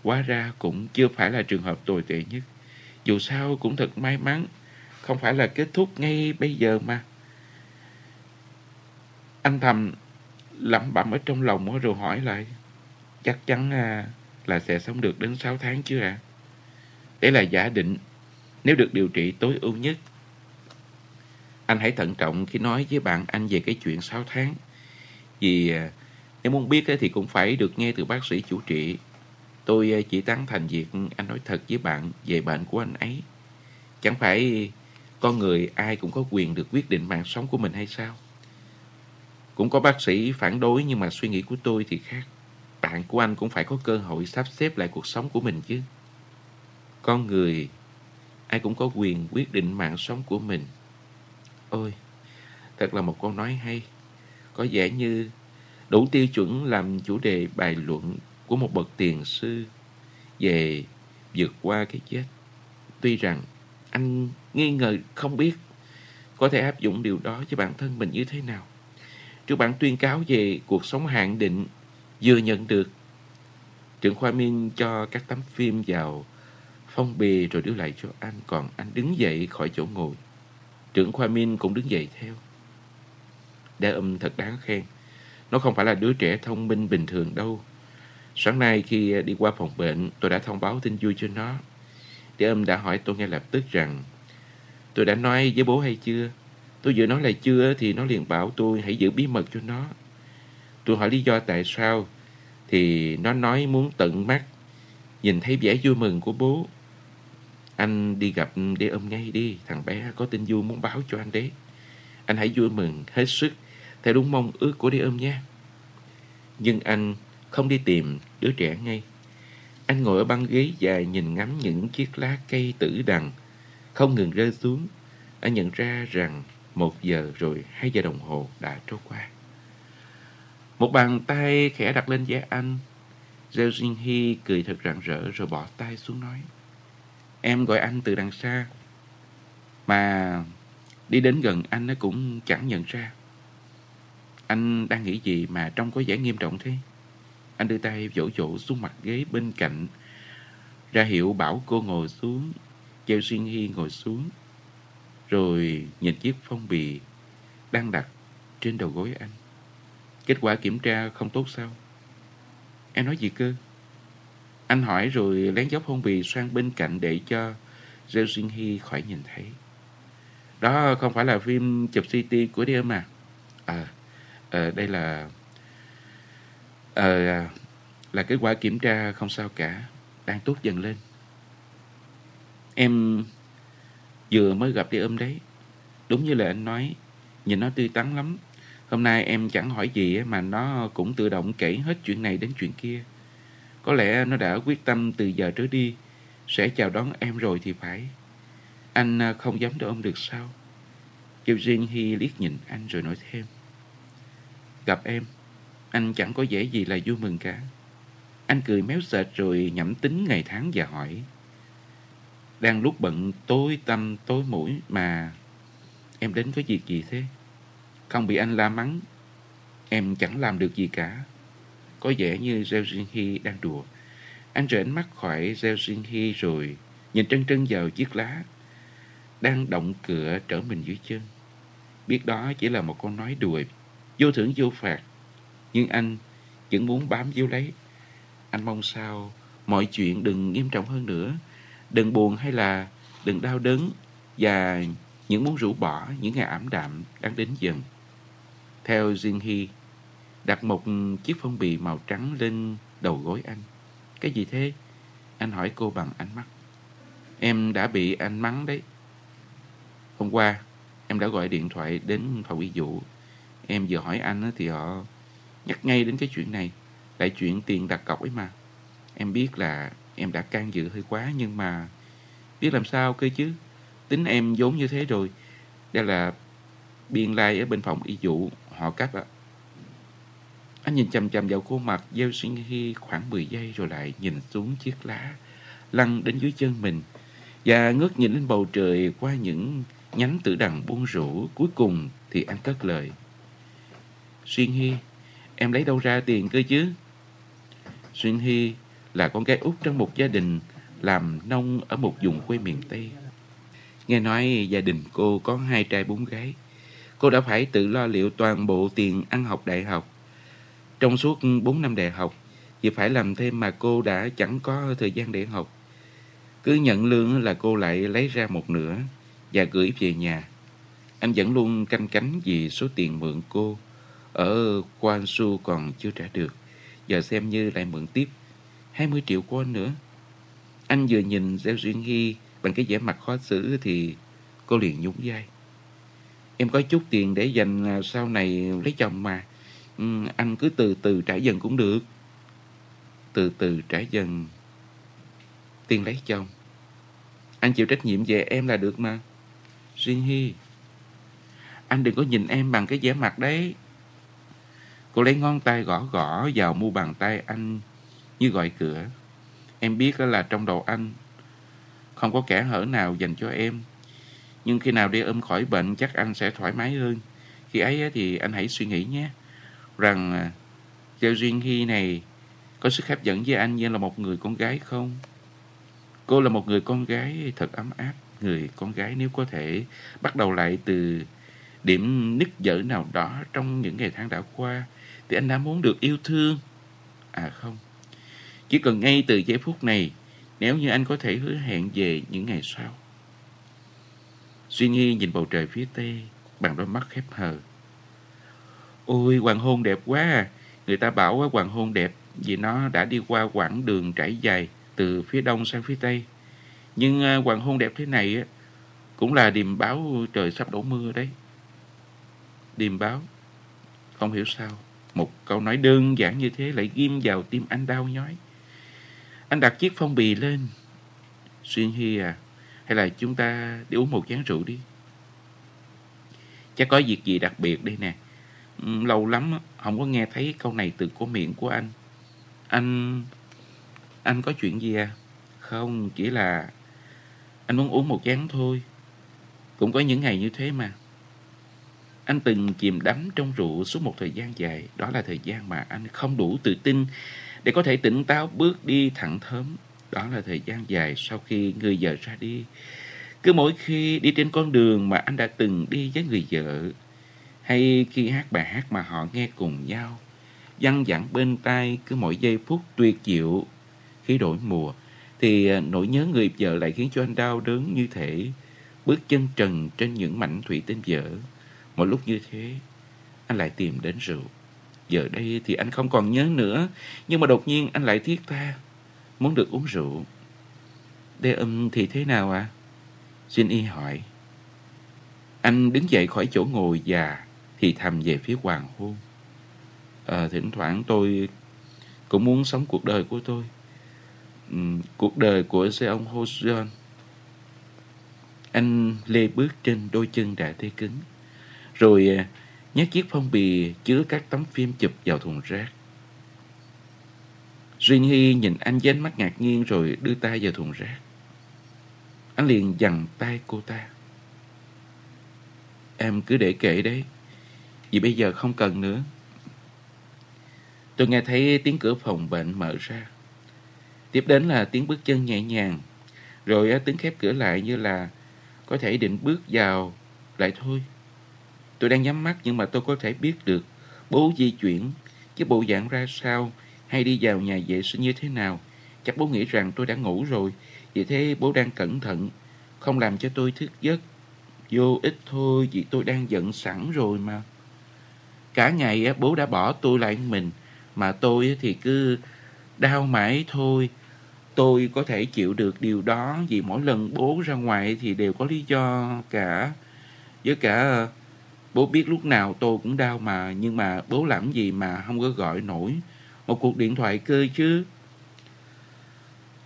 Speaker 1: Quá ra cũng chưa phải là trường hợp tồi tệ nhất. Dù sao cũng thật may mắn, không phải là kết thúc ngay bây giờ mà. Anh thầm lẩm bẩm ở trong lòng rồi hỏi lại. Chắc chắn à, là sẽ sống được đến 6 tháng chứ ạ. À? Đấy là giả định nếu được điều trị tối ưu nhất anh hãy thận trọng khi nói với bạn anh về cái chuyện 6 tháng. Vì à, nếu muốn biết thì cũng phải được nghe từ bác sĩ chủ trị. Tôi à, chỉ tán thành việc anh nói thật với bạn về bệnh của anh ấy. Chẳng phải con người ai cũng có quyền được quyết định mạng sống của mình hay sao? Cũng có bác sĩ phản đối nhưng mà suy nghĩ của tôi thì khác. Bạn của anh cũng phải có cơ hội sắp xếp lại cuộc sống của mình chứ. Con người ai cũng có quyền quyết định mạng sống của mình. Ôi, thật là một câu nói hay. có vẻ như đủ tiêu chuẩn làm chủ đề bài luận của một bậc tiền sư về vượt qua cái chết. Tuy rằng anh nghi ngờ không biết có thể áp dụng điều đó cho bản thân mình như thế nào. Trước bản tuyên cáo về cuộc sống hạn định vừa nhận được, trưởng khoa Minh cho các tấm phim vào phong bì rồi đưa lại cho anh, còn anh đứng dậy khỏi chỗ ngồi. Trưởng khoa Minh cũng đứng dậy theo. Đa âm thật đáng khen. Nó không phải là đứa trẻ thông minh bình thường đâu. Sáng nay khi đi qua phòng bệnh, tôi đã thông báo tin vui cho nó. Đa âm đã hỏi tôi ngay lập tức rằng Tôi đã nói với bố hay chưa? Tôi vừa nói là chưa thì nó liền bảo tôi hãy giữ bí mật cho nó. Tôi hỏi lý do tại sao thì nó nói muốn tận mắt nhìn thấy vẻ vui mừng của bố. Anh đi gặp để ôm ngay đi, thằng bé có tin vui muốn báo cho anh đấy. Anh hãy vui mừng hết sức theo đúng mong ước của đế ôm nha. Nhưng anh không đi tìm đứa trẻ ngay. Anh ngồi ở băng ghế dài nhìn ngắm những chiếc lá cây tử đằng không ngừng rơi xuống. Anh nhận ra rằng một giờ rồi hai giờ đồng hồ đã trôi qua. Một bàn tay khẽ đặt lên vai anh. Zhao Jin Hy cười thật rạng rỡ rồi bỏ tay xuống nói. Em gọi anh từ đằng xa. Mà đi đến gần anh nó cũng chẳng nhận ra. Anh đang nghĩ gì mà trông có vẻ nghiêm trọng thế? Anh đưa tay vỗ vỗ xuống mặt ghế bên cạnh. Ra hiệu bảo cô ngồi xuống. Gieo xuyên Hy ngồi xuống. Rồi nhìn chiếc phong bì đang đặt trên đầu gối anh. Kết quả kiểm tra không tốt sao? Em nói gì cơ? Anh hỏi rồi lén dốc phong bì sang bên cạnh để cho Rêu Sinh Hy khỏi nhìn thấy. Đó không phải là phim chụp CT của đêm mà. À, à ờ, đây là... À, là kết quả kiểm tra không sao cả. Đang tốt dần lên. Em vừa mới gặp đi ôm đấy. Đúng như là anh nói, nhìn nó tươi tắn lắm. Hôm nay em chẳng hỏi gì mà nó cũng tự động kể hết chuyện này đến chuyện kia. Có lẽ nó đã quyết tâm từ giờ trở đi sẽ chào đón em rồi thì phải. Anh à, không dám đỡ ông được sao? Eugene Hy liếc nhìn anh rồi nói thêm. Gặp em, anh chẳng có vẻ gì là vui mừng cả. Anh cười méo sệt rồi nhẩm tính ngày tháng và hỏi. Đang lúc bận tối tâm tối mũi mà em đến có việc gì thế? Không bị anh la mắng, em chẳng làm được gì cả. Có vẻ như Gieo Jin Hy đang đùa. Anh rời ánh mắt khỏi Gieo Jin Hy rồi nhìn trân trân vào chiếc lá đang động cửa trở mình dưới chân. Biết đó chỉ là một con nói đùa, vô thưởng vô phạt. Nhưng anh vẫn muốn bám víu lấy. Anh mong sao mọi chuyện đừng nghiêm trọng hơn nữa. Đừng buồn hay là đừng đau đớn và những muốn rũ bỏ những ngày ảm đạm đang đến dần. Theo Jin Hee, đặt một chiếc phong bì màu trắng lên đầu gối anh. Cái gì thế? Anh hỏi cô bằng ánh mắt. Em đã bị anh mắng đấy. Hôm qua, em đã gọi điện thoại đến phòng y vụ. Em vừa hỏi anh thì họ nhắc ngay đến cái chuyện này. Lại chuyện tiền đặt cọc ấy mà. Em biết là em đã can dự hơi quá nhưng mà biết làm sao cơ chứ. Tính em vốn như thế rồi. Đây là biên lai ở bên phòng y vụ họ cắt ạ. Anh nhìn chầm chầm vào khuôn mặt gieo xuyên hy khoảng 10 giây rồi lại nhìn xuống chiếc lá lăn đến dưới chân mình và ngước nhìn lên bầu trời qua những nhánh tử đằng buông rủ. Cuối cùng thì anh cất lời. Xuyên Hy, em lấy đâu ra tiền cơ chứ? Xuyên Hy là con gái út trong một gia đình làm nông ở một vùng quê miền Tây. Nghe nói gia đình cô có hai trai bốn gái. Cô đã phải tự lo liệu toàn bộ tiền ăn học đại học. Trong suốt 4 năm đại học, vì phải làm thêm mà cô đã chẳng có thời gian để học. Cứ nhận lương là cô lại lấy ra một nửa và gửi về nhà. Anh vẫn luôn canh cánh vì số tiền mượn cô ở Quan Su còn chưa trả được. Giờ xem như lại mượn tiếp 20 triệu won nữa. Anh vừa nhìn Gieo Duyên Hy bằng cái vẻ mặt khó xử thì cô liền nhún vai. Em có chút tiền để dành à, sau này lấy chồng mà. Ừ, anh cứ từ từ trả dần cũng được. Từ từ trả dần. Tiền lấy chồng. Anh chịu trách nhiệm về em là được mà. Jin Hy. Anh đừng có nhìn em bằng cái vẻ mặt đấy. Cô lấy ngón tay gõ gõ vào mu bàn tay anh như gọi cửa. Em biết là trong đầu anh không có kẻ hở nào dành cho em. Nhưng khi nào đi ôm khỏi bệnh, chắc anh sẽ thoải mái hơn. Khi ấy thì anh hãy suy nghĩ nhé. Rằng à, Giao Duyên Hy này có sức hấp dẫn với anh như là một người con gái không? Cô là một người con gái thật ấm áp. Người con gái nếu có thể bắt đầu lại từ điểm nứt dở nào đó trong những ngày tháng đã qua thì anh đã muốn được yêu thương. À không, chỉ cần ngay từ giây phút này nếu như anh có thể hứa hẹn về những ngày sau. Suy Nhi nhìn bầu trời phía tây bằng đôi mắt khép hờ. Ôi, hoàng hôn đẹp quá à. Người ta bảo hoàng hôn đẹp vì nó đã đi qua quãng đường trải dài từ phía đông sang phía tây. Nhưng à, hoàng hôn đẹp thế này cũng là điềm báo trời sắp đổ mưa đấy. Điềm báo? Không hiểu sao. Một câu nói đơn giản như thế lại ghim vào tim anh đau nhói. Anh đặt chiếc phong bì lên. Xuyên Hy à, hay là chúng ta đi uống một chén rượu đi. Chắc có việc gì đặc biệt đây nè. Lâu lắm không có nghe thấy câu này từ cổ miệng của anh. Anh... Anh có chuyện gì à? Không, chỉ là... Anh muốn uống một chén thôi. Cũng có những ngày như thế mà. Anh từng chìm đắm trong rượu suốt một thời gian dài. Đó là thời gian mà anh không đủ tự tin để có thể tỉnh táo bước đi thẳng thớm. Đó là thời gian dài sau khi người vợ ra đi. Cứ mỗi khi đi trên con đường mà anh đã từng đi với người vợ, hay khi hát bài hát mà họ nghe cùng nhau, văng vẳng bên tai cứ mỗi giây phút tuyệt diệu khi đổi mùa, thì à, nỗi nhớ người vợ lại khiến cho anh đau đớn như thể bước chân trần trên những mảnh thủy tinh vỡ. Một lúc như thế, anh lại tìm đến rượu. Giờ đây thì anh không còn nhớ nữa, nhưng mà đột nhiên anh lại thiết tha, muốn được uống rượu. Đê âm thì thế nào ạ? À? Xin y hỏi. Anh đứng dậy khỏi chỗ ngồi và thì thầm về phía hoàng hôn. À, thỉnh thoảng tôi cũng muốn sống cuộc đời của tôi. Ừ, cuộc đời của xe ông Hoseon. Anh lê bước trên đôi chân đã tê cứng. Rồi ờ, nhét chiếc phong bì chứa các tấm phim chụp vào thùng rác. Duyên Hy nhìn anh với ánh mắt ngạc nhiên rồi đưa tay vào thùng rác. Anh liền dằn tay cô ta. Em cứ để kệ đấy. Vì bây giờ không cần nữa. Tôi nghe thấy tiếng cửa phòng bệnh mở ra. Tiếp đến là tiếng bước chân nhẹ nhàng. Rồi tiếng khép cửa lại như là có thể định bước vào lại thôi. Tôi đang nhắm mắt nhưng mà tôi có thể biết được bố di chuyển, cái bộ dạng ra sao hay đi vào nhà vệ sinh như thế nào. Chắc bố nghĩ rằng tôi đã ngủ rồi, vì thế bố đang cẩn thận, không làm cho tôi thức giấc. Vô ích thôi vì tôi đang giận sẵn rồi mà. Cả ngày bố đã bỏ tôi lại mình, mà tôi thì cứ đau mãi thôi. Tôi có thể chịu được điều đó vì mỗi lần bố ra ngoài thì đều có lý do cả. Với cả bố biết lúc nào tôi cũng đau mà, nhưng mà bố làm gì mà không có gọi nổi một cuộc điện thoại cơ chứ.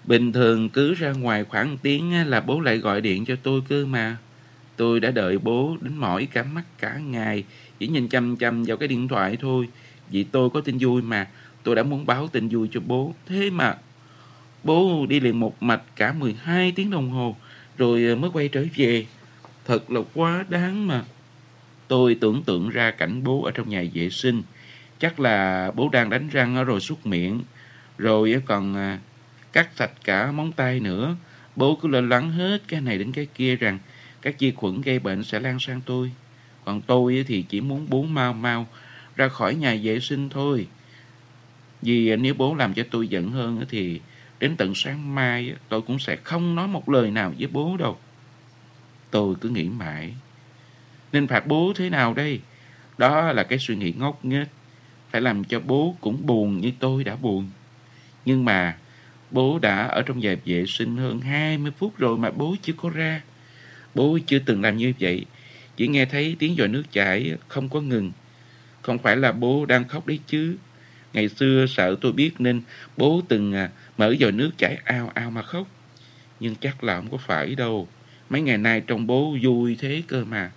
Speaker 1: Bình thường cứ ra ngoài khoảng tiếng là bố lại gọi điện cho tôi cơ mà. Tôi đã đợi bố đến mỏi cả mắt cả ngày, chỉ nhìn chăm chăm vào cái điện thoại thôi. Vì tôi có tin vui mà, tôi đã muốn báo tin vui cho bố. Thế mà, bố đi liền một mạch cả 12 tiếng đồng hồ, rồi ờ, mới quay trở về. Thật là quá đáng mà. Tôi tưởng tượng ra cảnh bố ở trong nhà vệ sinh. Chắc là bố đang đánh răng rồi súc miệng. Rồi ờ, còn ờ, cắt sạch cả móng tay nữa. Bố cứ lo lắng hết cái này đến cái kia rằng các vi khuẩn gây bệnh sẽ lan sang tôi. Còn tôi thì chỉ muốn bố mau mau ra khỏi nhà vệ sinh thôi. Vì nếu bố làm cho tôi giận hơn thì đến tận sáng mai tôi cũng sẽ không nói một lời nào với bố đâu. Tôi cứ nghĩ mãi. Nên phạt bố thế nào đây? Đó là cái suy nghĩ ngốc nghếch. Phải làm cho bố cũng buồn như tôi đã buồn. Nhưng mà bố đã ở trong nhà vệ sinh hơn 20 phút rồi mà bố chưa có ra. Bố chưa từng làm như vậy. Chỉ nghe thấy tiếng dòi nước chảy không có ngừng. Không phải là bố đang khóc đấy chứ. Ngày xưa sợ tôi biết nên bố từng à, mở dòi nước chảy ao ao mà khóc. Nhưng chắc là không có phải đâu. Mấy ngày nay trông bố vui thế cơ mà.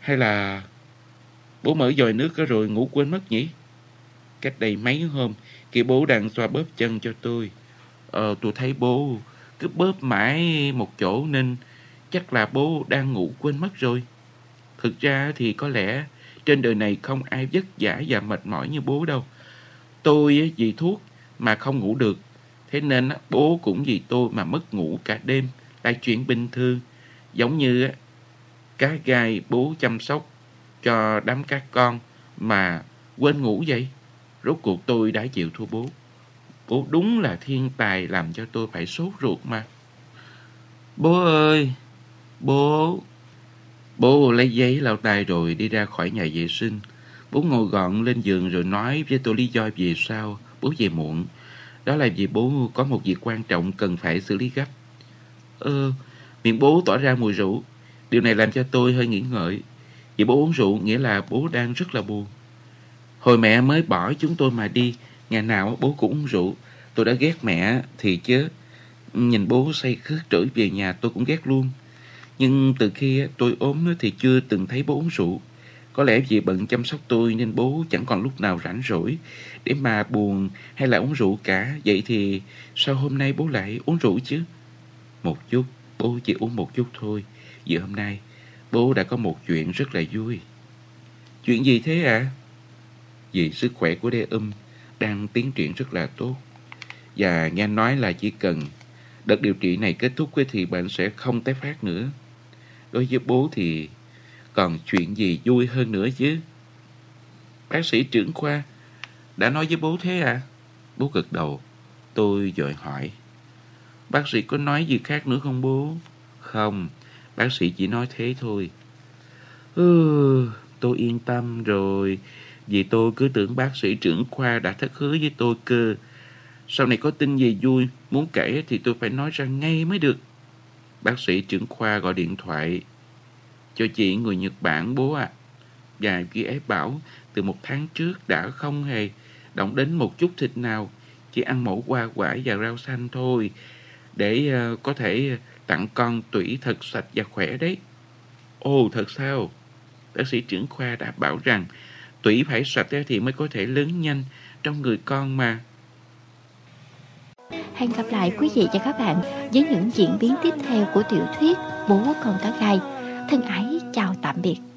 Speaker 1: Hay là bố mở dòi nước rồi ngủ quên mất nhỉ? cách đây mấy hôm khi bố đang xoa bóp chân cho tôi. Ờ, tôi thấy bố cứ bóp mãi một chỗ nên chắc là bố đang ngủ quên mất rồi. Thực ra thì có lẽ trên đời này không ai vất vả và mệt mỏi như bố đâu. Tôi vì thuốc mà không ngủ được. Thế nên bố cũng vì tôi mà mất ngủ cả đêm, là chuyện bình thường. Giống như cá gai bố chăm sóc cho đám các con mà quên ngủ vậy. Rốt cuộc tôi đã chịu thua bố. Bố đúng là thiên tài làm cho tôi phải sốt ruột mà. Bố ơi! Bố! Bố lấy giấy lau tay rồi đi ra khỏi nhà vệ sinh. Bố ngồi gọn lên giường rồi nói với tôi lý do vì sao bố về muộn. Đó là vì bố có một việc quan trọng cần phải xử lý gấp. Ơ, miệng bố tỏ ra mùi rượu. Điều này làm cho tôi hơi nghĩ ngợi. Vì bố uống rượu nghĩa là bố đang rất là buồn. Hồi mẹ mới bỏ chúng tôi mà đi, ngày nào bố cũng uống rượu. Tôi đã ghét mẹ thì chứ. Nhìn bố say khướt trở về nhà tôi cũng ghét luôn. Nhưng từ khi tôi ốm thì chưa từng thấy bố uống rượu. Có lẽ vì bận chăm sóc tôi nên bố chẳng còn lúc nào rảnh rỗi để mà buồn hay là uống rượu cả. Vậy thì sao hôm nay bố lại uống rượu chứ? Một chút, bố chỉ uống một chút thôi. Vì hôm nay bố đã có một chuyện rất là vui. Chuyện gì thế ạ? À? Vì sức khỏe của đê âm đang tiến triển rất là tốt. Và nghe nói là chỉ cần đợt điều trị này kết thúc thì bệnh sẽ không tái phát nữa. Đối với bố thì còn chuyện gì vui hơn nữa chứ? Bác sĩ trưởng khoa đã nói với bố thế à? Bố gật đầu. Tôi dội hỏi. Bác sĩ có nói gì khác nữa không bố? Không, bác sĩ chỉ nói thế thôi. Ừ, tôi yên tâm rồi. Vì tôi cứ tưởng bác sĩ trưởng khoa đã thất hứa với tôi cơ. Sau này có tin gì vui, muốn kể thì tôi phải nói ra ngay mới được. Bác sĩ trưởng khoa gọi điện thoại cho chị người Nhật Bản bố ạ. À. Và chị ấy bảo từ một tháng trước đã không hề động đến một chút thịt nào, chỉ ăn mẫu hoa quả và rau xanh thôi, để uh, có thể tặng con tủy thật sạch và khỏe đấy. Ồ, thật sao? Bác sĩ trưởng khoa đã bảo rằng tủy phải sạch thì mới có thể lớn nhanh trong người con mà.
Speaker 4: Hẹn gặp lại quý vị và các bạn với những diễn biến tiếp theo của tiểu thuyết Bố con cá gai. Thân ái, chào tạm biệt.